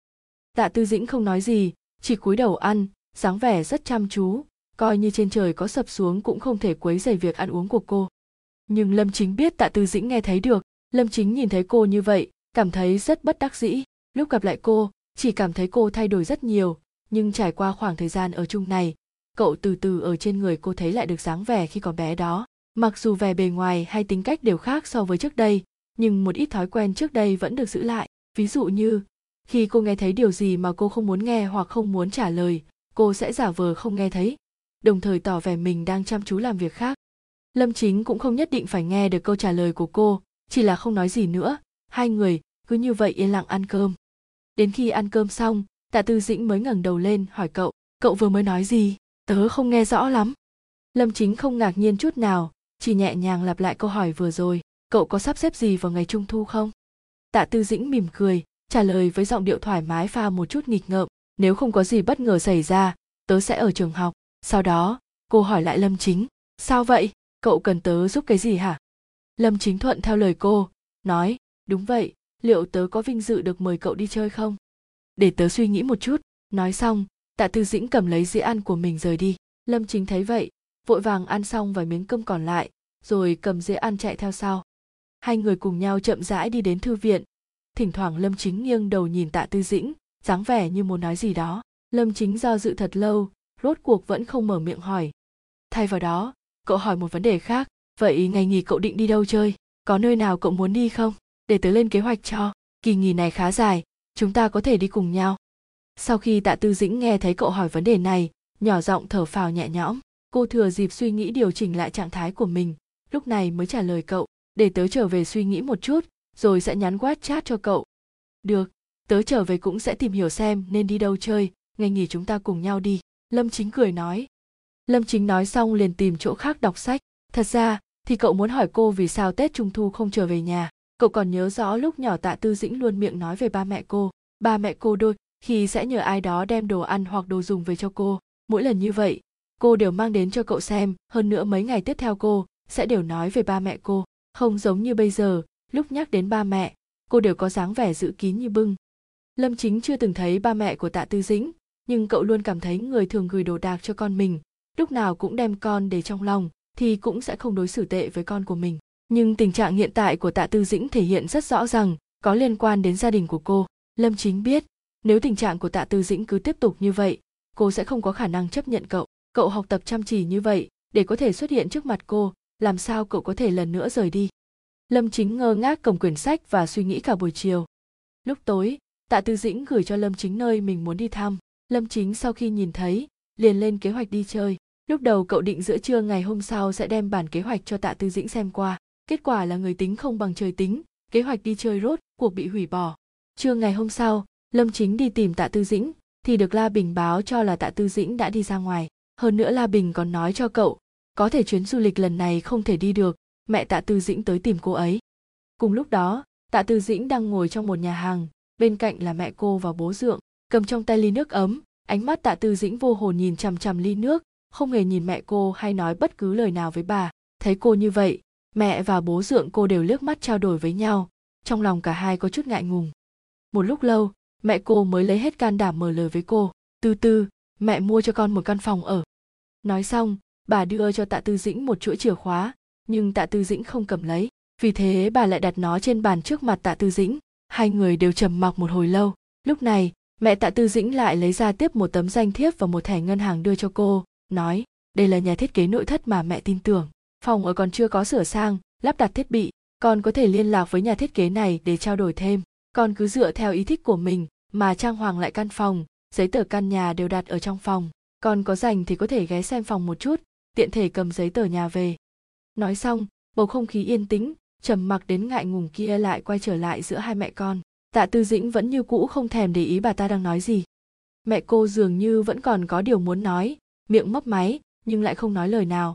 Tạ tư dĩnh không nói gì, chỉ cúi đầu ăn, dáng vẻ rất chăm chú, coi như trên trời có sập xuống cũng không thể quấy rầy việc ăn uống của cô. Nhưng lâm chính biết tạ tư dĩnh nghe thấy được, lâm chính nhìn thấy cô như vậy, cảm thấy rất bất đắc dĩ. Lúc gặp lại cô, chỉ cảm thấy cô thay đổi rất nhiều, nhưng trải qua khoảng thời gian ở chung này, cậu từ từ ở trên người cô thấy lại được dáng vẻ khi còn bé đó mặc dù vẻ bề ngoài hay tính cách đều khác so với trước đây, nhưng một ít thói quen trước đây vẫn được giữ lại. Ví dụ như, khi cô nghe thấy điều gì mà cô không muốn nghe hoặc không muốn trả lời, cô sẽ giả vờ không nghe thấy, đồng thời tỏ vẻ mình đang chăm chú làm việc khác. Lâm chính cũng không nhất định phải nghe được câu trả lời của cô, chỉ là không nói gì nữa. Hai người cứ như vậy yên lặng ăn cơm. Đến khi ăn cơm xong, tạ tư dĩnh mới ngẩng đầu lên hỏi cậu cậu vừa mới nói gì? Tớ không nghe rõ lắm. Lâm chính không ngạc nhiên chút nào chỉ nhẹ nhàng lặp lại câu hỏi vừa rồi, cậu có sắp xếp gì vào ngày trung thu không? Tạ tư dĩnh mỉm cười, trả lời với giọng điệu thoải mái pha một chút nghịch ngợm, nếu không có gì bất ngờ xảy ra, tớ sẽ ở trường học. Sau đó, cô hỏi lại lâm chính, sao vậy? Cậu cần tớ giúp cái gì hả? Lâm chính thuận theo lời cô, nói, đúng vậy, liệu tớ có vinh dự được mời cậu đi chơi không? Để tớ suy nghĩ một chút, nói xong, tạ tư dĩnh cầm lấy dĩa ăn của mình rời đi. Lâm chính thấy vậy vội vàng ăn xong vài miếng cơm còn lại, rồi cầm dĩa ăn chạy theo sau. Hai người cùng nhau chậm rãi đi đến thư viện. Thỉnh thoảng lâm chính nghiêng đầu nhìn tạ tư dĩnh, dáng vẻ như muốn nói gì đó. Lâm chính do dự thật lâu, rốt cuộc vẫn không mở miệng hỏi. Thay vào đó, cậu hỏi một vấn đề khác. Vậy ngày nghỉ cậu định đi đâu chơi? Có nơi nào cậu muốn đi không? Để tớ lên kế hoạch cho. Kỳ nghỉ này khá dài, chúng ta có thể đi cùng nhau. Sau khi tạ tư dĩnh nghe thấy cậu hỏi vấn đề này, nhỏ giọng thở phào nhẹ nhõm cô thừa dịp suy nghĩ điều chỉnh lại trạng thái của mình. Lúc này mới trả lời cậu, để tớ trở về suy nghĩ một chút, rồi sẽ nhắn whatsapp cho cậu. Được, tớ trở về cũng sẽ tìm hiểu xem nên đi đâu chơi, ngày nghỉ chúng ta cùng nhau đi. Lâm chính cười nói. Lâm chính nói xong liền tìm chỗ khác đọc sách. Thật ra, thì cậu muốn hỏi cô vì sao tết trung thu không trở về nhà. Cậu còn nhớ rõ lúc nhỏ tạ tư dĩnh luôn miệng nói về ba mẹ cô. Ba mẹ cô đôi, khi sẽ nhờ ai đó đem đồ ăn hoặc đồ dùng về cho cô. Mỗi lần như vậy cô đều mang đến cho cậu xem, hơn nữa mấy ngày tiếp theo cô sẽ đều nói về ba mẹ cô. Không giống như bây giờ, lúc nhắc đến ba mẹ, cô đều có dáng vẻ giữ kín như bưng. Lâm chính chưa từng thấy ba mẹ của tạ tư dĩnh, nhưng cậu luôn cảm thấy người thường gửi đồ đạc cho con mình, lúc nào cũng đem con để trong lòng thì cũng sẽ không đối xử tệ với con của mình. Nhưng tình trạng hiện tại của tạ tư dĩnh thể hiện rất rõ rằng có liên quan đến gia đình của cô. Lâm chính biết, nếu tình trạng của tạ tư dĩnh cứ tiếp tục như vậy, cô sẽ không có khả năng chấp nhận cậu cậu học tập chăm chỉ như vậy, để có thể xuất hiện trước mặt cô, làm sao cậu có thể lần nữa rời đi? Lâm chính ngơ ngác cầm quyển sách và suy nghĩ cả buổi chiều. Lúc tối, tạ tư dĩnh gửi cho lâm chính nơi mình muốn đi thăm. Lâm chính sau khi nhìn thấy, liền lên kế hoạch đi chơi. Lúc đầu cậu định giữa trưa ngày hôm sau sẽ đem bản kế hoạch cho tạ tư dĩnh xem qua. Kết quả là người tính không bằng trời tính, kế hoạch đi chơi rốt, cuộc bị hủy bỏ. Trưa ngày hôm sau, lâm chính đi tìm tạ tư dĩnh, thì được la bình báo cho là tạ tư dĩnh đã đi ra ngoài hơn nữa la bình còn nói cho cậu, có thể chuyến du lịch lần này không thể đi được, mẹ tạ tư dĩnh tới tìm cô ấy. Cùng lúc đó, tạ tư dĩnh đang ngồi trong một nhà hàng, bên cạnh là mẹ cô và bố dượng, cầm trong tay ly nước ấm, ánh mắt tạ tư dĩnh vô hồn nhìn chằm chằm ly nước, không hề nhìn mẹ cô hay nói bất cứ lời nào với bà. Thấy cô như vậy, mẹ và bố dượng cô đều liếc mắt trao đổi với nhau, trong lòng cả hai có chút ngại ngùng. Một lúc lâu, mẹ cô mới lấy hết can đảm mở lời với cô. Từ từ mẹ mua cho con một căn phòng ở nói xong, bà đưa cho tạ tư dĩnh một chuỗi chìa khóa, nhưng tạ tư dĩnh không cầm lấy. Vì thế bà lại đặt nó trên bàn trước mặt tạ tư dĩnh. Hai người đều trầm mặc một hồi lâu. Lúc này, mẹ tạ tư dĩnh lại lấy ra tiếp một tấm danh thiếp và một thẻ ngân hàng đưa cho cô, nói, đây là nhà thiết kế nội thất mà mẹ tin tưởng. Phòng ở còn chưa có sửa sang, lắp đặt thiết bị, con có thể liên lạc với nhà thiết kế này để trao đổi thêm. Con cứ dựa theo ý thích của mình, mà trang hoàng lại căn phòng, giấy tờ căn nhà đều đặt ở trong phòng con có rảnh thì có thể ghé xem phòng một chút, tiện thể cầm giấy tờ nhà về. Nói xong, bầu không khí yên tĩnh, trầm mặc đến ngại ngùng kia lại quay trở lại giữa hai mẹ con. Tạ tư dĩnh vẫn như cũ không thèm để ý bà ta đang nói gì. Mẹ cô dường như vẫn còn có điều muốn nói, miệng mấp máy, nhưng lại không nói lời nào.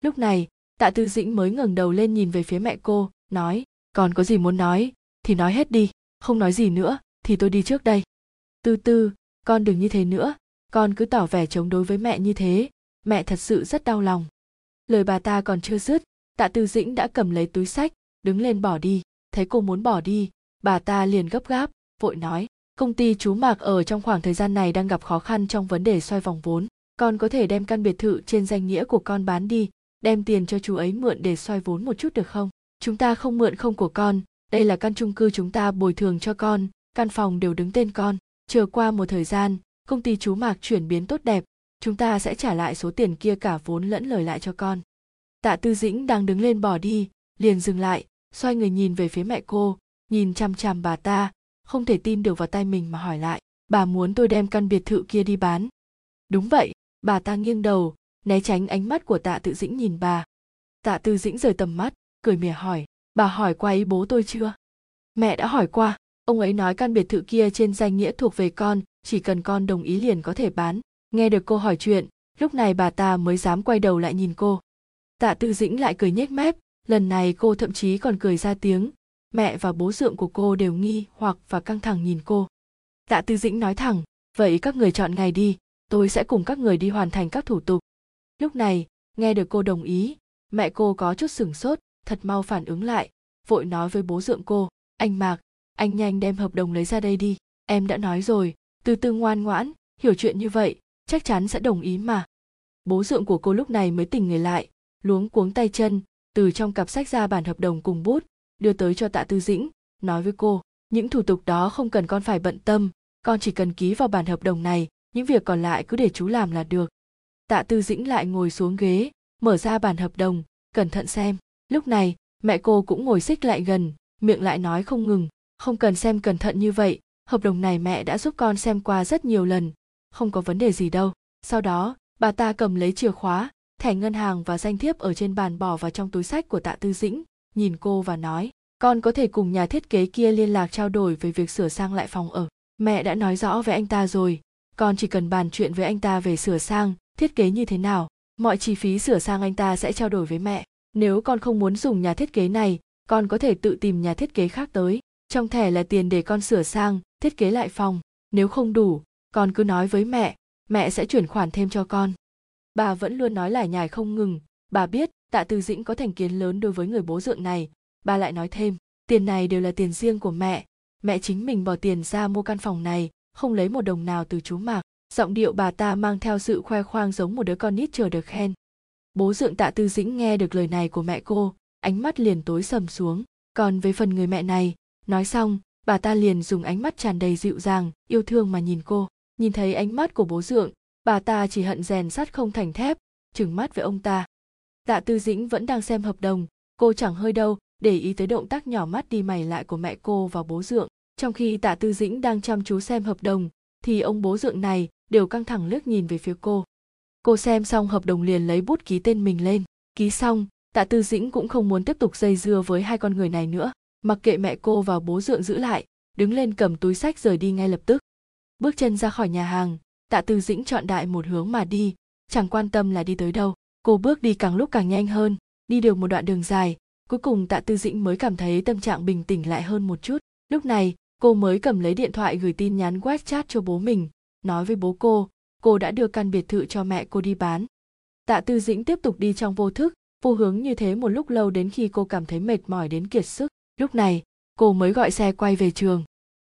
Lúc này, tạ tư dĩnh mới ngẩng đầu lên nhìn về phía mẹ cô, nói còn có gì muốn nói? Thì nói hết đi, không nói gì nữa, thì tôi đi trước đây. Từ từ con đừng như thế nữa con cứ tỏ vẻ chống đối với mẹ như thế, mẹ thật sự rất đau lòng. Lời bà ta còn chưa dứt, tạ tư dĩnh đã cầm lấy túi sách, đứng lên bỏ đi. Thấy cô muốn bỏ đi, bà ta liền gấp gáp, vội nói, công ty chú mạc ở trong khoảng thời gian này đang gặp khó khăn trong vấn đề xoay vòng vốn. Con có thể đem căn biệt thự trên danh nghĩa của con bán đi, đem tiền cho chú ấy mượn để xoay vốn một chút được không? Chúng ta không mượn không của con, đây là căn chung cư chúng ta bồi thường cho con, căn phòng đều đứng tên con. Chờ qua một thời gian công ty chú mạc chuyển biến tốt đẹp, chúng ta sẽ trả lại số tiền kia cả vốn lẫn lời lại cho con. Tạ tư dĩnh đang đứng lên bỏ đi, liền dừng lại, xoay người nhìn về phía mẹ cô, nhìn chăm chăm bà ta, không thể tin được vào tay mình mà hỏi lại, bà muốn tôi đem căn biệt thự kia đi bán? Đúng vậy. Bà ta nghiêng đầu, né tránh ánh mắt của tạ tự dĩnh nhìn bà. Tạ tư dĩnh rời tầm mắt, cười mỉa hỏi, bà hỏi qua ý bố tôi chưa? Mẹ đã hỏi qua ông ấy nói căn biệt thự kia trên danh nghĩa thuộc về con, chỉ cần con đồng ý liền có thể bán. Nghe được cô hỏi chuyện, lúc này bà ta mới dám quay đầu lại nhìn cô. Tạ tư dĩnh lại cười nhếch mép, lần này cô thậm chí còn cười ra tiếng. Mẹ và bố dượng của cô đều nghi hoặc và căng thẳng nhìn cô. Tạ tư dĩnh nói thẳng, vậy các người chọn ngày đi, tôi sẽ cùng các người đi hoàn thành các thủ tục. Lúc này, nghe được cô đồng ý, mẹ cô có chút sửng sốt, thật mau phản ứng lại, vội nói với bố dượng cô, anh mạc anh nhanh đem hợp đồng lấy ra đây đi. Em đã nói rồi. Từ từ ngoan ngoãn. Hiểu chuyện như vậy, chắc chắn sẽ đồng ý mà. Bố dượng của cô lúc này mới tỉnh người lại, luống cuống tay chân, từ trong cặp sách ra bản hợp đồng cùng bút, đưa tới cho tạ tư dĩnh, nói với cô, những thủ tục đó không cần con phải bận tâm, con chỉ cần ký vào bản hợp đồng này, những việc còn lại cứ để chú làm là được. Tạ tư dĩnh lại ngồi xuống ghế, mở ra bản hợp đồng, cẩn thận xem. Lúc này, mẹ cô cũng ngồi xích lại gần, miệng lại nói không ngừng không cần xem cẩn thận như vậy, hợp đồng này mẹ đã giúp con xem qua rất nhiều lần, không có vấn đề gì đâu. Sau đó, bà ta cầm lấy chìa khóa, thẻ ngân hàng và danh thiếp ở trên bàn bỏ vào trong túi sách của tạ tư dĩnh, nhìn cô và nói, con có thể cùng nhà thiết kế kia liên lạc trao đổi về việc sửa sang lại phòng ở. Mẹ đã nói rõ với anh ta rồi, con chỉ cần bàn chuyện với anh ta về sửa sang, thiết kế như thế nào, mọi chi phí sửa sang anh ta sẽ trao đổi với mẹ. Nếu con không muốn dùng nhà thiết kế này, con có thể tự tìm nhà thiết kế khác tới trong thẻ là tiền để con sửa sang, thiết kế lại phòng. Nếu không đủ, con cứ nói với mẹ mẹ sẽ chuyển khoản thêm cho con. Bà vẫn luôn nói lải nhải không ngừng. Bà biết, tạ tư dĩnh có thành kiến lớn đối với người bố dượng này. Bà lại nói thêm, tiền này đều là tiền riêng của mẹ. Mẹ chính mình bỏ tiền ra mua căn phòng này, không lấy một đồng nào từ chú mạc. Giọng điệu bà ta mang theo sự khoe khoang giống một đứa con nít chờ được khen. Bố dượng tạ tư dĩnh nghe được lời này của mẹ cô, ánh mắt liền tối sầm xuống. Còn với phần người mẹ này nói xong, bà ta liền dùng ánh mắt tràn đầy dịu dàng, yêu thương mà nhìn cô. Nhìn thấy ánh mắt của bố dượng, bà ta chỉ hận rèn sắt không thành thép, trừng mắt với ông ta. Tạ tư dĩnh vẫn đang xem hợp đồng, cô chẳng hơi đâu, để ý tới động tác nhỏ mắt đi mày lại của mẹ cô và bố dượng. Trong khi tạ tư dĩnh đang chăm chú xem hợp đồng, thì ông bố dượng này đều căng thẳng liếc nhìn về phía cô. Cô xem xong hợp đồng liền lấy bút ký tên mình lên. Ký xong, tạ tư dĩnh cũng không muốn tiếp tục dây dưa với hai con người này nữa mặc kệ mẹ cô và bố dượng giữ lại, đứng lên cầm túi sách rời đi ngay lập tức. Bước chân ra khỏi nhà hàng, tạ tư dĩnh chọn đại một hướng mà đi, chẳng quan tâm là đi tới đâu. Cô bước đi càng lúc càng nhanh hơn, đi được một đoạn đường dài. Cuối cùng tạ tư dĩnh mới cảm thấy tâm trạng bình tĩnh lại hơn một chút. Lúc này, cô mới cầm lấy điện thoại gửi tin nhắn wechat cho bố mình, nói với bố cô cô đã đưa căn biệt thự cho mẹ cô đi bán. Tạ tư dĩnh tiếp tục đi trong vô thức, vô hướng như thế một lúc lâu đến khi cô cảm thấy mệt mỏi đến kiệt sức lúc này, cô mới gọi xe quay về trường.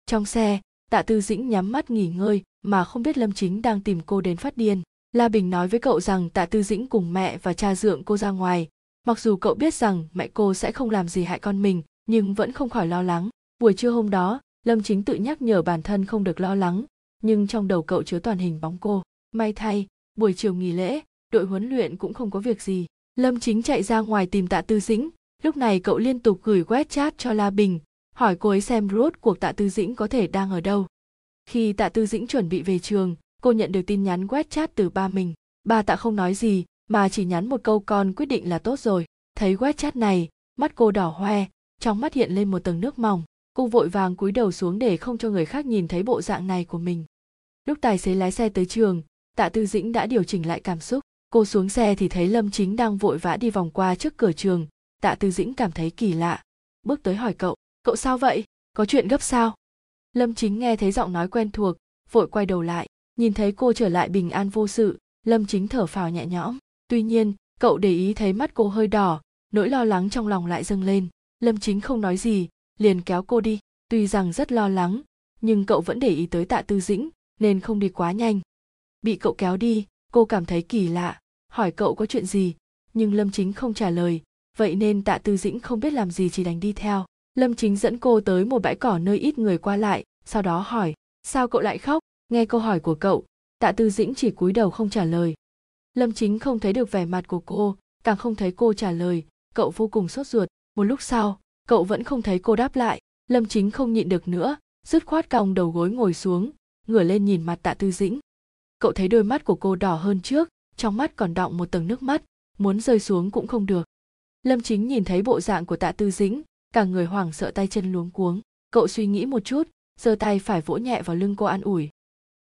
Trong xe, tạ tư dĩnh nhắm mắt nghỉ ngơi mà không biết lâm chính đang tìm cô đến phát điên. La bình nói với cậu rằng tạ tư dĩnh cùng mẹ và cha dượng cô ra ngoài. Mặc dù cậu biết rằng mẹ cô sẽ không làm gì hại con mình, nhưng vẫn không khỏi lo lắng. Buổi trưa hôm đó, lâm chính tự nhắc nhở bản thân không được lo lắng, nhưng trong đầu cậu chứa toàn hình bóng cô. May thay, buổi chiều nghỉ lễ, đội huấn luyện cũng không có việc gì. Lâm chính chạy ra ngoài tìm tạ tư dĩnh lúc này cậu liên tục gửi web chat cho la bình, hỏi cô ấy xem rốt cuộc tạ tư dĩnh có thể đang ở đâu. Khi tạ tư dĩnh chuẩn bị về trường, cô nhận được tin nhắn web chat từ ba mình. Ba tạ không nói gì, mà chỉ nhắn một câu con quyết định là tốt rồi. Thấy web chat này, mắt cô đỏ hoe, trong mắt hiện lên một tầng nước mỏng. Cô vội vàng cúi đầu xuống để không cho người khác nhìn thấy bộ dạng này của mình. Lúc tài xế lái xe tới trường, tạ tư dĩnh đã điều chỉnh lại cảm xúc. Cô xuống xe thì thấy lâm chính đang vội vã đi vòng qua trước cửa trường tạ tư dĩnh cảm thấy kỳ lạ, bước tới hỏi cậu cậu sao vậy? Có chuyện gấp sao? Lâm chính nghe thấy giọng nói quen thuộc, vội quay đầu lại, nhìn thấy cô trở lại bình an vô sự. Lâm chính thở phào nhẹ nhõm, tuy nhiên, cậu để ý thấy mắt cô hơi đỏ, nỗi lo lắng trong lòng lại dâng lên. Lâm chính không nói gì, liền kéo cô đi. Tuy rằng rất lo lắng, nhưng cậu vẫn để ý tới tạ tư dĩnh, nên không đi quá nhanh. Bị cậu kéo đi, cô cảm thấy kỳ lạ, hỏi cậu có chuyện gì, nhưng lâm chính không trả lời vậy nên tạ tư dĩnh không biết làm gì chỉ đành đi theo. Lâm chính dẫn cô tới một bãi cỏ nơi ít người qua lại, sau đó hỏi, sao cậu lại khóc? Nghe câu hỏi của cậu. Tạ tư dĩnh chỉ cúi đầu không trả lời. Lâm chính không thấy được vẻ mặt của cô, càng không thấy cô trả lời. Cậu vô cùng sốt ruột. Một lúc sau, cậu vẫn không thấy cô đáp lại. Lâm chính không nhịn được nữa, dứt khoát cong đầu gối ngồi xuống, ngửa lên nhìn mặt tạ tư dĩnh. Cậu thấy đôi mắt của cô đỏ hơn trước, trong mắt còn đọng một tầng nước mắt. Muốn rơi xuống cũng không được lâm chính nhìn thấy bộ dạng của tạ tư dĩnh, cả người hoảng sợ tay chân luống cuống. Cậu suy nghĩ một chút, giơ tay phải vỗ nhẹ vào lưng cô an ủi.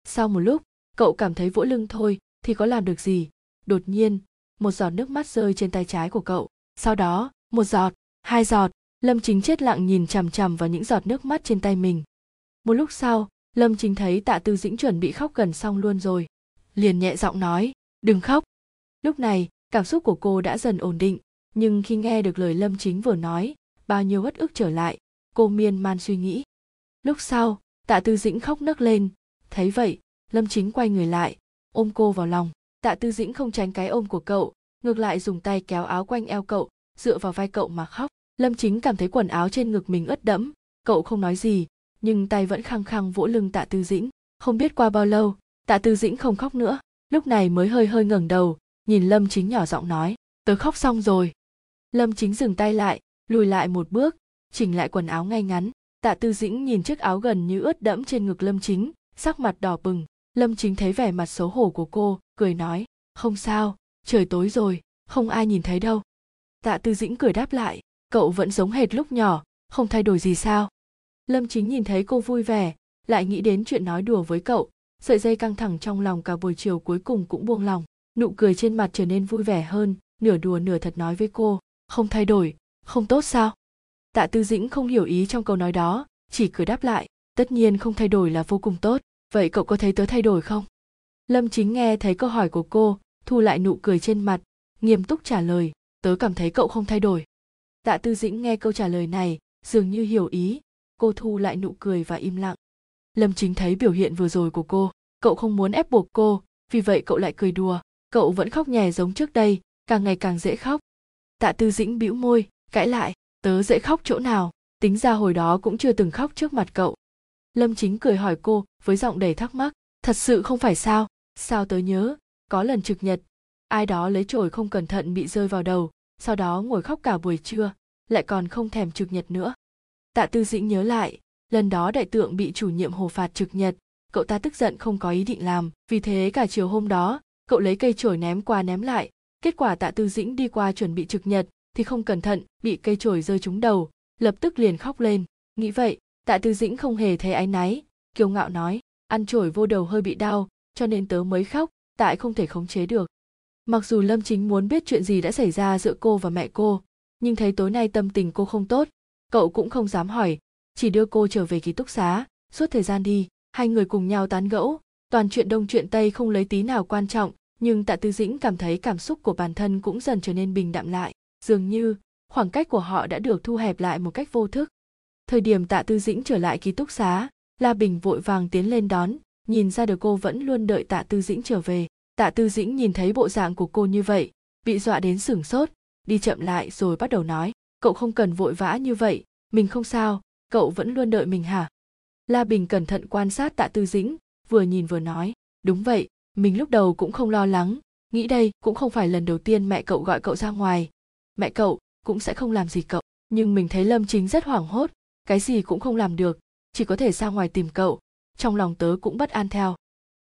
Sau một lúc, cậu cảm thấy vỗ lưng thôi thì có làm được gì? Đột nhiên, một giọt nước mắt rơi trên tay trái của cậu. Sau đó, một giọt, hai giọt, lâm chính chết lặng nhìn chằm chằm vào những giọt nước mắt trên tay mình. Một lúc sau, lâm chính thấy tạ tư dĩnh chuẩn bị khóc gần xong luôn rồi. Liền nhẹ giọng nói, đừng khóc. Lúc này, cảm xúc của cô đã dần ổn định nhưng khi nghe được lời lâm chính vừa nói, bao nhiêu uất ức trở lại, cô miên man suy nghĩ. Lúc sau, tạ tư dĩnh khóc nấc lên. Thấy vậy, lâm chính quay người lại, ôm cô vào lòng. Tạ tư dĩnh không tránh cái ôm của cậu, ngược lại dùng tay kéo áo quanh eo cậu, dựa vào vai cậu mà khóc. Lâm chính cảm thấy quần áo trên ngực mình ướt đẫm. Cậu không nói gì, nhưng tay vẫn khăng khăng vỗ lưng tạ tư dĩnh. Không biết qua bao lâu, tạ tư dĩnh không khóc nữa. Lúc này mới hơi hơi ngẩng đầu, nhìn lâm chính nhỏ giọng nói, tớ khóc xong rồi lâm chính dừng tay lại, lùi lại một bước, chỉnh lại quần áo ngay ngắn. Tạ tư dĩnh nhìn chiếc áo gần như ướt đẫm trên ngực lâm chính, sắc mặt đỏ bừng. Lâm chính thấy vẻ mặt xấu hổ của cô, cười nói, không sao, trời tối rồi, không ai nhìn thấy đâu. Tạ tư dĩnh cười đáp lại, cậu vẫn giống hệt lúc nhỏ, không thay đổi gì sao? Lâm chính nhìn thấy cô vui vẻ, lại nghĩ đến chuyện nói đùa với cậu, sợi dây căng thẳng trong lòng cả buổi chiều cuối cùng cũng buông lòng nụ cười trên mặt trở nên vui vẻ hơn, nửa đùa nửa thật nói với cô không thay đổi, không tốt sao? Tạ tư dĩnh không hiểu ý trong câu nói đó, chỉ cười đáp lại, tất nhiên không thay đổi là vô cùng tốt, vậy cậu có thấy tớ thay đổi không? Lâm chính nghe thấy câu hỏi của cô, thu lại nụ cười trên mặt, nghiêm túc trả lời, tớ cảm thấy cậu không thay đổi. Tạ tư dĩnh nghe câu trả lời này, dường như hiểu ý, cô thu lại nụ cười và im lặng. Lâm chính thấy biểu hiện vừa rồi của cô, cậu không muốn ép buộc cô, vì vậy cậu lại cười đùa, cậu vẫn khóc nhè giống trước đây, càng ngày càng dễ khóc tạ tư dĩnh bĩu môi, cãi lại, tớ dễ khóc chỗ nào? Tính ra hồi đó cũng chưa từng khóc trước mặt cậu. Lâm chính cười hỏi cô, với giọng đầy thắc mắc, thật sự không phải sao? Sao tớ nhớ, có lần trực nhật, ai đó lấy chổi không cẩn thận bị rơi vào đầu, sau đó ngồi khóc cả buổi trưa, lại còn không thèm trực nhật nữa. Tạ tư dĩnh nhớ lại, lần đó đại tượng bị chủ nhiệm hồ phạt trực nhật, cậu ta tức giận không có ý định làm, vì thế cả chiều hôm đó, cậu lấy cây chổi ném qua ném lại kết quả tạ tư dĩnh đi qua chuẩn bị trực nhật thì không cẩn thận, bị cây chổi rơi trúng đầu, lập tức liền khóc lên. Nghĩ vậy, tạ tư dĩnh không hề thấy áy náy, kiêu ngạo nói, ăn chổi vô đầu hơi bị đau, cho nên tớ mới khóc tại không thể khống chế được. Mặc dù lâm chính muốn biết chuyện gì đã xảy ra giữa cô và mẹ cô, nhưng thấy tối nay tâm tình cô không tốt, cậu cũng không dám hỏi, chỉ đưa cô trở về ký túc xá. Suốt thời gian đi, hai người cùng nhau tán gẫu, toàn chuyện đông chuyện tây không lấy tí nào quan trọng nhưng tạ tư dĩnh cảm thấy cảm xúc của bản thân cũng dần trở nên bình đạm lại, dường như khoảng cách của họ đã được thu hẹp lại một cách vô thức. Thời điểm tạ tư dĩnh trở lại ký túc xá, la bình vội vàng tiến lên đón, nhìn ra được cô vẫn luôn đợi tạ tư dĩnh trở về. Tạ tư dĩnh nhìn thấy bộ dạng của cô như vậy, bị dọa đến sửng sốt, đi chậm lại rồi bắt đầu nói, cậu không cần vội vã như vậy, mình không sao, cậu vẫn luôn đợi mình hả? La bình cẩn thận quan sát tạ tư dĩnh, vừa nhìn vừa nói, đúng vậy mình lúc đầu cũng không lo lắng, nghĩ đây cũng không phải lần đầu tiên mẹ cậu gọi cậu ra ngoài. Mẹ cậu cũng sẽ không làm gì cậu. Nhưng mình thấy lâm chính rất hoảng hốt, cái gì cũng không làm được, chỉ có thể ra ngoài tìm cậu. Trong lòng tớ cũng bất an theo.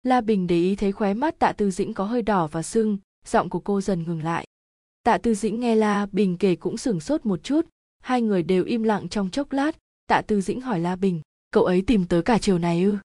La bình để ý thấy khóe mắt tạ tư dĩnh có hơi đỏ và sưng, giọng của cô dần ngừng lại. Tạ tư dĩnh nghe la bình kể cũng sửng sốt một chút, hai người đều im lặng trong chốc lát. Tạ tư dĩnh hỏi la bình, cậu ấy tìm tới cả chiều này ư?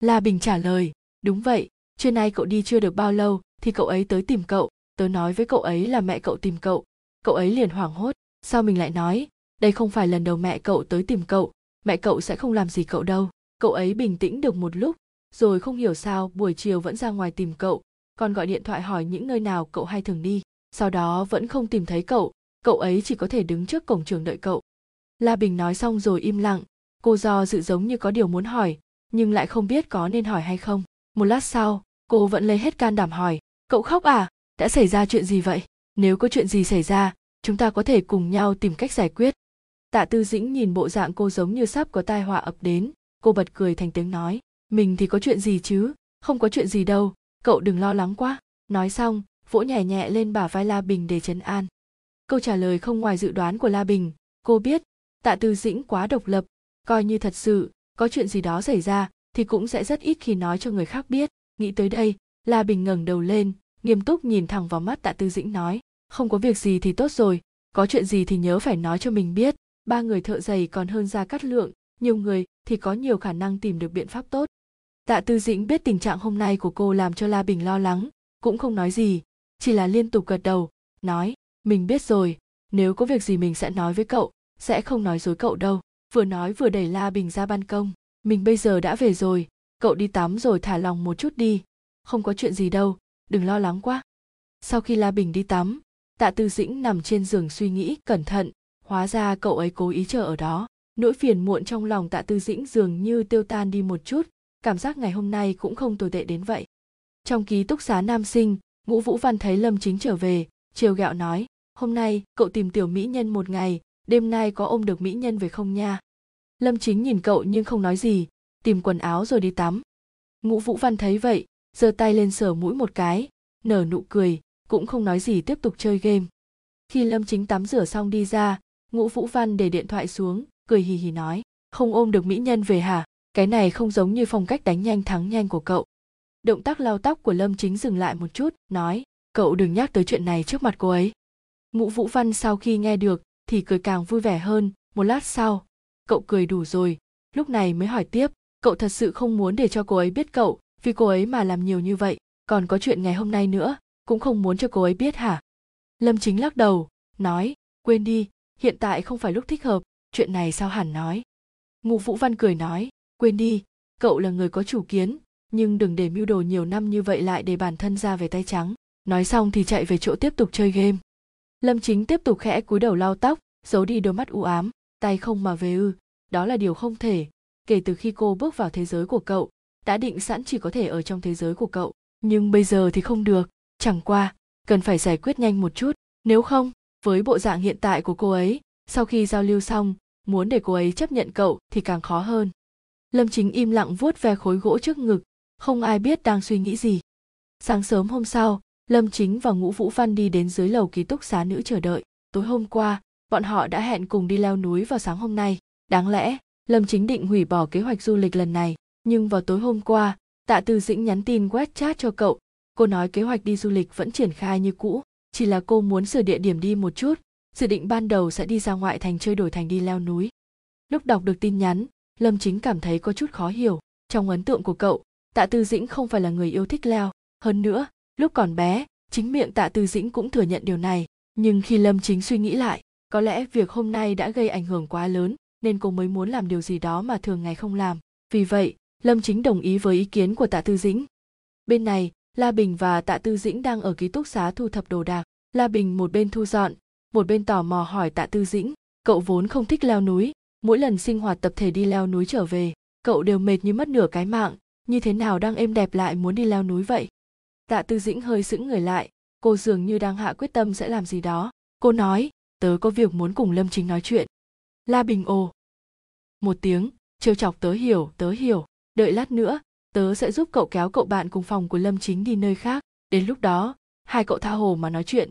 La bình trả lời, đúng vậy trưa nay cậu đi chưa được bao lâu thì cậu ấy tới tìm cậu. Tớ nói với cậu ấy là mẹ cậu tìm cậu. Cậu ấy liền hoảng hốt. Sao mình lại nói? Đây không phải lần đầu mẹ cậu tới tìm cậu. Mẹ cậu sẽ không làm gì cậu đâu. Cậu ấy bình tĩnh được một lúc, rồi không hiểu sao buổi chiều vẫn ra ngoài tìm cậu. Còn gọi điện thoại hỏi những nơi nào cậu hay thường đi. Sau đó vẫn không tìm thấy cậu. Cậu ấy chỉ có thể đứng trước cổng trường đợi cậu. La bình nói xong rồi im lặng. Cô do dự giống như có điều muốn hỏi, nhưng lại không biết có nên hỏi hay không. Một lát sau cô vẫn lấy hết can đảm hỏi, cậu khóc à? Đã xảy ra chuyện gì vậy? Nếu có chuyện gì xảy ra, chúng ta có thể cùng nhau tìm cách giải quyết. Tạ tư dĩnh nhìn bộ dạng cô giống như sắp có tai họa ập đến. Cô bật cười thành tiếng nói, mình thì có chuyện gì chứ? Không có chuyện gì đâu. Cậu đừng lo lắng quá. Nói xong, vỗ nhẹ nhẹ lên bả vai la bình để trấn an. Câu trả lời không ngoài dự đoán của la bình. Cô biết, tạ tư dĩnh quá độc lập. Coi như thật sự, có chuyện gì đó xảy ra thì cũng sẽ rất ít khi nói cho người khác biết nghĩ tới đây, la bình ngẩng đầu lên, nghiêm túc nhìn thẳng vào mắt tạ tư dĩnh nói, không có việc gì thì tốt rồi, có chuyện gì thì nhớ phải nói cho mình biết, ba người thợ giày còn hơn ra cắt lượng, nhiều người thì có nhiều khả năng tìm được biện pháp tốt. Tạ tư dĩnh biết tình trạng hôm nay của cô làm cho la bình lo lắng, cũng không nói gì, chỉ là liên tục gật đầu, nói, mình biết rồi, nếu có việc gì mình sẽ nói với cậu, sẽ không nói dối cậu đâu. Vừa nói vừa đẩy la bình ra ban công, mình bây giờ đã về rồi cậu đi tắm rồi thả lòng một chút đi. Không có chuyện gì đâu, đừng lo lắng quá. Sau khi la bình đi tắm, tạ tư dĩnh nằm trên giường suy nghĩ cẩn thận. Hóa ra cậu ấy cố ý chờ ở đó. Nỗi phiền muộn trong lòng tạ tư dĩnh dường như tiêu tan đi một chút. Cảm giác ngày hôm nay cũng không tồi tệ đến vậy. Trong ký túc xá nam sinh, ngũ vũ văn thấy lâm chính trở về. Chiều gạo nói, hôm nay, cậu tìm tiểu mỹ nhân một ngày, đêm nay có ôm được mỹ nhân về không nha? Lâm chính nhìn cậu nhưng không nói gì tìm quần áo rồi đi tắm. Ngũ vũ văn thấy vậy, giơ tay lên sờ mũi một cái, nở nụ cười, cũng không nói gì tiếp tục chơi game. Khi lâm chính tắm rửa xong đi ra, ngũ vũ văn để điện thoại xuống, cười hì hì nói, không ôm được mỹ nhân về hả? Cái này không giống như phong cách đánh nhanh thắng nhanh của cậu. Động tác lau tóc của lâm chính dừng lại một chút, nói, cậu đừng nhắc tới chuyện này trước mặt cô ấy. Ngũ vũ văn sau khi nghe được, thì cười càng vui vẻ hơn, một lát sau, cậu cười đủ rồi, lúc này mới hỏi tiếp cậu thật sự không muốn để cho cô ấy biết cậu, vì cô ấy mà làm nhiều như vậy. Còn có chuyện ngày hôm nay nữa, cũng không muốn cho cô ấy biết hả? Lâm chính lắc đầu, nói, quên đi, hiện tại không phải lúc thích hợp, chuyện này sao hẳn nói? Ngụ vũ văn cười nói, quên đi, cậu là người có chủ kiến, nhưng đừng để mưu đồ nhiều năm như vậy lại để bản thân ra về tay trắng. Nói xong thì chạy về chỗ tiếp tục chơi game. Lâm chính tiếp tục khẽ cúi đầu lau tóc, giấu đi đôi mắt u ám, tay không mà về ư. Đó là điều không thể kể từ khi cô bước vào thế giới của cậu, đã định sẵn chỉ có thể ở trong thế giới của cậu. Nhưng bây giờ thì không được. Chẳng qua, cần phải giải quyết nhanh một chút. Nếu không, với bộ dạng hiện tại của cô ấy, sau khi giao lưu xong, muốn để cô ấy chấp nhận cậu thì càng khó hơn. Lâm chính im lặng vuốt ve khối gỗ trước ngực. Không ai biết đang suy nghĩ gì. Sáng sớm hôm sau, lâm chính và ngũ vũ văn đi đến dưới lầu ký túc xá nữ chờ đợi. Tối hôm qua, bọn họ đã hẹn cùng đi leo núi vào sáng hôm nay. Đáng lẽ lâm chính định hủy bỏ kế hoạch du lịch lần này, nhưng vào tối hôm qua, tạ tư dĩnh nhắn tin WeChat cho cậu. Cô nói kế hoạch đi du lịch vẫn triển khai như cũ, chỉ là cô muốn sửa địa điểm đi một chút, dự định ban đầu sẽ đi ra ngoại thành chơi đổi thành đi leo núi. Lúc đọc được tin nhắn, lâm chính cảm thấy có chút khó hiểu. Trong ấn tượng của cậu, tạ tư dĩnh không phải là người yêu thích leo. Hơn nữa, lúc còn bé, chính miệng tạ tư dĩnh cũng thừa nhận điều này. Nhưng khi lâm chính suy nghĩ lại, có lẽ việc hôm nay đã gây ảnh hưởng quá lớn nên cô mới muốn làm điều gì đó mà thường ngày không làm. Vì vậy, lâm chính đồng ý với ý kiến của tạ tư dĩnh. Bên này, la bình và tạ tư dĩnh đang ở ký túc xá thu thập đồ đạc. La bình một bên thu dọn, một bên tò mò hỏi tạ tư dĩnh, cậu vốn không thích leo núi, mỗi lần sinh hoạt tập thể đi leo núi trở về, cậu đều mệt như mất nửa cái mạng, như thế nào đang êm đẹp lại muốn đi leo núi vậy? Tạ tư dĩnh hơi sững người lại, cô dường như đang hạ quyết tâm sẽ làm gì đó. Cô nói, tớ có việc muốn cùng lâm chính nói chuyện la bình ồ. Một tiếng trêu chọc tớ hiểu tớ hiểu. Đợi lát nữa, tớ sẽ giúp cậu kéo cậu bạn cùng phòng của lâm chính đi nơi khác. Đến lúc đó, hai cậu tha hồ mà nói chuyện.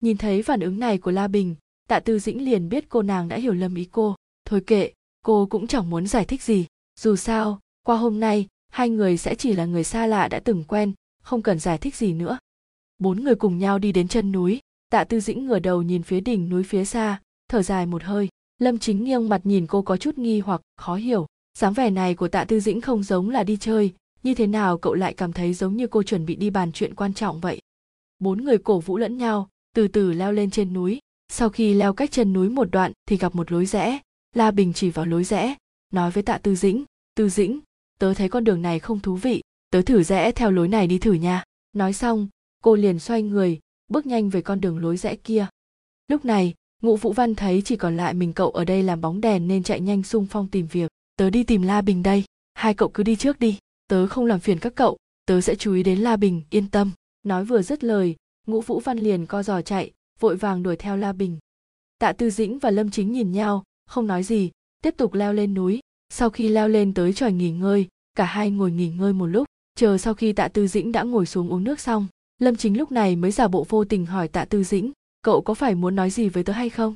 Nhìn thấy phản ứng này của la bình, tạ tư dĩnh liền biết cô nàng đã hiểu lầm ý cô. Thôi kệ, cô cũng chẳng muốn giải thích gì. Dù sao, qua hôm nay, hai người sẽ chỉ là người xa lạ đã từng quen, không cần giải thích gì nữa. Bốn người cùng nhau đi đến chân núi. Tạ tư dĩnh ngửa đầu nhìn phía đỉnh núi phía xa, thở dài một hơi lâm chính nghiêng mặt nhìn cô có chút nghi hoặc, khó hiểu. Dáng vẻ này của tạ tư dĩnh không giống là đi chơi. Như thế nào cậu lại cảm thấy giống như cô chuẩn bị đi bàn chuyện quan trọng vậy? Bốn người cổ vũ lẫn nhau, từ từ leo lên trên núi. Sau khi leo cách chân núi một đoạn thì gặp một lối rẽ. La bình chỉ vào lối rẽ, nói với tạ tư dĩnh tư dĩnh, tớ thấy con đường này không thú vị. Tớ thử rẽ theo lối này đi thử nha. Nói xong, cô liền xoay người, bước nhanh về con đường lối rẽ kia. Lúc này ngũ vũ văn thấy chỉ còn lại mình cậu ở đây làm bóng đèn nên chạy nhanh xung phong tìm việc. Tớ đi tìm la bình đây. Hai cậu cứ đi trước đi. Tớ không làm phiền các cậu. Tớ sẽ chú ý đến la bình, yên tâm. Nói vừa dứt lời, ngũ vũ văn liền co giò chạy, vội vàng đuổi theo la bình. Tạ tư dĩnh và lâm chính nhìn nhau, không nói gì, tiếp tục leo lên núi. Sau khi leo lên tới tròi nghỉ ngơi, cả hai ngồi nghỉ ngơi một lúc, chờ sau khi tạ tư dĩnh đã ngồi xuống uống nước xong. Lâm chính lúc này mới giả bộ vô tình hỏi tạ tư dĩnh cậu có phải muốn nói gì với tớ hay không?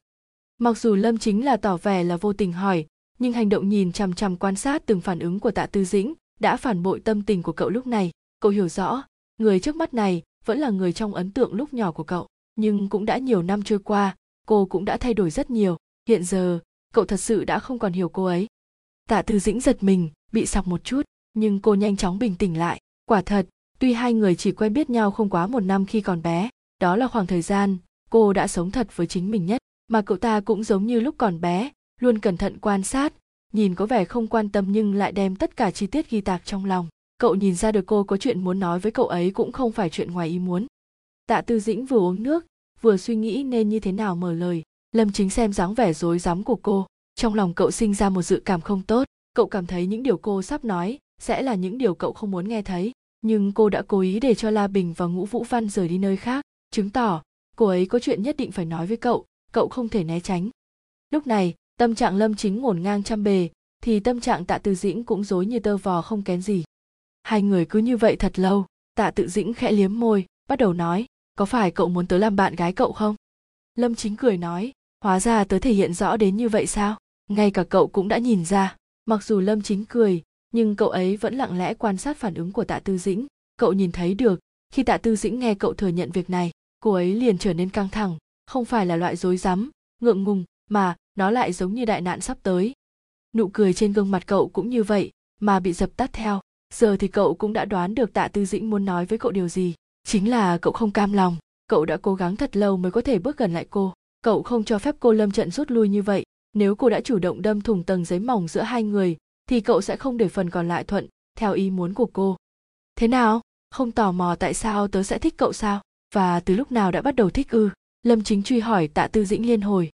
Mặc dù lâm chính là tỏ vẻ là vô tình hỏi, nhưng hành động nhìn chằm chằm quan sát từng phản ứng của tạ tư dĩnh đã phản bội tâm tình của cậu lúc này. Cậu hiểu rõ, người trước mắt này vẫn là người trong ấn tượng lúc nhỏ của cậu, nhưng cũng đã nhiều năm trôi qua, cô cũng đã thay đổi rất nhiều. Hiện giờ, cậu thật sự đã không còn hiểu cô ấy. Tạ tư dĩnh giật mình, bị sọc một chút, nhưng cô nhanh chóng bình tĩnh lại. Quả thật, tuy hai người chỉ quen biết nhau không quá một năm khi còn bé, đó là khoảng thời gian cô đã sống thật với chính mình nhất, mà cậu ta cũng giống như lúc còn bé, luôn cẩn thận quan sát, nhìn có vẻ không quan tâm nhưng lại đem tất cả chi tiết ghi tạc trong lòng. Cậu nhìn ra được cô có chuyện muốn nói với cậu ấy cũng không phải chuyện ngoài ý muốn. Tạ tư dĩnh vừa uống nước, vừa suy nghĩ nên như thế nào mở lời. Lâm chính xem dáng vẻ rối rắm của cô, trong lòng cậu sinh ra một dự cảm không tốt. Cậu cảm thấy những điều cô sắp nói sẽ là những điều cậu không muốn nghe thấy, nhưng cô đã cố ý để cho la bình và ngũ vũ văn rời đi nơi khác, chứng tỏ cô ấy có chuyện nhất định phải nói với cậu cậu không thể né tránh. Lúc này, tâm trạng lâm chính ngổn ngang trăm bề, thì tâm trạng tạ tư dĩnh cũng dối như tơ vò không kén gì. Hai người cứ như vậy thật lâu, tạ tự dĩnh khẽ liếm môi, bắt đầu nói, có phải cậu muốn tớ làm bạn gái cậu không? Lâm chính cười nói, hóa ra tớ thể hiện rõ đến như vậy sao? Ngay cả cậu cũng đã nhìn ra. Mặc dù lâm chính cười, nhưng cậu ấy vẫn lặng lẽ quan sát phản ứng của tạ tư dĩnh. Cậu nhìn thấy được, khi tạ tư dĩnh nghe cậu thừa nhận việc này cô ấy liền trở nên căng thẳng, không phải là loại rối rắm, ngượng ngùng, mà nó lại giống như đại nạn sắp tới. Nụ cười trên gương mặt cậu cũng như vậy, mà bị dập tắt theo. Giờ thì cậu cũng đã đoán được tạ tư dĩnh muốn nói với cậu điều gì. Chính là cậu không cam lòng, cậu đã cố gắng thật lâu mới có thể bước gần lại cô. Cậu không cho phép cô lâm trận rút lui như vậy. Nếu cô đã chủ động đâm thủng tầng giấy mỏng giữa hai người, thì cậu sẽ không để phần còn lại thuận theo ý muốn của cô. Thế nào? Không tò mò tại sao tớ sẽ thích cậu sao? Và từ lúc nào đã bắt đầu thích ư? Lâm chính truy hỏi tạ tư dĩnh liên hồi.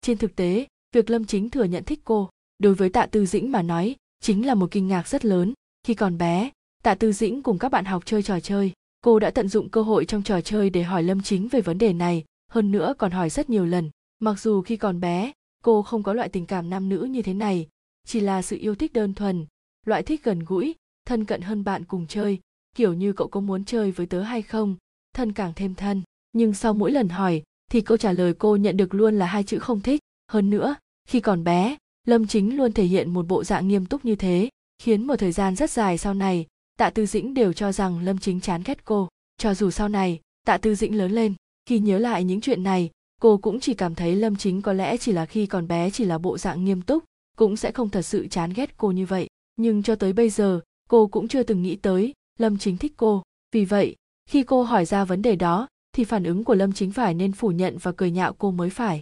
Trên thực tế, việc lâm chính thừa nhận thích cô, đối với tạ tư dĩnh mà nói, chính là một kinh ngạc rất lớn. Khi còn bé, tạ tư dĩnh cùng các bạn học chơi trò chơi. Cô đã tận dụng cơ hội trong trò chơi để hỏi lâm chính về vấn đề này, hơn nữa còn hỏi rất nhiều lần. Mặc dù khi còn bé, cô không có loại tình cảm nam nữ như thế này, chỉ là sự yêu thích đơn thuần, loại thích gần gũi, thân cận hơn bạn cùng chơi, kiểu như cậu có muốn chơi với tớ hay không? Thân càng thêm thân. Nhưng sau mỗi lần hỏi, thì câu trả lời cô nhận được luôn là hai chữ không thích. Hơn nữa, khi còn bé, lâm chính luôn thể hiện một bộ dạng nghiêm túc như thế, khiến một thời gian rất dài sau này, tạ tư dĩnh đều cho rằng lâm chính chán ghét cô. Cho dù sau này, tạ tư dĩnh lớn lên, khi nhớ lại những chuyện này, cô cũng chỉ cảm thấy lâm chính có lẽ chỉ là khi còn bé chỉ là bộ dạng nghiêm túc, cũng sẽ không thật sự chán ghét cô như vậy. Nhưng cho tới bây giờ, cô cũng chưa từng nghĩ tới lâm chính thích cô. Vì vậy khi cô hỏi ra vấn đề đó, thì phản ứng của lâm chính phải nên phủ nhận và cười nhạo cô mới phải.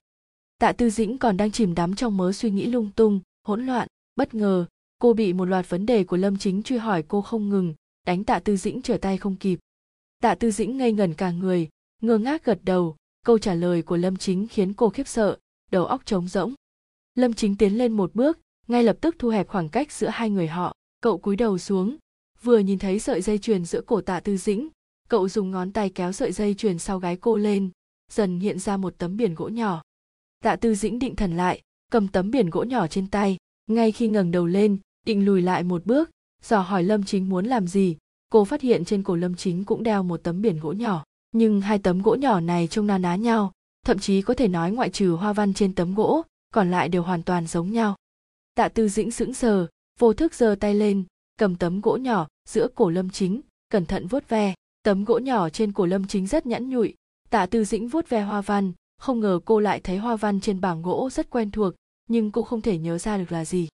Tạ tư dĩnh còn đang chìm đắm trong mớ suy nghĩ lung tung, hỗn loạn, bất ngờ, cô bị một loạt vấn đề của lâm chính truy hỏi cô không ngừng, đánh tạ tư dĩnh trở tay không kịp. Tạ tư dĩnh ngây ngẩn cả người, ngơ ngác gật đầu, câu trả lời của lâm chính khiến cô khiếp sợ, đầu óc trống rỗng. Lâm chính tiến lên một bước, ngay lập tức thu hẹp khoảng cách giữa hai người họ. Cậu cúi đầu xuống, vừa nhìn thấy sợi dây chuyền giữa cổ tạ tư dĩnh cậu dùng ngón tay kéo sợi dây chuyền sau gái cô lên, dần hiện ra một tấm biển gỗ nhỏ. Tạ tư dĩnh định thần lại, cầm tấm biển gỗ nhỏ trên tay. Ngay khi ngẩng đầu lên, định lùi lại một bước, dò hỏi lâm chính muốn làm gì. Cô phát hiện trên cổ lâm chính cũng đeo một tấm biển gỗ nhỏ. Nhưng hai tấm gỗ nhỏ này trông na ná nhau, thậm chí có thể nói ngoại trừ hoa văn trên tấm gỗ, còn lại đều hoàn toàn giống nhau. Tạ tư dĩnh sững sờ, vô thức giơ tay lên, cầm tấm gỗ nhỏ giữa cổ lâm chính, cẩn thận vuốt ve tấm gỗ nhỏ trên cổ lâm chính rất nhẵn nhụi tạ tư dĩnh vuốt ve hoa văn không ngờ cô lại thấy hoa văn trên bảng gỗ rất quen thuộc nhưng cô không thể nhớ ra được là gì.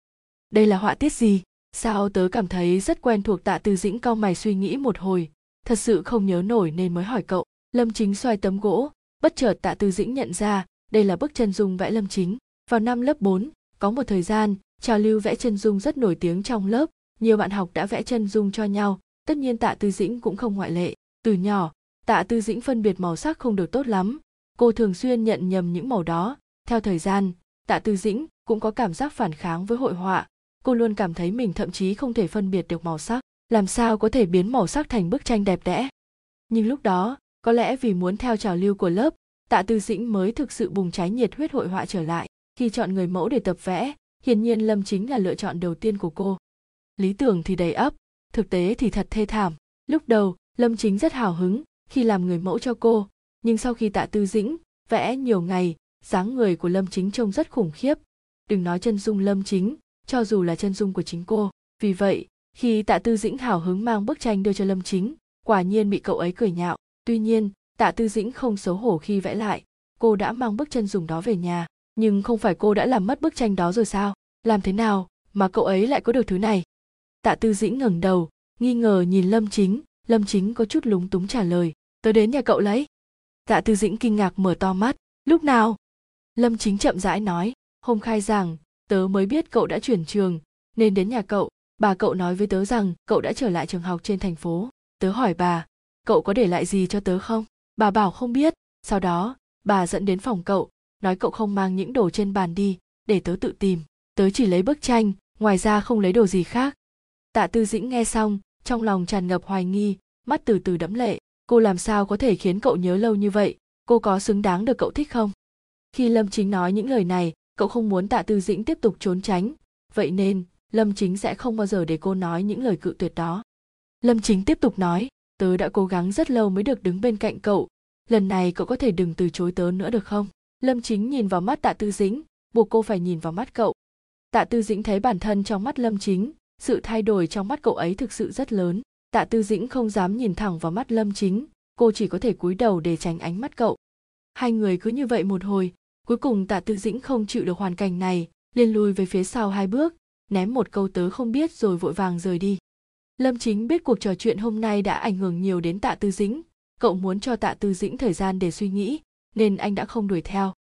Đây là họa tiết gì? Sao tớ cảm thấy rất quen thuộc tạ tư dĩnh cau mày suy nghĩ một hồi thật sự không nhớ nổi nên mới hỏi cậu. Lâm chính xoay tấm gỗ bất chợt tạ tư dĩnh nhận ra đây là bức chân dung vẽ lâm chính. Vào năm lớp 4, có một thời gian trào lưu vẽ chân dung rất nổi tiếng trong lớp nhiều bạn học đã vẽ chân dung cho nhau tất nhiên tạ tư dĩnh cũng không ngoại lệ. Từ nhỏ, tạ tư dĩnh phân biệt màu sắc không được tốt lắm. Cô thường xuyên nhận nhầm những màu đó. Theo thời gian, tạ tư dĩnh cũng có cảm giác phản kháng với hội họa. Cô luôn cảm thấy mình thậm chí không thể phân biệt được màu sắc. Làm sao có thể biến màu sắc thành bức tranh đẹp đẽ? Nhưng lúc đó, có lẽ vì muốn theo trào lưu của lớp, tạ tư dĩnh mới thực sự bùng cháy nhiệt huyết hội họa trở lại. Khi chọn người mẫu để tập vẽ, hiển nhiên lâm chính là lựa chọn đầu tiên của cô. Lý tưởng thì đầy ấp thực tế thì thật thê thảm. Lúc đầu, lâm chính rất hào hứng khi làm người mẫu cho cô, nhưng sau khi tạ tư dĩnh vẽ nhiều ngày, dáng người của lâm chính trông rất khủng khiếp. Đừng nói chân dung lâm chính, cho dù là chân dung của chính cô. Vì vậy, khi tạ tư dĩnh hào hứng mang bức tranh đưa cho lâm chính, quả nhiên bị cậu ấy cười nhạo. Tuy nhiên, tạ tư dĩnh không xấu hổ khi vẽ lại. Cô đã mang bức chân dùng đó về nhà, nhưng không phải cô đã làm mất bức tranh đó rồi sao? Làm thế nào mà cậu ấy lại có được thứ này? Tạ tư dĩnh ngẩng đầu, nghi ngờ nhìn lâm chính. Lâm chính có chút lúng túng trả lời, tớ đến nhà cậu lấy. Tạ tư dĩnh kinh ngạc mở to mắt, lúc nào? Lâm chính chậm rãi nói, hôm khai giảng, tớ mới biết cậu đã chuyển trường, nên đến nhà cậu. Bà cậu nói với tớ rằng cậu đã trở lại trường học trên thành phố. Tớ hỏi bà, cậu có để lại gì cho tớ không? Bà bảo, không biết. Sau đó, bà dẫn đến phòng cậu, nói, cậu không mang những đồ trên bàn đi, để tớ tự tìm. Tớ chỉ lấy bức tranh, ngoài ra không lấy đồ gì khác tạ tư dĩnh nghe xong, trong lòng tràn ngập hoài nghi, mắt từ từ đẫm lệ. Cô làm sao có thể khiến cậu nhớ lâu như vậy? Cô có xứng đáng được cậu thích không? Khi lâm chính nói những lời này, cậu không muốn tạ tư dĩnh tiếp tục trốn tránh. Vậy nên, lâm chính sẽ không bao giờ để cô nói những lời cự tuyệt đó. Lâm chính tiếp tục nói, tớ đã cố gắng rất lâu mới được đứng bên cạnh cậu. Lần này cậu có thể đừng từ chối tớ nữa được không? Lâm chính nhìn vào mắt tạ tư dĩnh, buộc cô phải nhìn vào mắt cậu. Tạ tư dĩnh thấy bản thân trong mắt lâm chính sự thay đổi trong mắt cậu ấy thực sự rất lớn. Tạ tư dĩnh không dám nhìn thẳng vào mắt lâm chính. Cô chỉ có thể cúi đầu để tránh ánh mắt cậu. Hai người cứ như vậy một hồi, cuối cùng tạ tư dĩnh không chịu được hoàn cảnh này, liền lùi về phía sau hai bước, ném một câu tớ không biết rồi vội vàng rời đi. Lâm chính biết cuộc trò chuyện hôm nay đã ảnh hưởng nhiều đến tạ tư dĩnh. Cậu muốn cho tạ tư dĩnh thời gian để suy nghĩ, nên anh đã không đuổi theo.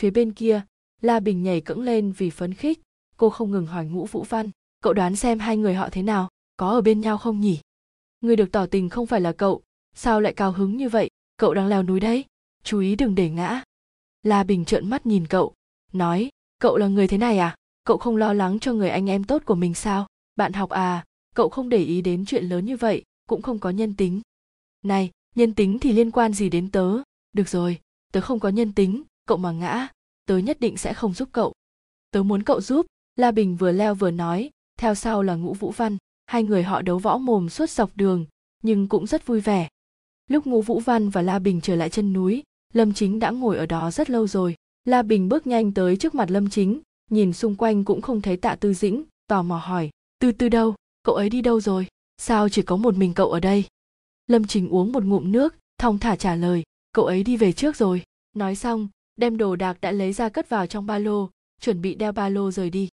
Phía bên kia, la bình nhảy cẫng lên vì phấn khích. Cô không ngừng hỏi ngũ vũ văn cậu đoán xem hai người họ thế nào, có ở bên nhau không nhỉ? Người được tỏ tình không phải là cậu, sao lại cao hứng như vậy? Cậu đang leo núi đấy, chú ý đừng để ngã. La bình trợn mắt nhìn cậu, nói, cậu là người thế này à? Cậu không lo lắng cho người anh em tốt của mình sao? Bạn học à cậu không để ý đến chuyện lớn như vậy, cũng không có nhân tính. Này, nhân tính thì liên quan gì đến tớ? Được rồi, tớ không có nhân tính, cậu mà ngã, tớ nhất định sẽ không giúp cậu. Tớ muốn cậu giúp, la bình vừa leo vừa nói theo sau là ngũ vũ văn, hai người họ đấu võ mồm suốt dọc đường, nhưng cũng rất vui vẻ. Lúc ngũ vũ văn và la bình trở lại chân núi, lâm chính đã ngồi ở đó rất lâu rồi. La bình bước nhanh tới trước mặt lâm chính, nhìn xung quanh cũng không thấy tạ tư dĩnh, tò mò hỏi, tư tư đâu? Cậu ấy đi đâu rồi? Sao chỉ có một mình cậu ở đây? Lâm chính uống một ngụm nước, thong thả trả lời, cậu ấy đi về trước rồi. Nói xong, đem đồ đạc đã lấy ra cất vào trong ba lô, chuẩn bị đeo ba lô rời đi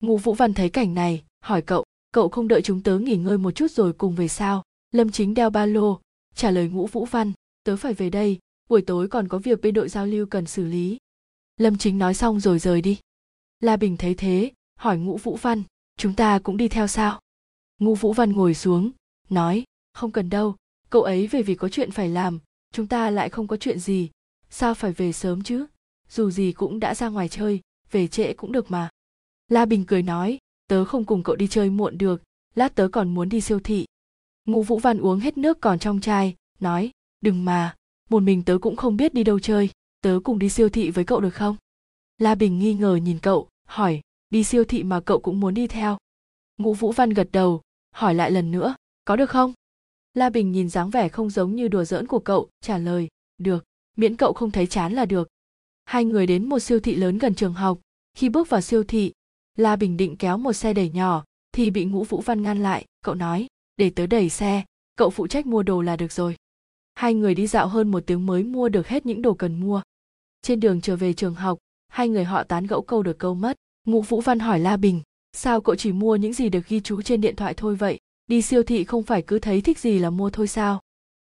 ngô vũ văn thấy cảnh này, hỏi cậu cậu không đợi chúng tớ nghỉ ngơi một chút rồi cùng về sao? Lâm chính đeo ba lô, trả lời ngũ vũ văn, tớ phải về đây, buổi tối còn có việc bên đội giao lưu cần xử lý. Lâm chính nói xong rồi rời đi. La bình thấy thế, hỏi ngũ vũ văn, chúng ta cũng đi theo sao? Ngũ vũ văn ngồi xuống, nói, không cần đâu, cậu ấy về vì có chuyện phải làm, chúng ta lại không có chuyện gì, sao phải về sớm chứ? Dù gì cũng đã ra ngoài chơi, về trễ cũng được mà la bình cười nói, tớ không cùng cậu đi chơi muộn được, lát tớ còn muốn đi siêu thị. Ngũ vũ văn uống hết nước còn trong chai, nói, đừng mà, một mình tớ cũng không biết đi đâu chơi, tớ cùng đi siêu thị với cậu được không? La bình nghi ngờ nhìn cậu, hỏi, đi siêu thị mà cậu cũng muốn đi theo? Ngũ vũ văn gật đầu, hỏi lại lần nữa, có được không? La bình nhìn dáng vẻ không giống như đùa giỡn của cậu, trả lời, được, miễn cậu không thấy chán là được. Hai người đến một siêu thị lớn gần trường học, khi bước vào siêu thị la bình định kéo một xe đẩy nhỏ, thì bị ngũ vũ văn ngăn lại. Cậu nói, để tớ đẩy xe, cậu phụ trách mua đồ là được rồi. Hai người đi dạo hơn một tiếng mới mua được hết những đồ cần mua. Trên đường trở về trường học, hai người họ tán gẫu câu được câu mất. Ngũ vũ văn hỏi la bình, sao cậu chỉ mua những gì được ghi chú trên điện thoại thôi vậy? Đi siêu thị không phải cứ thấy thích gì là mua thôi sao?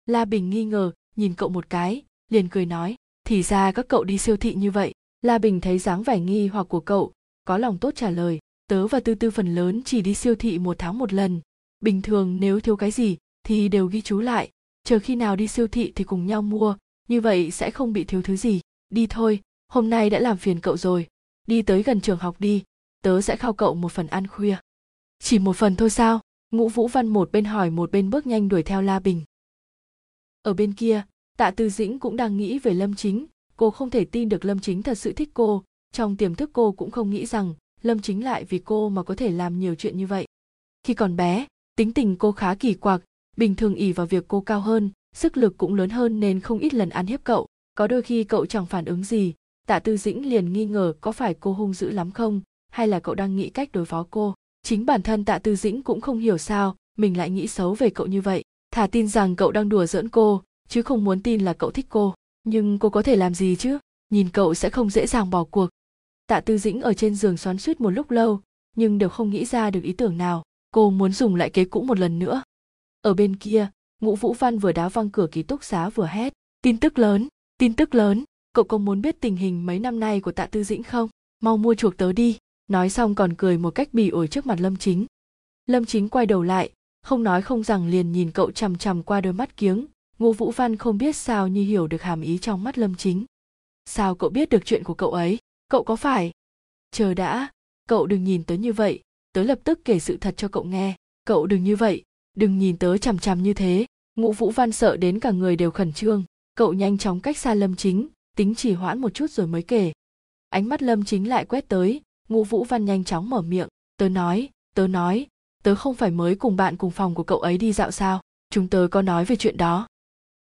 La bình nghi ngờ, nhìn cậu một cái, liền cười nói, thì ra các cậu đi siêu thị như vậy. La bình thấy dáng vẻ nghi hoặc của cậu có lòng tốt trả lời, tớ và tư tư phần lớn chỉ đi siêu thị một tháng một lần. Bình thường nếu thiếu cái gì, thì đều ghi chú lại. Chờ khi nào đi siêu thị thì cùng nhau mua, như vậy sẽ không bị thiếu thứ gì. Đi thôi, hôm nay đã làm phiền cậu rồi. Đi tới gần trường học đi, tớ sẽ khao cậu một phần ăn khuya. Chỉ một phần thôi sao? Ngũ vũ văn một bên hỏi một bên bước nhanh đuổi theo la bình. Ở bên kia, tạ tư dĩnh cũng đang nghĩ về lâm chính. Cô không thể tin được lâm chính thật sự thích cô trong tiềm thức cô cũng không nghĩ rằng lâm chính lại vì cô mà có thể làm nhiều chuyện như vậy. Khi còn bé, tính tình cô khá kỳ quặc, bình thường ỉ vào việc cô cao hơn, sức lực cũng lớn hơn nên không ít lần ăn hiếp cậu. Có đôi khi cậu chẳng phản ứng gì, tạ tư dĩnh liền nghi ngờ có phải cô hung dữ lắm không, hay là cậu đang nghĩ cách đối phó cô. Chính bản thân tạ tư dĩnh cũng không hiểu sao mình lại nghĩ xấu về cậu như vậy. Thà tin rằng cậu đang đùa giỡn cô, chứ không muốn tin là cậu thích cô. Nhưng cô có thể làm gì chứ? Nhìn cậu sẽ không dễ dàng bỏ cuộc tạ tư dĩnh ở trên giường xoắn suýt một lúc lâu, nhưng đều không nghĩ ra được ý tưởng nào, cô muốn dùng lại kế cũ một lần nữa. Ở bên kia, ngũ vũ văn vừa đá văng cửa ký túc xá vừa hét, tin tức lớn, tin tức lớn, cậu có muốn biết tình hình mấy năm nay của tạ tư dĩnh không? Mau mua chuộc tớ đi. Nói xong còn cười một cách bỉ ổi trước mặt lâm chính. Lâm chính quay đầu lại, không nói không rằng liền nhìn cậu chằm chằm qua đôi mắt kiếng ngô vũ văn không biết sao như hiểu được hàm ý trong mắt lâm chính. Sao cậu biết được chuyện của cậu ấy? Cậu có phải? Chờ đã, cậu đừng nhìn tớ như vậy. Tớ lập tức kể sự thật cho cậu nghe. Cậu đừng như vậy. Đừng nhìn tớ chằm chằm như thế. Ngũ vũ văn sợ đến cả người đều khẩn trương. Cậu nhanh chóng cách xa lâm chính, tính chỉ hoãn một chút rồi mới kể. Ánh mắt lâm chính lại quét tới. Ngũ vũ văn nhanh chóng mở miệng. Tớ nói tớ nói, tớ không phải mới cùng bạn cùng phòng của cậu ấy đi dạo sao? Chúng tớ có nói về chuyện đó.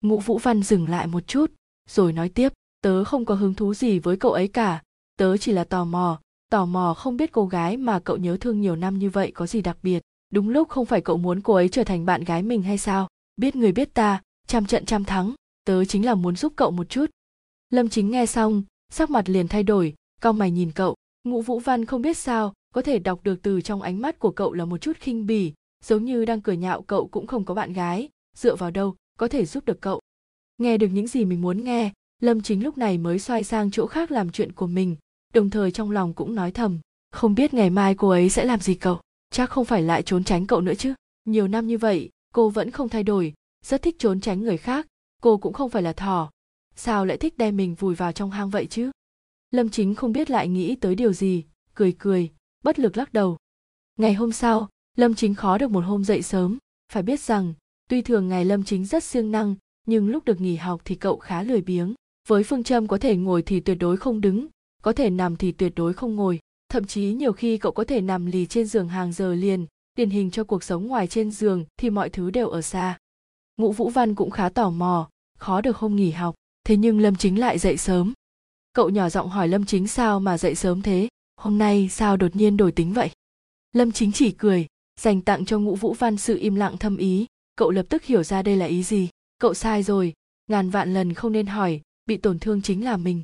Ngũ vũ văn dừng lại một chút, rồi nói tiếp. Tớ không có hứng thú gì với cậu ấy cả tớ chỉ là tò mò tò mò không biết cô gái mà cậu nhớ thương nhiều năm như vậy có gì đặc biệt. Đúng lúc không phải cậu muốn cô ấy trở thành bạn gái mình hay sao? Biết người biết ta, trăm trận trăm thắng, tớ chính là muốn giúp cậu một chút. Lâm chính nghe xong, sắc mặt liền thay đổi, cau mày nhìn cậu. Ngũ vũ văn không biết sao, có thể đọc được từ trong ánh mắt của cậu là một chút khinh bỉ, giống như đang cười nhạo cậu cũng không có bạn gái. Dựa vào đâu, có thể giúp được cậu? Nghe được những gì mình muốn nghe, lâm chính lúc này mới xoay sang chỗ khác làm chuyện của mình đồng thời trong lòng cũng nói thầm, không biết ngày mai cô ấy sẽ làm gì cậu, chắc không phải lại trốn tránh cậu nữa chứ. Nhiều năm như vậy, cô vẫn không thay đổi, rất thích trốn tránh người khác, cô cũng không phải là thỏ. Sao lại thích đem mình vùi vào trong hang vậy chứ? Lâm chính không biết lại nghĩ tới điều gì, cười cười, bất lực lắc đầu. Ngày hôm sau, lâm chính khó được một hôm dậy sớm. Phải biết rằng, tuy thường ngày lâm chính rất siêng năng, nhưng lúc được nghỉ học thì cậu khá lười biếng. Với phương châm có thể ngồi thì tuyệt đối không đứng có thể nằm thì tuyệt đối không ngồi. Thậm chí nhiều khi cậu có thể nằm lì trên giường hàng giờ liền, điển hình cho cuộc sống ngoài trên giường thì mọi thứ đều ở xa. Ngũ vũ văn cũng khá tò mò, khó được không nghỉ học, thế nhưng lâm chính lại dậy sớm. Cậu nhỏ giọng hỏi lâm chính sao mà dậy sớm thế? Hôm nay sao đột nhiên đổi tính vậy? Lâm chính chỉ cười, dành tặng cho ngũ vũ văn sự im lặng thâm ý. Cậu lập tức hiểu ra đây là ý gì. Cậu sai rồi, ngàn vạn lần không nên hỏi, bị tổn thương chính là mình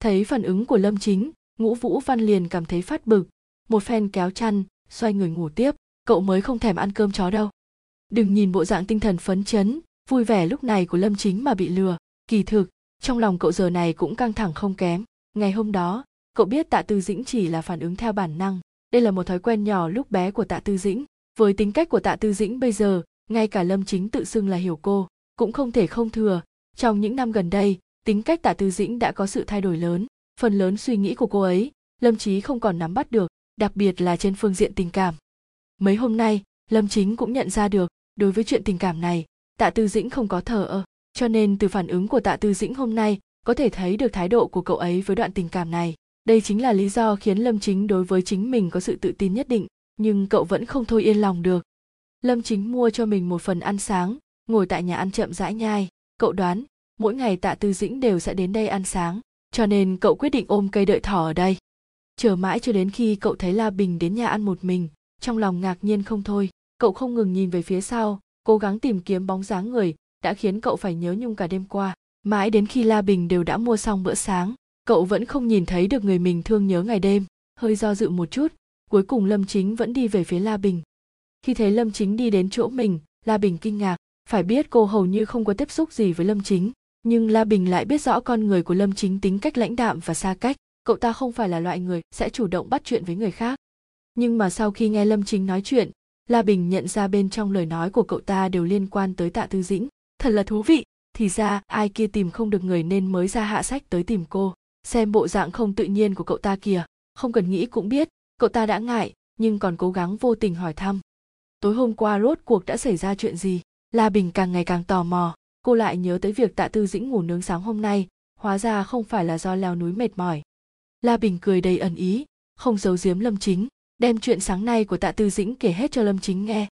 thấy phản ứng của lâm chính, ngũ vũ văn liền cảm thấy phát bực. Một phen kéo chăn, xoay người ngủ tiếp, cậu mới không thèm ăn cơm chó đâu. Đừng nhìn bộ dạng tinh thần phấn chấn, vui vẻ lúc này của lâm chính mà bị lừa. Kỳ thực, trong lòng cậu giờ này cũng căng thẳng không kém. Ngày hôm đó, cậu biết tạ tư dĩnh chỉ là phản ứng theo bản năng. Đây là một thói quen nhỏ lúc bé của tạ tư dĩnh. Với tính cách của tạ tư dĩnh bây giờ, ngay cả lâm chính tự xưng là hiểu cô, cũng không thể không thừa. Trong những năm gần đây tính cách tạ tư dĩnh đã có sự thay đổi lớn. Phần lớn suy nghĩ của cô ấy, lâm trí không còn nắm bắt được, đặc biệt là trên phương diện tình cảm. Mấy hôm nay, lâm chính cũng nhận ra được, đối với chuyện tình cảm này, tạ tư dĩnh không có thờ ơ. Cho nên từ phản ứng của tạ tư dĩnh hôm nay, có thể thấy được thái độ của cậu ấy với đoạn tình cảm này. Đây chính là lý do khiến lâm chính đối với chính mình có sự tự tin nhất định, nhưng cậu vẫn không thôi yên lòng được. Lâm chính mua cho mình một phần ăn sáng, ngồi tại nhà ăn chậm rãi nhai. Cậu đoán mỗi ngày tạ tư dĩnh đều sẽ đến đây ăn sáng, cho nên cậu quyết định ôm cây đợi thỏ ở đây. Chờ mãi cho đến khi cậu thấy la bình đến nhà ăn một mình, trong lòng ngạc nhiên không thôi. Cậu không ngừng nhìn về phía sau, cố gắng tìm kiếm bóng dáng người đã khiến cậu phải nhớ nhung cả đêm qua. Mãi đến khi la bình đều đã mua xong bữa sáng, cậu vẫn không nhìn thấy được người mình thương nhớ ngày đêm. Hơi do dự một chút, cuối cùng lâm chính vẫn đi về phía la bình. Khi thấy lâm chính đi đến chỗ mình, la bình kinh ngạc. Phải biết cô hầu như không có tiếp xúc gì với lâm chính nhưng la bình lại biết rõ con người của lâm chính tính cách lãnh đạm và xa cách, cậu ta không phải là loại người sẽ chủ động bắt chuyện với người khác. Nhưng mà sau khi nghe lâm chính nói chuyện, la bình nhận ra bên trong lời nói của cậu ta đều liên quan tới tạ tư dĩnh. Thật là thú vị, thì ra ai kia tìm không được người nên mới ra hạ sách tới tìm cô. Xem bộ dạng không tự nhiên của cậu ta kìa. Không cần nghĩ cũng biết, cậu ta đã ngại, nhưng còn cố gắng vô tình hỏi thăm. Tối hôm qua rốt cuộc đã xảy ra chuyện gì? La bình càng ngày càng tò mò cô lại nhớ tới việc tạ tư dĩnh ngủ nướng sáng hôm nay, hóa ra không phải là do leo núi mệt mỏi. La bình cười đầy ẩn ý, không giấu giếm lâm chính, đem chuyện sáng nay của tạ tư dĩnh kể hết cho lâm chính nghe.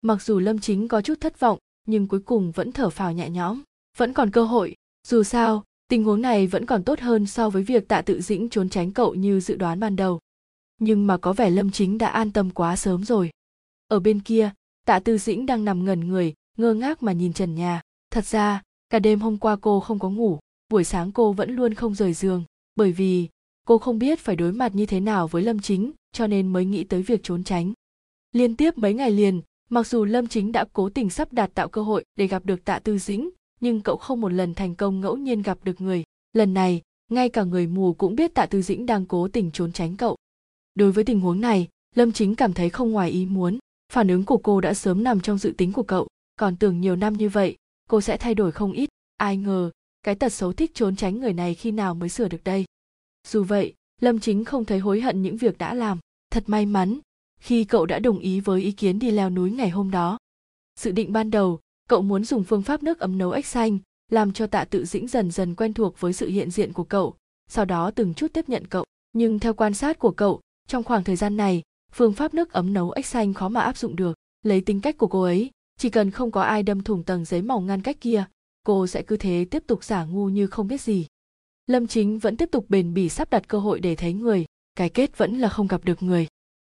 Mặc dù lâm chính có chút thất vọng, nhưng cuối cùng vẫn thở phào nhẹ nhõm, vẫn còn cơ hội. Dù sao, tình huống này vẫn còn tốt hơn so với việc tạ tự dĩnh trốn tránh cậu như dự đoán ban đầu. Nhưng mà có vẻ lâm chính đã an tâm quá sớm rồi. Ở bên kia, tạ tư dĩnh đang nằm ngẩn người, ngơ ngác mà nhìn trần nhà thật ra, cả đêm hôm qua cô không có ngủ, buổi sáng cô vẫn luôn không rời giường, bởi vì cô không biết phải đối mặt như thế nào với lâm chính, cho nên mới nghĩ tới việc trốn tránh. Liên tiếp mấy ngày liền, mặc dù lâm chính đã cố tình sắp đặt tạo cơ hội để gặp được tạ tư dĩnh, nhưng cậu không một lần thành công ngẫu nhiên gặp được người. Lần này, ngay cả người mù cũng biết tạ tư dĩnh đang cố tình trốn tránh cậu. Đối với tình huống này, lâm chính cảm thấy không ngoài ý muốn. Phản ứng của cô đã sớm nằm trong dự tính của cậu. Còn tưởng nhiều năm như vậy cô sẽ thay đổi không ít. Ai ngờ, cái tật xấu thích trốn tránh người này khi nào mới sửa được đây? Dù vậy, lâm chính không thấy hối hận những việc đã làm. Thật may mắn, khi cậu đã đồng ý với ý kiến đi leo núi ngày hôm đó. Dự định ban đầu, cậu muốn dùng phương pháp nước ấm nấu ếch xanh, làm cho tạ tự dĩnh dần dần quen thuộc với sự hiện diện của cậu, sau đó từng chút tiếp nhận cậu. Nhưng theo quan sát của cậu, trong khoảng thời gian này, phương pháp nước ấm nấu ếch xanh khó mà áp dụng được. Lấy tính cách của cô ấy chỉ cần không có ai đâm thủng tầng giấy mỏng ngăn cách kia, cô sẽ cứ thế tiếp tục giả ngu như không biết gì. Lâm chính vẫn tiếp tục bền bỉ sắp đặt cơ hội để thấy người, cái kết vẫn là không gặp được người.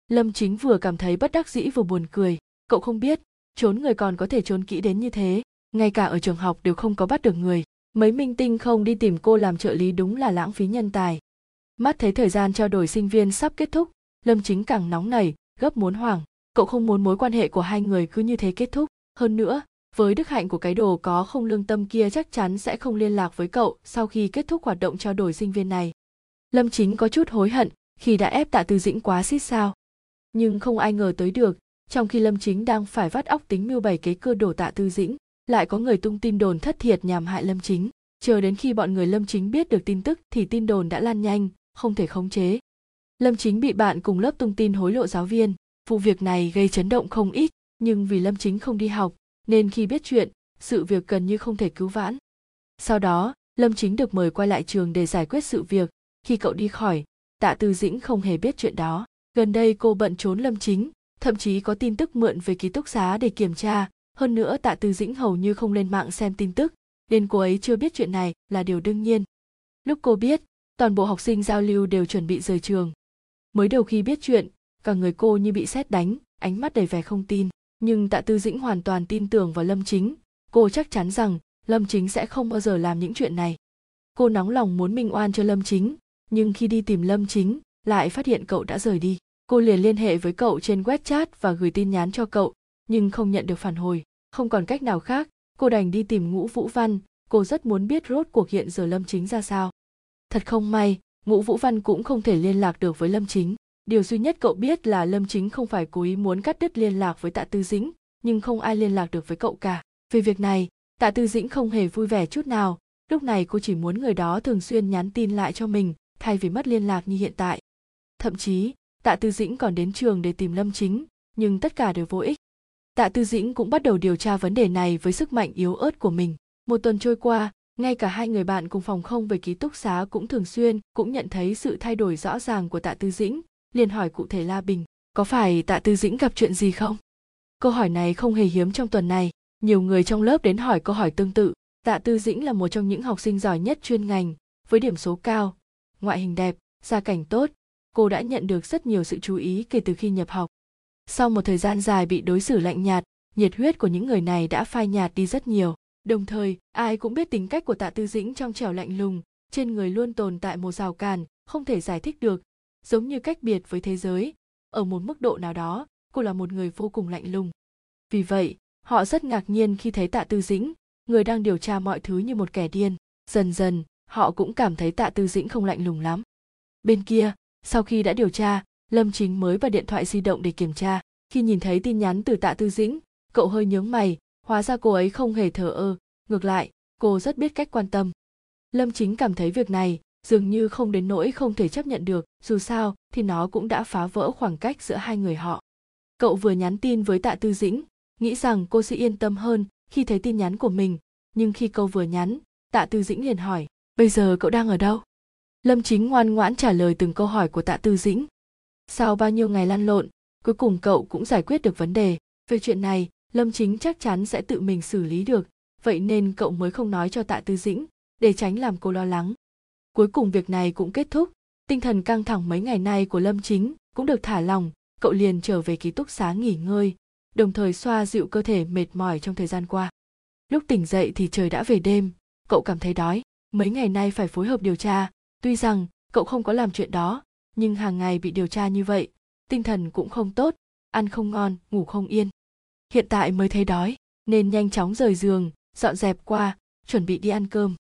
Lâm chính vừa cảm thấy bất đắc dĩ vừa buồn cười, cậu không biết, trốn người còn có thể trốn kỹ đến như thế, ngay cả ở trường học đều không có bắt được người. Mấy minh tinh không đi tìm cô làm trợ lý đúng là lãng phí nhân tài. Mắt thấy thời gian trao đổi sinh viên sắp kết thúc, lâm chính càng nóng nảy, gấp muốn hoảng. Cậu không muốn mối quan hệ của hai người cứ như thế kết thúc hơn nữa, với đức hạnh của cái đồ có không lương tâm kia chắc chắn sẽ không liên lạc với cậu sau khi kết thúc hoạt động trao đổi sinh viên này. Lâm chính có chút hối hận khi đã ép tạ tư dĩnh quá xít sao. Nhưng không ai ngờ tới được, trong khi lâm chính đang phải vắt óc tính mưu bày kế cơ đổ tạ tư dĩnh, lại có người tung tin đồn thất thiệt nhằm hại lâm chính. Chờ đến khi bọn người lâm chính biết được tin tức thì tin đồn đã lan nhanh, không thể khống chế. Lâm chính bị bạn cùng lớp tung tin hối lộ giáo viên. Vụ việc này gây chấn động không ít nhưng vì lâm chính không đi học, nên khi biết chuyện, sự việc gần như không thể cứu vãn. Sau đó, lâm chính được mời quay lại trường để giải quyết sự việc. Khi cậu đi khỏi, tạ tư dĩnh không hề biết chuyện đó. Gần đây cô bận trốn lâm chính, thậm chí có tin tức mượn về ký túc xá để kiểm tra. Hơn nữa tạ tư dĩnh hầu như không lên mạng xem tin tức, nên cô ấy chưa biết chuyện này là điều đương nhiên. Lúc cô biết, toàn bộ học sinh giao lưu đều chuẩn bị rời trường. Mới đầu khi biết chuyện, cả người cô như bị sét đánh, ánh mắt đầy vẻ không tin nhưng tạ tư dĩnh hoàn toàn tin tưởng vào lâm chính. Cô chắc chắn rằng lâm chính sẽ không bao giờ làm những chuyện này. Cô nóng lòng muốn minh oan cho lâm chính, nhưng khi đi tìm lâm chính, lại phát hiện cậu đã rời đi. Cô liền liên hệ với cậu trên wechat và gửi tin nhắn cho cậu, nhưng không nhận được phản hồi. Không còn cách nào khác, cô đành đi tìm ngũ vũ văn. Cô rất muốn biết rốt cuộc hiện giờ lâm chính ra sao. Thật không may, ngũ vũ văn cũng không thể liên lạc được với lâm chính điều duy nhất cậu biết là lâm chính không phải cố ý muốn cắt đứt liên lạc với tạ tư dĩnh, nhưng không ai liên lạc được với cậu cả. Vì việc này, tạ tư dĩnh không hề vui vẻ chút nào. Lúc này cô chỉ muốn người đó thường xuyên nhắn tin lại cho mình, thay vì mất liên lạc như hiện tại. Thậm chí, tạ tư dĩnh còn đến trường để tìm lâm chính, nhưng tất cả đều vô ích. Tạ tư dĩnh cũng bắt đầu điều tra vấn đề này với sức mạnh yếu ớt của mình. Một tuần trôi qua, ngay cả hai người bạn cùng phòng không về ký túc xá cũng thường xuyên cũng nhận thấy sự thay đổi rõ ràng của tạ tư dĩnh liền hỏi cụ thể la bình, có phải tạ tư dĩnh gặp chuyện gì không? Câu hỏi này không hề hiếm trong tuần này. Nhiều người trong lớp đến hỏi câu hỏi tương tự. Tạ tư dĩnh là một trong những học sinh giỏi nhất chuyên ngành, với điểm số cao, ngoại hình đẹp, gia cảnh tốt. Cô đã nhận được rất nhiều sự chú ý kể từ khi nhập học. Sau một thời gian dài bị đối xử lạnh nhạt, nhiệt huyết của những người này đã phai nhạt đi rất nhiều. Đồng thời, ai cũng biết tính cách của tạ tư dĩnh trong trẻo lạnh lùng, trên người luôn tồn tại một rào cản, không thể giải thích được giống như cách biệt với thế giới. Ở một mức độ nào đó, cô là một người vô cùng lạnh lùng. Vì vậy, họ rất ngạc nhiên khi thấy tạ tư dĩnh, người đang điều tra mọi thứ như một kẻ điên. Dần dần, họ cũng cảm thấy tạ tư dĩnh không lạnh lùng lắm. Bên kia, sau khi đã điều tra, lâm chính mới vào điện thoại di động để kiểm tra. Khi nhìn thấy tin nhắn từ tạ tư dĩnh, cậu hơi nhướng mày, hóa ra cô ấy không hề thờ ơ. Ngược lại, cô rất biết cách quan tâm. Lâm chính cảm thấy việc này dường như không đến nỗi không thể chấp nhận được, dù sao thì nó cũng đã phá vỡ khoảng cách giữa hai người họ. Cậu vừa nhắn tin với tạ tư dĩnh, nghĩ rằng cô sẽ yên tâm hơn khi thấy tin nhắn của mình, nhưng khi câu vừa nhắn, tạ tư dĩnh liền hỏi, bây giờ cậu đang ở đâu? Lâm chính ngoan ngoãn trả lời từng câu hỏi của tạ tư dĩnh. Sau bao nhiêu ngày lăn lộn, cuối cùng cậu cũng giải quyết được vấn đề. Về chuyện này, lâm chính chắc chắn sẽ tự mình xử lý được, vậy nên cậu mới không nói cho tạ tư dĩnh, để tránh làm cô lo lắng cuối cùng việc này cũng kết thúc. Tinh thần căng thẳng mấy ngày nay của lâm chính cũng được thả lỏng, cậu liền trở về ký túc xá nghỉ ngơi, đồng thời xoa dịu cơ thể mệt mỏi trong thời gian qua. Lúc tỉnh dậy thì trời đã về đêm, cậu cảm thấy đói. Mấy ngày nay phải phối hợp điều tra. Tuy rằng, cậu không có làm chuyện đó, nhưng hàng ngày bị điều tra như vậy, tinh thần cũng không tốt, ăn không ngon, ngủ không yên. Hiện tại mới thấy đói, nên nhanh chóng rời giường, dọn dẹp qua, chuẩn bị đi ăn cơm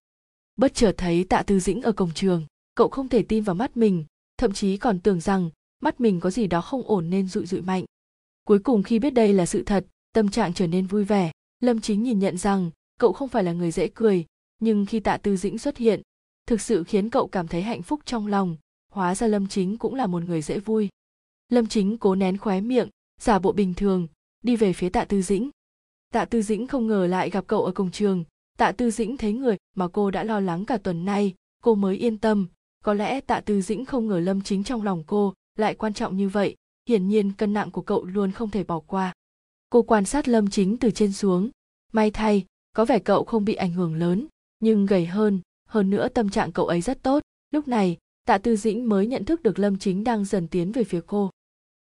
bất chợt thấy tạ tư dĩnh ở cổng trường, cậu không thể tin vào mắt mình, thậm chí còn tưởng rằng mắt mình có gì đó không ổn nên dụi dụi mạnh. Cuối cùng khi biết đây là sự thật, tâm trạng trở nên vui vẻ. Lâm chính nhìn nhận rằng cậu không phải là người dễ cười, nhưng khi tạ tư dĩnh xuất hiện, thực sự khiến cậu cảm thấy hạnh phúc trong lòng, hóa ra lâm chính cũng là một người dễ vui. Lâm chính cố nén khóe miệng, giả bộ bình thường, đi về phía tạ tư dĩnh. Tạ tư dĩnh không ngờ lại gặp cậu ở cổng trường tạ tư dĩnh thấy người mà cô đã lo lắng cả tuần nay, cô mới yên tâm. Có lẽ tạ tư dĩnh không ngờ lâm chính trong lòng cô lại quan trọng như vậy, hiển nhiên cân nặng của cậu luôn không thể bỏ qua. Cô quan sát lâm chính từ trên xuống. May thay, có vẻ cậu không bị ảnh hưởng lớn, nhưng gầy hơn hơn nữa tâm trạng cậu ấy rất tốt. Lúc này, tạ tư dĩnh mới nhận thức được lâm chính đang dần tiến về phía cô.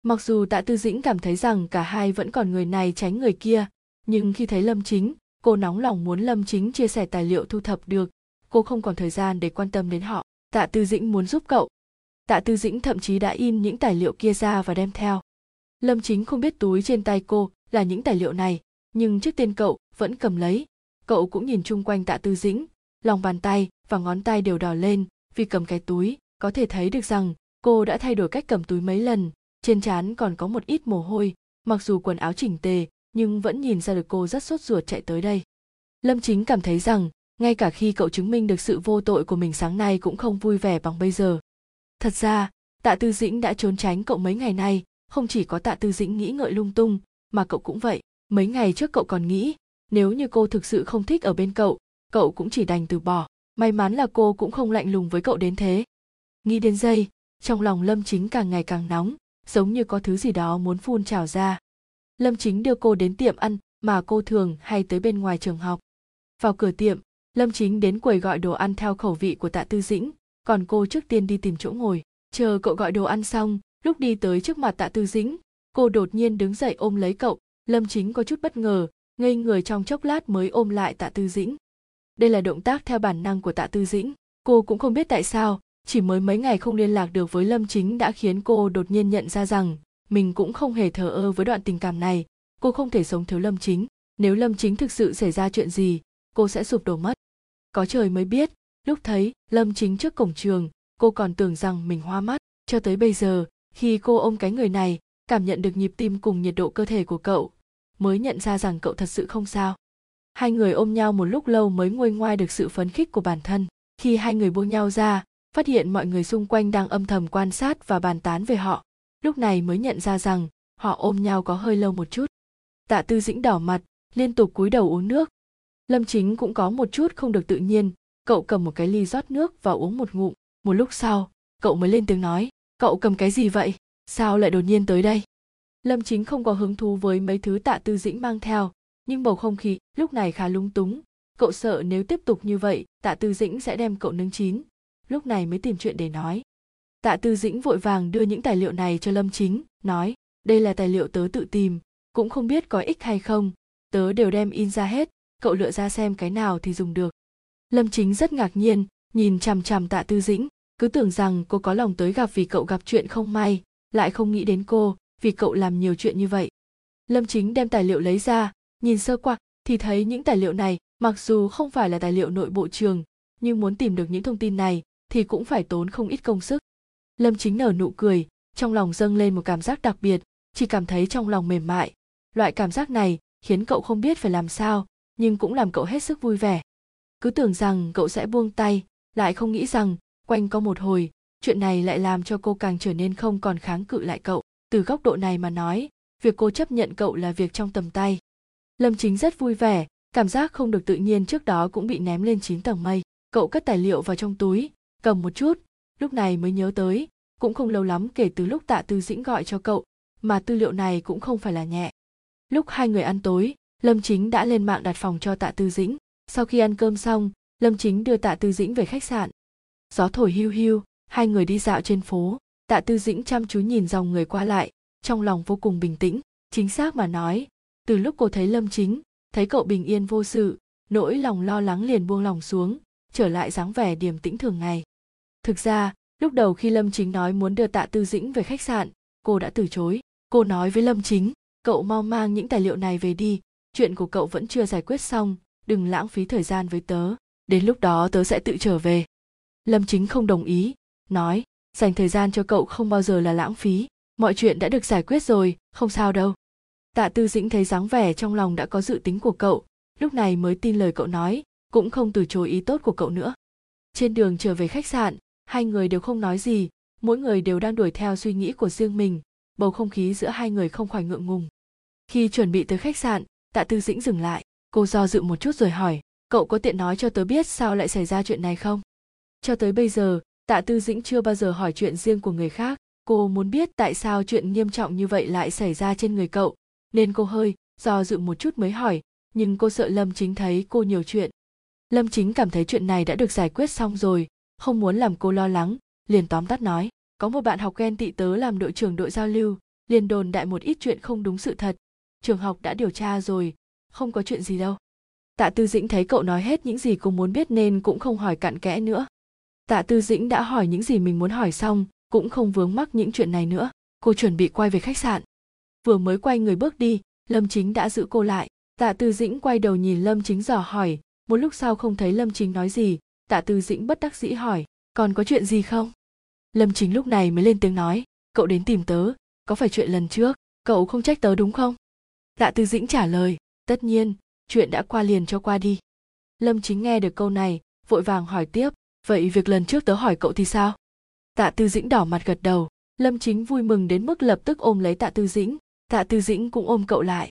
Mặc dù tạ tư dĩnh cảm thấy rằng cả hai vẫn còn người này tránh người kia, nhưng khi thấy lâm chính cô nóng lòng muốn lâm chính chia sẻ tài liệu thu thập được. Cô không còn thời gian để quan tâm đến họ. Tạ tư dĩnh muốn giúp cậu. Tạ tư dĩnh thậm chí đã in những tài liệu kia ra và đem theo. Lâm chính không biết túi trên tay cô là những tài liệu này, nhưng trước tiên cậu vẫn cầm lấy. Cậu cũng nhìn chung quanh tạ tư dĩnh. Lòng bàn tay và ngón tay đều đỏ lên vì cầm cái túi. Có thể thấy được rằng cô đã thay đổi cách cầm túi mấy lần. Trên trán còn có một ít mồ hôi, mặc dù quần áo chỉnh tề nhưng vẫn nhìn ra được cô rất sốt ruột chạy tới đây. Lâm chính cảm thấy rằng, ngay cả khi cậu chứng minh được sự vô tội của mình sáng nay cũng không vui vẻ bằng bây giờ. Thật ra, tạ tư dĩnh đã trốn tránh cậu mấy ngày nay, không chỉ có tạ tư dĩnh nghĩ ngợi lung tung, mà cậu cũng vậy, mấy ngày trước cậu còn nghĩ, nếu như cô thực sự không thích ở bên cậu cậu cũng chỉ đành từ bỏ. May mắn là cô cũng không lạnh lùng với cậu đến thế. Nghĩ đến giây trong lòng lâm chính càng ngày càng nóng, giống như có thứ gì đó muốn phun trào ra lâm chính đưa cô đến tiệm ăn mà cô thường hay tới bên ngoài trường học. Vào cửa tiệm, lâm chính đến quầy gọi đồ ăn theo khẩu vị của tạ tư dĩnh, còn cô trước tiên đi tìm chỗ ngồi. Chờ cậu gọi đồ ăn xong, lúc đi tới trước mặt tạ tư dĩnh, cô đột nhiên đứng dậy ôm lấy cậu. Lâm chính có chút bất ngờ, ngây người trong chốc lát mới ôm lại tạ tư dĩnh. Đây là động tác theo bản năng của tạ tư dĩnh, cô cũng không biết tại sao, chỉ mới mấy ngày không liên lạc được với lâm chính đã khiến cô đột nhiên nhận ra rằng mình cũng không hề thờ ơ với đoạn tình cảm này. Cô không thể sống thiếu lâm chính. Nếu lâm chính thực sự xảy ra chuyện gì, cô sẽ sụp đổ mất. Có trời mới biết, lúc thấy lâm chính trước cổng trường, cô còn tưởng rằng mình hoa mắt. Cho tới bây giờ, khi cô ôm cái người này, cảm nhận được nhịp tim cùng nhiệt độ cơ thể của cậu, mới nhận ra rằng cậu thật sự không sao. Hai người ôm nhau một lúc lâu mới nguôi ngoai được sự phấn khích của bản thân. Khi hai người buông nhau ra, phát hiện mọi người xung quanh đang âm thầm quan sát và bàn tán về họ lúc này mới nhận ra rằng họ ôm nhau có hơi lâu một chút. Tạ tư dĩnh đỏ mặt, liên tục cúi đầu uống nước. Lâm chính cũng có một chút không được tự nhiên, cậu cầm một cái ly rót nước và uống một ngụm. Một lúc sau, cậu mới lên tiếng nói, cậu cầm cái gì vậy? Sao lại đột nhiên tới đây? Lâm chính không có hứng thú với mấy thứ tạ tư dĩnh mang theo, nhưng bầu không khí lúc này khá lung túng. Cậu sợ nếu tiếp tục như vậy, tạ tư dĩnh sẽ đem cậu nướng chín. Lúc này mới tìm chuyện để nói tạ tư dĩnh vội vàng đưa những tài liệu này cho lâm chính, nói, đây là tài liệu tớ tự tìm, cũng không biết có ích hay không, tớ đều đem in ra hết, cậu lựa ra xem cái nào thì dùng được. Lâm chính rất ngạc nhiên, nhìn chằm chằm tạ tư dĩnh, cứ tưởng rằng cô có lòng tới gặp vì cậu gặp chuyện không may, lại không nghĩ đến cô, vì cậu làm nhiều chuyện như vậy. Lâm chính đem tài liệu lấy ra, nhìn sơ qua, thì thấy những tài liệu này, mặc dù không phải là tài liệu nội bộ trường, nhưng muốn tìm được những thông tin này, thì cũng phải tốn không ít công sức lâm chính nở nụ cười, trong lòng dâng lên một cảm giác đặc biệt, chỉ cảm thấy trong lòng mềm mại. Loại cảm giác này khiến cậu không biết phải làm sao, nhưng cũng làm cậu hết sức vui vẻ. Cứ tưởng rằng cậu sẽ buông tay, lại không nghĩ rằng, quanh có một hồi, chuyện này lại làm cho cô càng trở nên không còn kháng cự lại cậu. Từ góc độ này mà nói, việc cô chấp nhận cậu là việc trong tầm tay. Lâm chính rất vui vẻ, cảm giác không được tự nhiên trước đó cũng bị ném lên chín tầng mây. Cậu cất tài liệu vào trong túi, cầm một chút lúc này mới nhớ tới, cũng không lâu lắm kể từ lúc tạ tư dĩnh gọi cho cậu, mà tư liệu này cũng không phải là nhẹ. Lúc hai người ăn tối, lâm chính đã lên mạng đặt phòng cho tạ tư dĩnh. Sau khi ăn cơm xong, lâm chính đưa tạ tư dĩnh về khách sạn. Gió thổi hiu hiu, hai người đi dạo trên phố. Tạ tư dĩnh chăm chú nhìn dòng người qua lại, trong lòng vô cùng bình tĩnh, chính xác mà nói, từ lúc cô thấy lâm chính, thấy cậu bình yên vô sự, nỗi lòng lo lắng liền buông lòng xuống, trở lại dáng vẻ điềm tĩnh thường ngày thực ra, lúc đầu khi lâm chính nói muốn đưa tạ tư dĩnh về khách sạn, cô đã từ chối. Cô nói với lâm chính, cậu mau mang những tài liệu này về đi, chuyện của cậu vẫn chưa giải quyết xong, đừng lãng phí thời gian với tớ. Đến lúc đó tớ sẽ tự trở về. Lâm chính không đồng ý, nói, dành thời gian cho cậu không bao giờ là lãng phí, mọi chuyện đã được giải quyết rồi, không sao đâu. Tạ tư dĩnh thấy dáng vẻ trong lòng đã có dự tính của cậu, lúc này mới tin lời cậu nói, cũng không từ chối ý tốt của cậu nữa. Trên đường trở về khách sạn hai người đều không nói gì, mỗi người đều đang đuổi theo suy nghĩ của riêng mình, bầu không khí giữa hai người không khỏi ngượng ngùng. Khi chuẩn bị tới khách sạn, tạ tư dĩnh dừng lại, cô do dự một chút rồi hỏi, cậu có tiện nói cho tớ biết sao lại xảy ra chuyện này không? Cho tới bây giờ, tạ tư dĩnh chưa bao giờ hỏi chuyện riêng của người khác, cô muốn biết tại sao chuyện nghiêm trọng như vậy lại xảy ra trên người cậu, nên cô hơi do dự một chút mới hỏi, nhưng cô sợ lâm chính thấy cô nhiều chuyện. Lâm chính cảm thấy chuyện này đã được giải quyết xong rồi không muốn làm cô lo lắng, liền tóm tắt nói, có một bạn học ghen tị tớ làm đội trưởng đội giao lưu, liền đồn đại một ít chuyện không đúng sự thật. Trường học đã điều tra rồi, không có chuyện gì đâu. Tạ tư dĩnh thấy cậu nói hết những gì cô muốn biết nên cũng không hỏi cặn kẽ nữa. Tạ tư dĩnh đã hỏi những gì mình muốn hỏi xong, cũng không vướng mắc những chuyện này nữa. Cô chuẩn bị quay về khách sạn. Vừa mới quay người bước đi, lâm chính đã giữ cô lại. Tạ tư dĩnh quay đầu nhìn lâm chính dò hỏi, một lúc sau không thấy lâm chính nói gì tạ tư dĩnh bất đắc dĩ hỏi, còn có chuyện gì không? Lâm chính lúc này mới lên tiếng nói, cậu đến tìm tớ, có phải chuyện lần trước, cậu không trách tớ đúng không? Tạ tư dĩnh trả lời, tất nhiên, chuyện đã qua liền cho qua đi. Lâm chính nghe được câu này, vội vàng hỏi tiếp, vậy việc lần trước tớ hỏi cậu thì sao? Tạ tư dĩnh đỏ mặt gật đầu, lâm chính vui mừng đến mức lập tức ôm lấy tạ tư dĩnh, tạ tư dĩnh cũng ôm cậu lại.